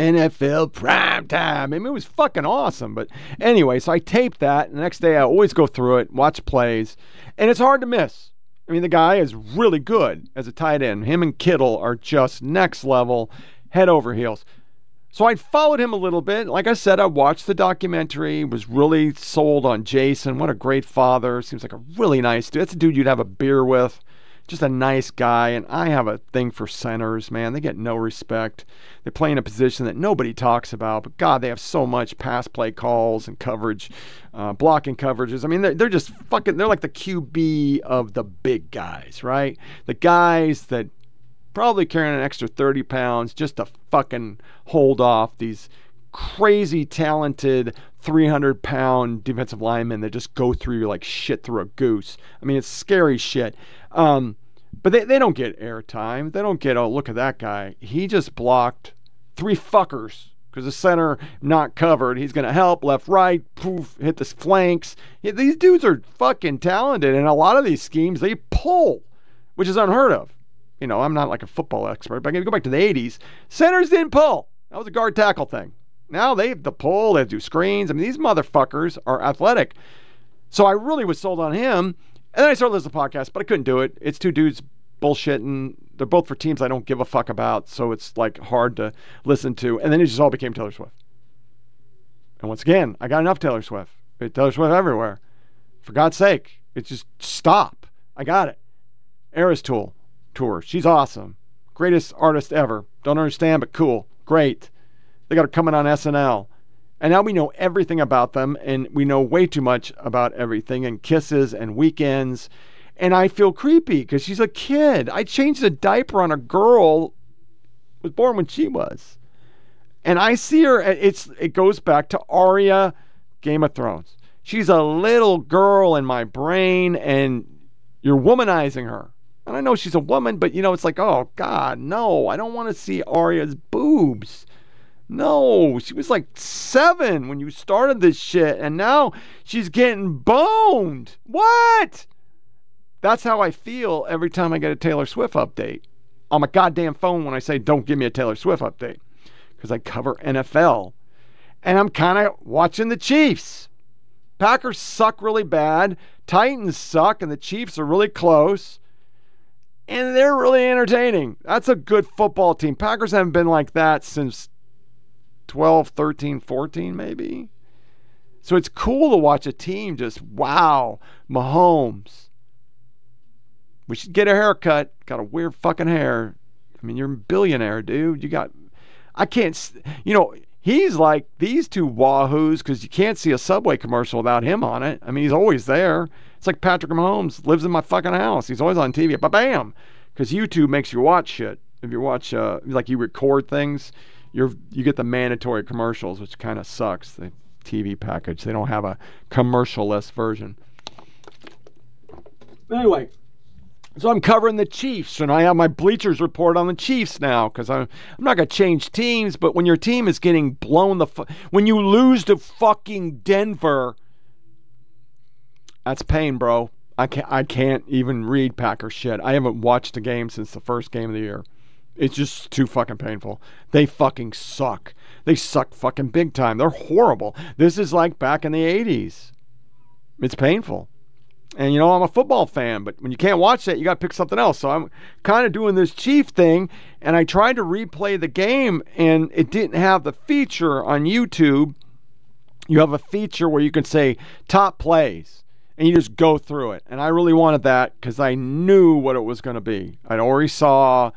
NFL prime time. I mean, it was fucking awesome. But anyway, so I taped that. The next day, I always go through it, watch plays, and it's hard to miss. I mean, the guy is really good as a tight end. Him and Kittle are just next level, head over heels. So I followed him a little bit. Like I said, I watched the documentary, was really sold on Jason. What a great father. Seems like a really nice dude. That's a dude you'd have a beer with just a nice guy. And I have a thing for centers, man. They get no respect. They play in a position that nobody talks about. But God, they have so much pass play calls and coverage, uh, blocking coverages. I mean, they're, they're just fucking, they're like the QB of the big guys, right? The guys that probably carrying an extra 30 pounds just to fucking hold off these crazy talented 300 pound defensive linemen that just go through like shit through a goose. I mean, it's scary shit. Um, but they, they don't get airtime. They don't get, oh, look at that guy. He just blocked three fuckers because the center not covered. He's going to help left, right, poof, hit the flanks. Yeah, these dudes are fucking talented. And a lot of these schemes, they pull, which is unheard of. You know, I'm not like a football expert, but I can go back to the 80s. Centers didn't pull. That was a guard tackle thing. Now they have the pull, they do screens. I mean, these motherfuckers are athletic. So I really was sold on him. And then I started listening to podcasts, but I couldn't do it. It's two dudes bullshitting. They're both for teams I don't give a fuck about, so it's like hard to listen to. And then it just all became Taylor Swift. And once again, I got enough Taylor Swift. Taylor Swift everywhere. For God's sake, it's just stop. I got it. Eras Tool tour. She's awesome. Greatest artist ever. Don't understand, but cool. Great. They got her coming on SNL. And now we know everything about them, and we know way too much about everything, and kisses and weekends. And I feel creepy because she's a kid. I changed a diaper on a girl was born when she was. And I see her, it's it goes back to Arya, Game of Thrones. She's a little girl in my brain, and you're womanizing her. And I know she's a woman, but you know, it's like, oh God, no, I don't want to see Arya's boobs. No, she was like seven when you started this shit, and now she's getting boned. What? That's how I feel every time I get a Taylor Swift update on my goddamn phone when I say, don't give me a Taylor Swift update, because I cover NFL. And I'm kind of watching the Chiefs. Packers suck really bad, Titans suck, and the Chiefs are really close. And they're really entertaining. That's a good football team. Packers haven't been like that since 12, 13, 14, maybe. So it's cool to watch a team just, wow, Mahomes, We should get a haircut. Got a weird fucking hair. I mean, you're a billionaire, dude. You got. I can't. You know, he's like these two wahoos because you can't see a Subway commercial without him on it. I mean, he's always there. It's like Patrick Mahomes lives in my fucking house. He's always on TV. But bam, because YouTube makes you watch shit. If you watch, uh, like you record things, you're you get the mandatory commercials, which kind of sucks. The TV package. They don't have a commercial-less version. Anyway, so I'm covering the Chiefs, and I have my bleachers report on the Chiefs now because I'm I'm not gonna change teams, but when your team is getting blown the fu- when you lose to fucking Denver, that's pain, bro. I can't I can't even read Packer shit. I haven't watched a game since the first game of the year. It's just too fucking painful. They fucking suck. They suck fucking big time. They're horrible. This is like back in the 80s. It's painful. And you know, I'm a football fan, but when you can't watch that, you got to pick something else. So I'm kind of doing this Chief thing, and I tried to replay the game, and it didn't have the feature on YouTube. You have a feature where you can say top plays, and you just go through it. And I really wanted that because I knew what it was going to be. I'd already saw,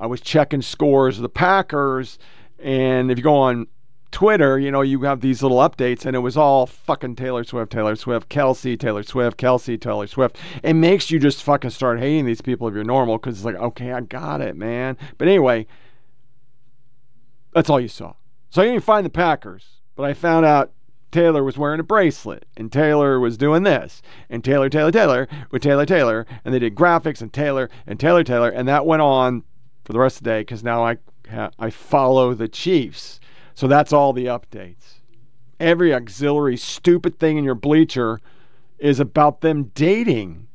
I was checking scores of the Packers, and if you go on Twitter, you know, you have these little updates, and it was all fucking Taylor Swift, Taylor Swift, Kelce, Taylor Swift, Kelce, Taylor Swift. It makes you just fucking start hating these people if you're normal because it's like, okay, I got it, man. But anyway, that's all you saw. So I didn't find the Packers, but I found out Taylor was wearing a bracelet, and Taylor was doing this, and Taylor, Taylor, Taylor with Taylor, Taylor, and they did graphics and Taylor and Taylor, Taylor, and that went on for the rest of the day because now I ha- I follow the Chiefs, so that's all the updates. Every auxiliary stupid thing in your bleacher is about them dating.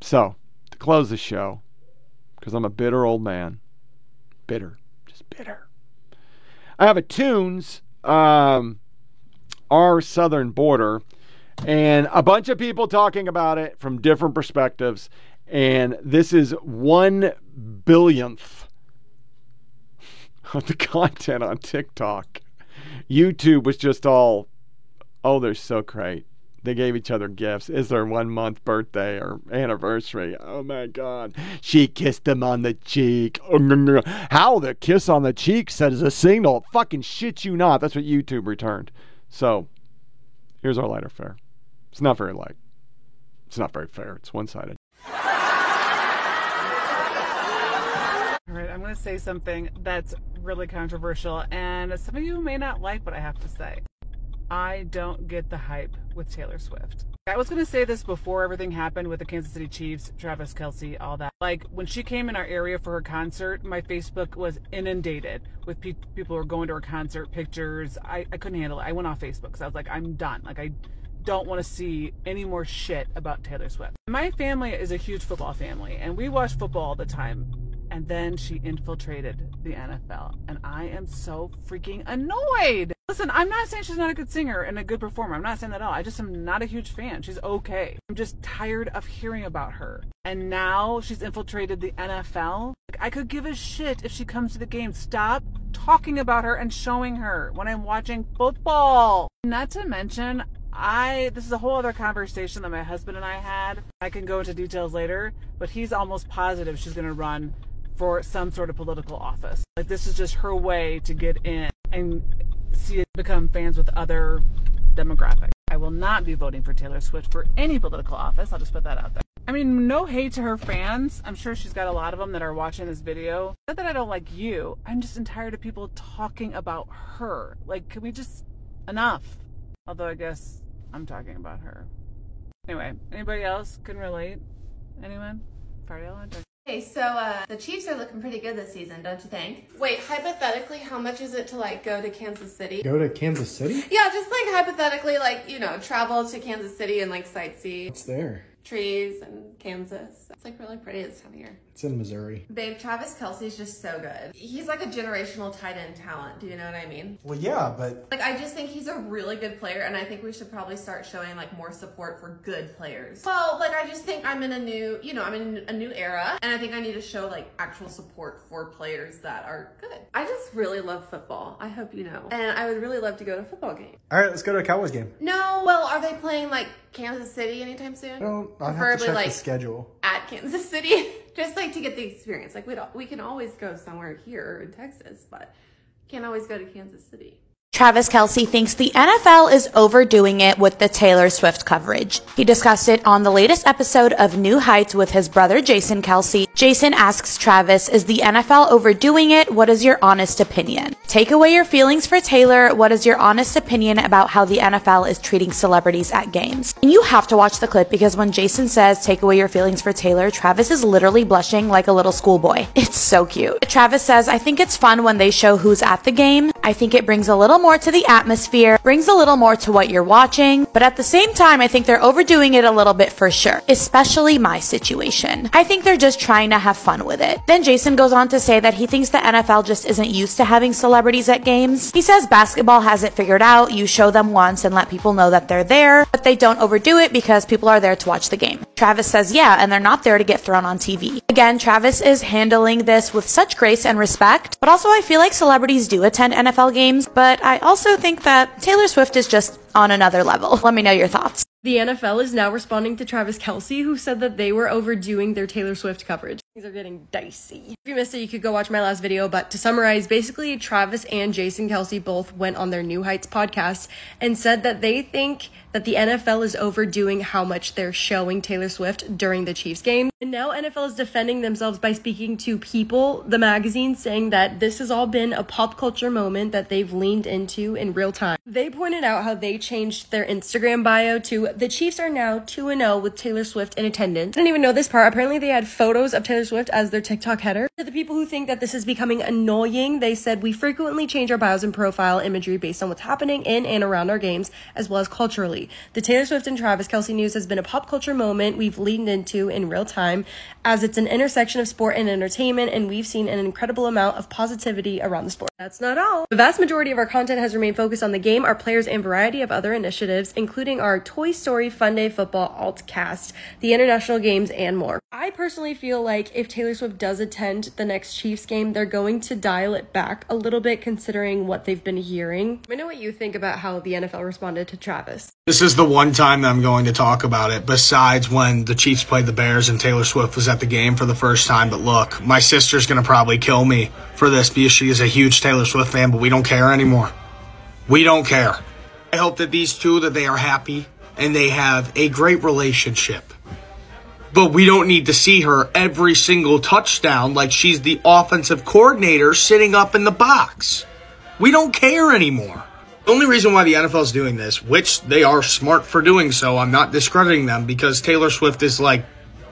So to close the show, because I'm a bitter old man, bitter, just bitter. I have a Tunes, um, our southern border, and a bunch of people talking about it from different perspectives. And this is one billionth of the content on TikTok. YouTube was just all, oh, they're so great. They gave each other gifts. Is their one month birthday or anniversary? Oh my God. She kissed him on the cheek. How the kiss on the cheek sends a signal. Fucking shit you not. That's what YouTube returned. So here's our lighter fare. It's not very light. It's not very fair. It's one sided. All right, I'm going to say something that's really controversial, and some of you may not like what I have to say. I don't get the hype with Taylor Swift. I was going to say this before everything happened with the Kansas City Chiefs, Travis Kelce, all that. Like, when she came in our area for her concert, my Facebook was inundated with pe- people who were going to her concert pictures. I, I couldn't handle it. I went off Facebook because I was like, I'm done. Like, I don't want to see any more shit about Taylor Swift. My family is a huge football family, and we watch football all the time. And then she infiltrated the NFL, and I am so freaking annoyed. Listen, I'm not saying she's not a good singer and a good performer. I'm not saying that at all. I just am not a huge fan. She's okay. I'm just tired of hearing about her. And now she's infiltrated the NFL. Like, I could give a shit if she comes to the game. Stop talking about her and showing her when I'm watching football. Not to mention, I this is a whole other conversation that my husband and I had. I can go into details later, but he's almost positive she's going to run for some sort of political office. Like this is just her way to get in and see it become fans with other demographics. I will not be voting for Taylor Swift for any political office. I'll just put that out there. I mean, no hate to her fans. I'm sure she's got a lot of them that are watching this video. Not that I don't like you. I'm just tired of people talking about her. Like, can we just enough? Although I guess I'm talking about her. Anyway, anybody else can relate? Anyone? Fardell? Okay, so uh, the Chiefs are looking pretty good this season, don't you think? Wait, hypothetically, how much is it to like go to Kansas City? Go to Kansas City? Yeah, just like hypothetically, like you know, travel to Kansas City and like sightsee. What's there? Trees and Kansas. It's like really pretty this time of year. It's in Missouri. Babe, Travis Kelce is just so good. He's like a generational tight end talent. Do you know what I mean? Well, yeah, but Like, I just think he's a really good player, and I think we should probably start showing like more support for good players. Well, like, I just think I'm in a new, you know, I'm in a new era, and I think I need to show like actual support for players that are good. I just really love football. I hope you know. And I would really love to go to a football game. all right, let's go to a Cowboys game. No, well, are they playing like Kansas City anytime soon. Well, I'll have to check like the schedule. at Kansas City, just like to get the experience. Like we we can always go somewhere here in Texas, but can't always go to Kansas City. Travis Kelce thinks the NFL is overdoing it with the Taylor Swift coverage. He discussed it on the latest episode of New Heights with his brother Jason Kelce. Jason asks Travis, is the NFL overdoing it? What is your honest opinion? Take away your feelings for Taylor. What is your honest opinion about how the NFL is treating celebrities at games? And you have to watch the clip because when Jason says, take away your feelings for Taylor, Travis is literally blushing like a little schoolboy. It's so cute. Travis says, I think it's fun when they show who's at the game. I think it brings a little more to the atmosphere, brings a little more to what you're watching, but at the same time, I think they're overdoing it a little bit for sure, especially my situation. I think they're just trying to have fun with it. Then Jason goes on to say that he thinks the NFL just isn't used to having celebrities at games. He says basketball has it figured out. You show them once and let people know that they're there, but they don't overdo it because people are there to watch the game. Travis says, yeah, and they're not there to get thrown on TV. Again, Travis is handling this with such grace and respect, but also I feel like celebrities do attend NFL games, but I also think that Taylor Swift is just on another level. Let me know your thoughts. The NFL is now responding to Travis Kelce, who said that they were overdoing their Taylor Swift coverage. Things are getting dicey. If you missed it, you could go watch my last video. But to summarize, basically, Travis and Jason Kelce both went on their New Heights podcast and said that they think that the NFL is overdoing how much they're showing Taylor Swift during the Chiefs game. And now NFL is defending themselves by speaking to People, the magazine, saying that this has all been a pop culture moment that they've leaned into in real time. They pointed out how they changed their Instagram bio to the Chiefs are now 2 0 with Taylor Swift in attendance. I didn't even know this part. Apparently, they had photos of Taylor Swift as their TikTok header. To the people who think that this is becoming annoying, they said we frequently change our bios and profile imagery based on what's happening in and around our games, as well as culturally. The Taylor Swift and Travis Kelce news has been a pop culture moment we've leaned into in real time, as it's an intersection of sport and entertainment, and we've seen an incredible amount of positivity around the sport. That's not all. The vast majority of our content has remained focused on the game, our players, and variety of other initiatives, including our Toy Story Fun Day Football alt cast, the international games, and more. I personally feel like if Taylor Swift does attend the next Chiefs game, they're going to dial it back a little bit considering what they've been hearing. I know what you think about how the NFL responded to Travis. This is the one time that I'm going to talk about it, besides when the Chiefs played the Bears and Taylor Swift was at the game for the first time. But look, my sister's going to probably kill me for this because she is a huge Taylor Swift fan, but we don't care anymore. We don't care. I hope that these two, that they are happy and they have a great relationship. But we don't need to see her every single touchdown like she's the offensive coordinator sitting up in the box. We don't care anymore. The only reason why the NFL is doing this, which they are smart for doing so, I'm not discrediting them because Taylor Swift is like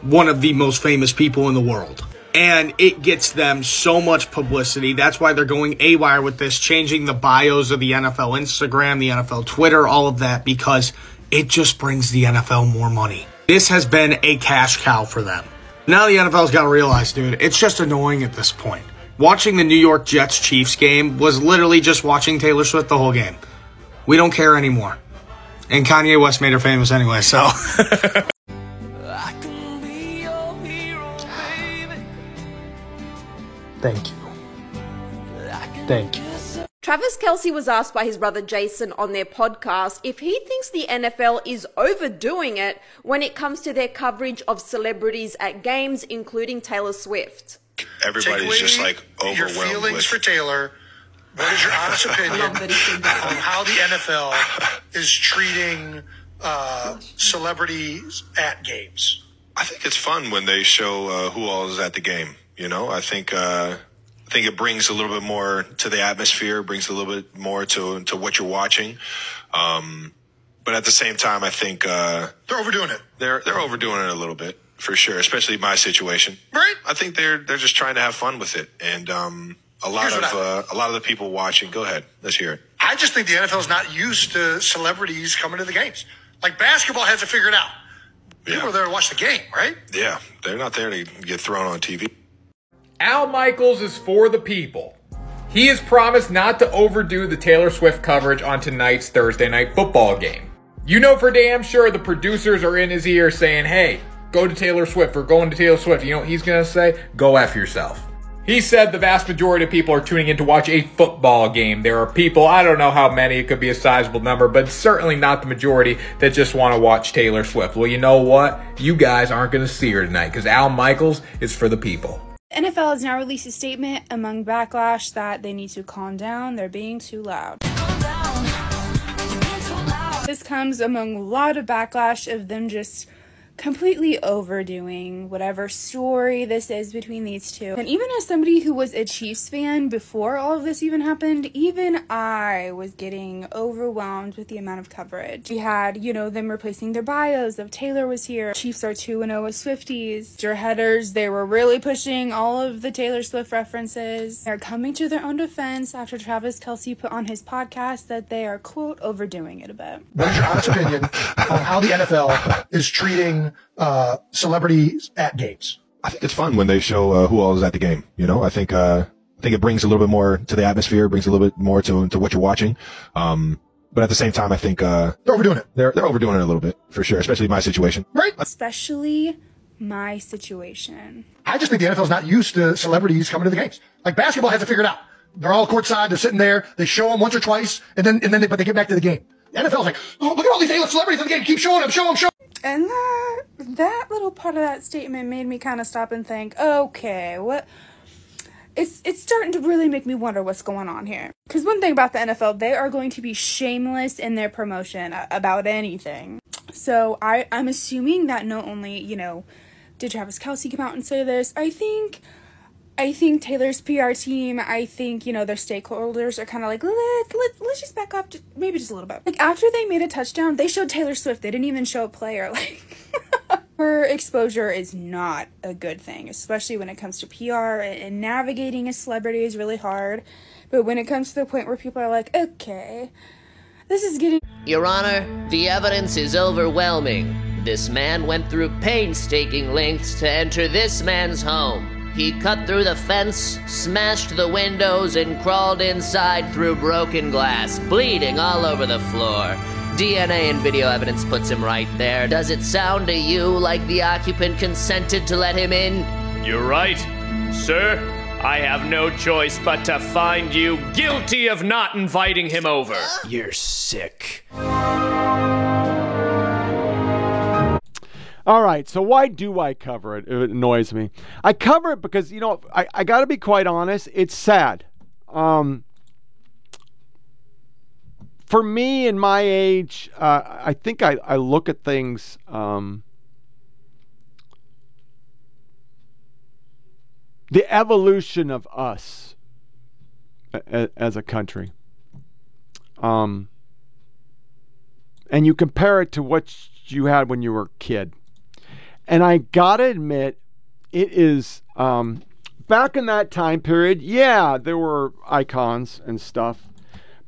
one of the most famous people in the world. And it gets them so much publicity. That's why they're going AWire with this, changing the bios of the NFL Instagram, the NFL Twitter, all of that, because it just brings the NFL more money. This has been a cash cow for them. Now the NFL's got to realize, dude, it's just annoying at this point. Watching the New York Jets Chiefs game was literally just watching Taylor Swift the whole game. We don't care anymore. And Kanye West made her famous anyway, so. Thank you. Thank you. Travis Kelce was asked by his brother Jason on their podcast if he thinks the NFL is overdoing it when it comes to their coverage of celebrities at games, including Taylor Swift. Everybody's just like overwhelmed your feelings with for Taylor. What is your honest opinion on how the NFL is treating uh, celebrities at games? I think it's fun when they show uh, who all is at the game. You know, I think uh, I think it brings a little bit more to the atmosphere, brings a little bit more to to what you're watching. Um, but at the same time, I think uh, They're overdoing it. they're they're overdoing it a little bit for sure, especially my situation. Right. I think they're they're just trying to have fun with it, and um, a lot Here's of I- uh, a lot of the people watching. Go ahead, let's hear it. I just think the NFL is not used to celebrities coming to the games. Like basketball has to figure it out. People are there to watch the game, right? Yeah, they're not there to get thrown on TV. Al Michaels is for the people. He has promised not to overdo the Taylor Swift coverage on tonight's Thursday night football game. You know for damn sure the producers are in his ear saying, hey, go to Taylor Swift. We're going to Taylor Swift. You know what he's going to say? Go F yourself. He said the vast majority of people are tuning in to watch a football game. There are people, I don't know how many, it could be a sizable number, but certainly not the majority that just want to watch Taylor Swift. Well, you know what? You guys aren't going to see her tonight because Al Michaels is for the people. NFL has now released a statement among backlash that they need to calm down. They're being too loud. This comes among a lot of backlash of them just completely overdoing whatever story this is between these two. And even as somebody who was a Chiefs fan before all of this even happened, even I was getting overwhelmed with the amount of coverage. We had, you know, them replacing their bios of Taylor was here. Chiefs are 2 0 with Swifties. Your headers, they were really pushing all of the Taylor Swift references. They're coming to their own defense after Travis Kelce put on his podcast that they are, quote, overdoing it a bit. What is your honest opinion on how the NFL is treating uh, celebrities at games? I think it's fun when they show uh, who all is at the game. You know, I think uh, I think it brings a little bit more to the atmosphere, brings a little bit more to to what you're watching. Um, but at the same time, I think uh, they're overdoing it. They're they're overdoing it a little bit for sure, especially my situation. Right. Especially my situation. I just think the NFL's not used to celebrities coming to the games. Like basketball has it figured out. They're all courtside. They're sitting there. They show them once or twice, and then and then they, but they get back to the game. The NFL's like, oh, look at all these A-list celebrities in the game. Keep showing them, show them, show. 'em." And that that little part of that statement made me kind of stop and think, okay, what it's it's starting to really make me wonder what's going on here. Cuz one thing about the NFL, they are going to be shameless in their promotion about anything. So I I'm assuming that not only, you know, did Travis Kelce come out and say this, I think I think Taylor's PR team, I think, you know, their stakeholders are kind of like, let's, let's, let's just back up, just, maybe just a little bit. Like, after they made a touchdown, they showed Taylor Swift. They didn't even show a player. Like, her exposure is not a good thing, especially when it comes to PR and navigating a celebrity is really hard. But when it comes to the point where people are like, okay, this is getting. Your Honor, the evidence is overwhelming. This man went through painstaking lengths to enter this man's home. He cut through the fence, smashed the windows, and crawled inside through broken glass, bleeding all over the floor. DNA and video evidence puts him right there. Does it sound to you like the occupant consented to let him in? You're right. Sir, I have no choice but to find you guilty of not inviting him over. You're sick. All right, so why do I cover it? It annoys me. I cover it because you know I, I got to be quite honest. It's sad. Um, for me in my age, uh, I think I, I look at things. Um, the evolution of us as a country. Um, and you compare it to what you had when you were a kid. And I gotta admit, it is um, back in that time period. Yeah, there were icons and stuff,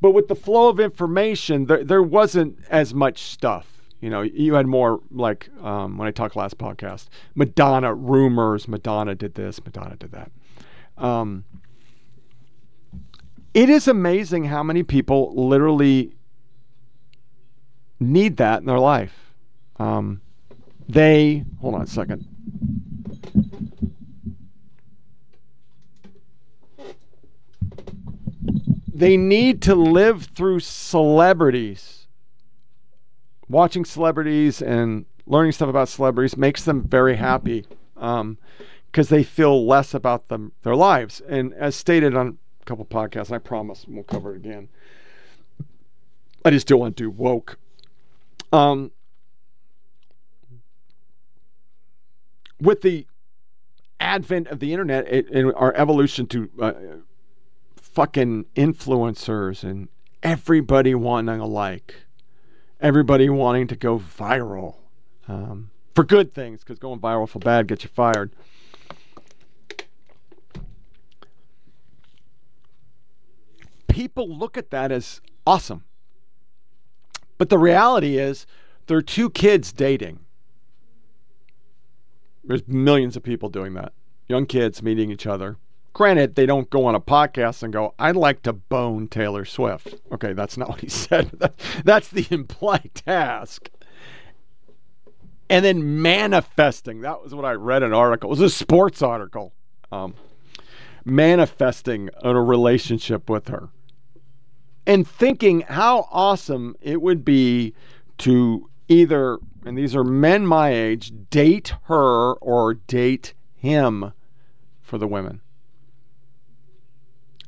but with the flow of information, there there wasn't as much stuff. You know, you had more like um, when I talked last podcast, Madonna rumors. Madonna did this. Madonna did that. Um, it is amazing how many people literally need that in their life. Um, they hold on a second. They need to live through celebrities. Watching celebrities and learning stuff about celebrities makes them very happy because um, they feel less about them their lives. And as stated on a couple podcasts, I promise we'll cover it again. I just don't want to do woke. Um, with the advent of the internet and our evolution to uh, fucking influencers and everybody wanting a like, everybody wanting to go viral um, for good things, because going viral for bad gets you fired. People look at that as awesome. But the reality is, there are two kids dating. There's millions of people doing that. Young kids meeting each other. Granted, they don't go on a podcast and go, I'd like to bone Taylor Swift. Okay, that's not what he said. that's the implied task. And then manifesting. That was what I read an article. It was a sports article. Um, manifesting a relationship with her and thinking how awesome it would be to either, and these are men my age, date her or date him for the women.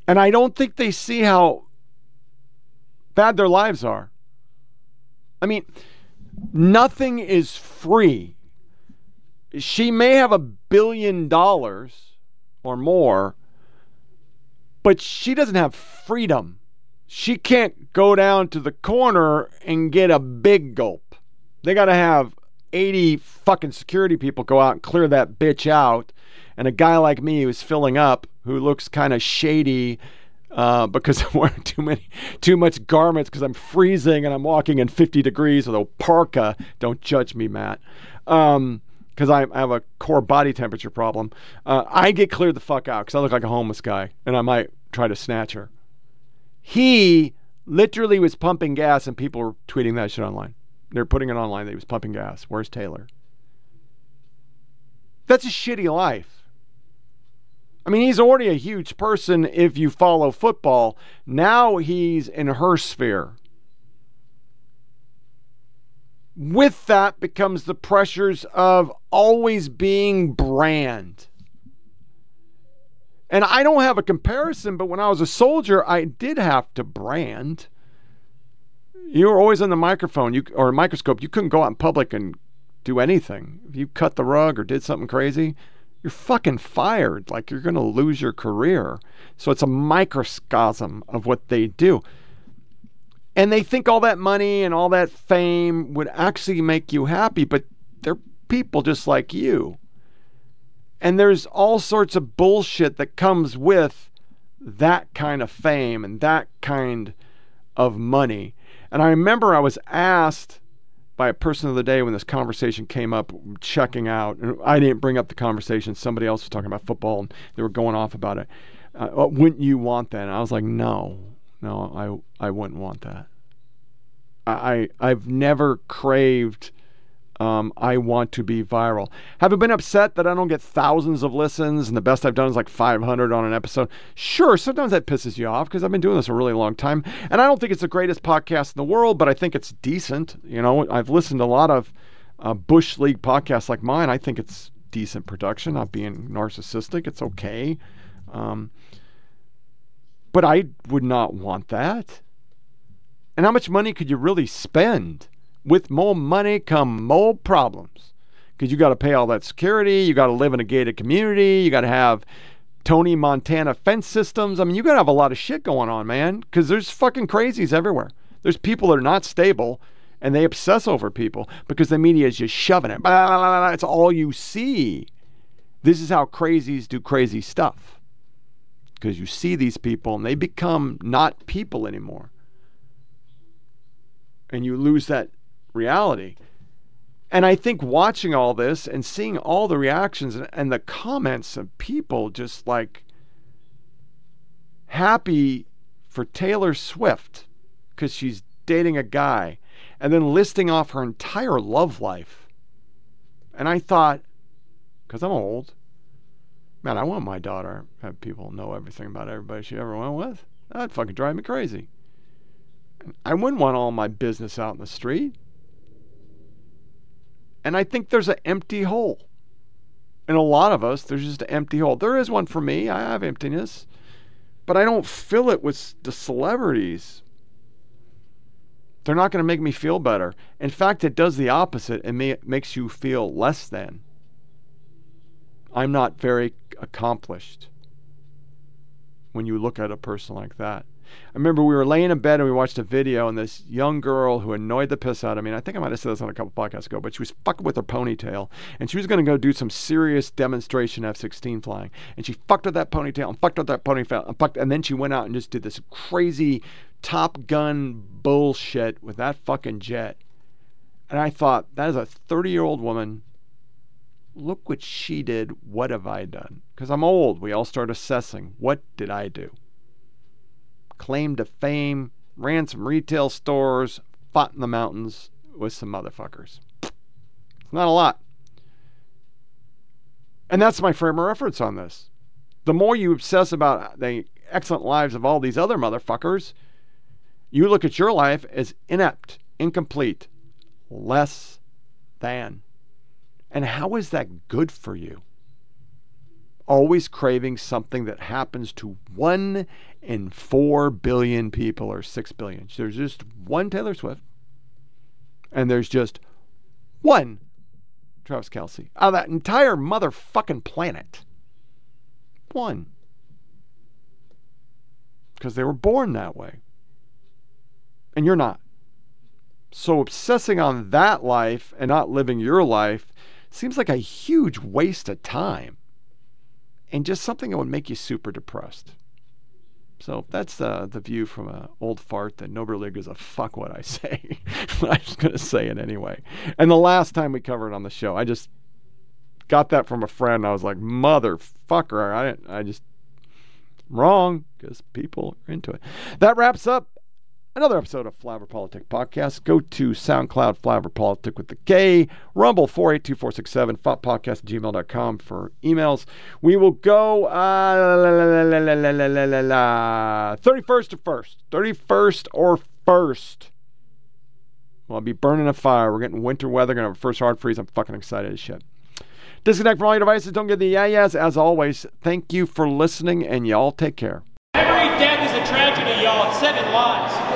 And I don't think they see how bad their lives are. I mean, nothing is free. She may have a billion dollars or more, but she doesn't have freedom. She can't go down to the corner and get a big gulp. They got to have 80 fucking security people go out and clear that bitch out. And a guy like me who's filling up, who looks kind of shady uh, because I'm wearing too many, too much garments because I'm freezing and I'm walking in 50 degrees with a parka. Don't judge me, Matt. Um, because I, I have a core body temperature problem. Uh, I get cleared the fuck out because I look like a homeless guy and I might try to snatch her. He literally was pumping gas and people were tweeting that shit online. They're putting it online that he was pumping gas. Where's Taylor? That's a shitty life. I mean, he's already a huge person if you follow football. Now he's in her sphere. With that becomes the pressures of always being brand. And I don't have a comparison, but when I was a soldier, I did have to brand. You were always on the microphone you, or microscope. You couldn't go out in public and do anything. If you cut the rug or did something crazy, you're fucking fired. Like you're going to lose your career. So it's a microcosm of what they do. And they think all that money and all that fame would actually make you happy, but they're people just like you. And there's all sorts of bullshit that comes with that kind of fame and that kind of money. And I remember I was asked by a person of the day when this conversation came up, checking out. And I didn't bring up the conversation. Somebody else was talking about football and they were going off about it. Uh, oh, wouldn't you want that? And I was like, no, no, I, I wouldn't want that. I, I've never craved um, I want to be viral. Have I been upset that I don't get thousands of listens and the best I've done is like 500 on an episode? Sure, sometimes that pisses you off because I've been doing this a really long time. And I don't think it's the greatest podcast in the world, but I think it's decent. You know, I've listened to a lot of uh, Bush League podcasts like mine. I think it's decent production, not being narcissistic. It's okay. Um, but I would not want that. And how much money could you really spend? With more money come more problems because you got to pay all that security. You got to live in a gated community. You got to have Tony Montana fence systems. I mean, you got to have a lot of shit going on, man, because there's fucking crazies everywhere. There's people that are not stable and they obsess over people because the media is just shoving it. Blah, blah, blah, it's all you see. This is how crazies do crazy stuff because you see these people and they become not people anymore. And you lose that reality. And I think watching all this and seeing all the reactions and, and the comments of people just like happy for Taylor Swift because she's dating a guy and then listing off her entire love life. And I thought, because I'm old, man, I want my daughter have people know everything about everybody she ever went with. That'd fucking drive me crazy. I wouldn't want all my business out in the street. And I think there's an empty hole. In a lot of us, there's just an empty hole. There is one for me. I have emptiness. But I don't fill it with the celebrities. They're not going to make me feel better. In fact, it does the opposite. It makes you feel less than. I'm not very accomplished when you look at a person like that. I remember we were laying in bed and we watched a video, and this young girl who annoyed the piss out of me, and I think I might have said this on a couple podcasts ago, but she was fucking with her ponytail, and she was going to go do some serious demonstration F 16 flying. And she fucked with that ponytail and fucked with that ponytail, and, fucked, and then she went out and just did this crazy Top Gun bullshit with that fucking jet. And I thought, that is a 30 year old woman. Look what she did. What have I done? Because I'm old. We all start assessing. What did I do? Claim to fame, ran some retail stores, fought in the mountains with some motherfuckers. It's not a lot. And that's my frame of reference on this. The more you obsess about the excellent lives of all these other motherfuckers, you look at your life as inept, incomplete, less than. And how is that good for you? Always craving something that happens to one in four billion people or six billion. There's just one Taylor Swift, and there's just one Travis Kelce of that entire motherfucking planet. One. Because they were born that way. And you're not. So obsessing on that life and not living your life seems like a huge waste of time and just something that would make you super depressed. So that's uh, the view from an old fart that nobody gives a fuck what I say. I'm just going to say it anyway. And the last time we covered it on the show, I just got that from a friend. I was like, motherfucker. I, I just, wrong because people are into it. That wraps up another episode of Flyover PolitiK Podcast. Go to SoundCloud, Flyover PolitiK with the K, Rumble 482467, podcast at gmail.com for emails. We will go uh, 31st or 1st. 31st or 1st. Well, I'll be burning a fire. We're getting winter weather. Gonna have a first hard freeze. I'm fucking excited as shit. Disconnect from all your devices. Don't get the yeah yeahs. As always, thank you for listening, and y'all take care. Every death is a tragedy, y'all. Seven lives.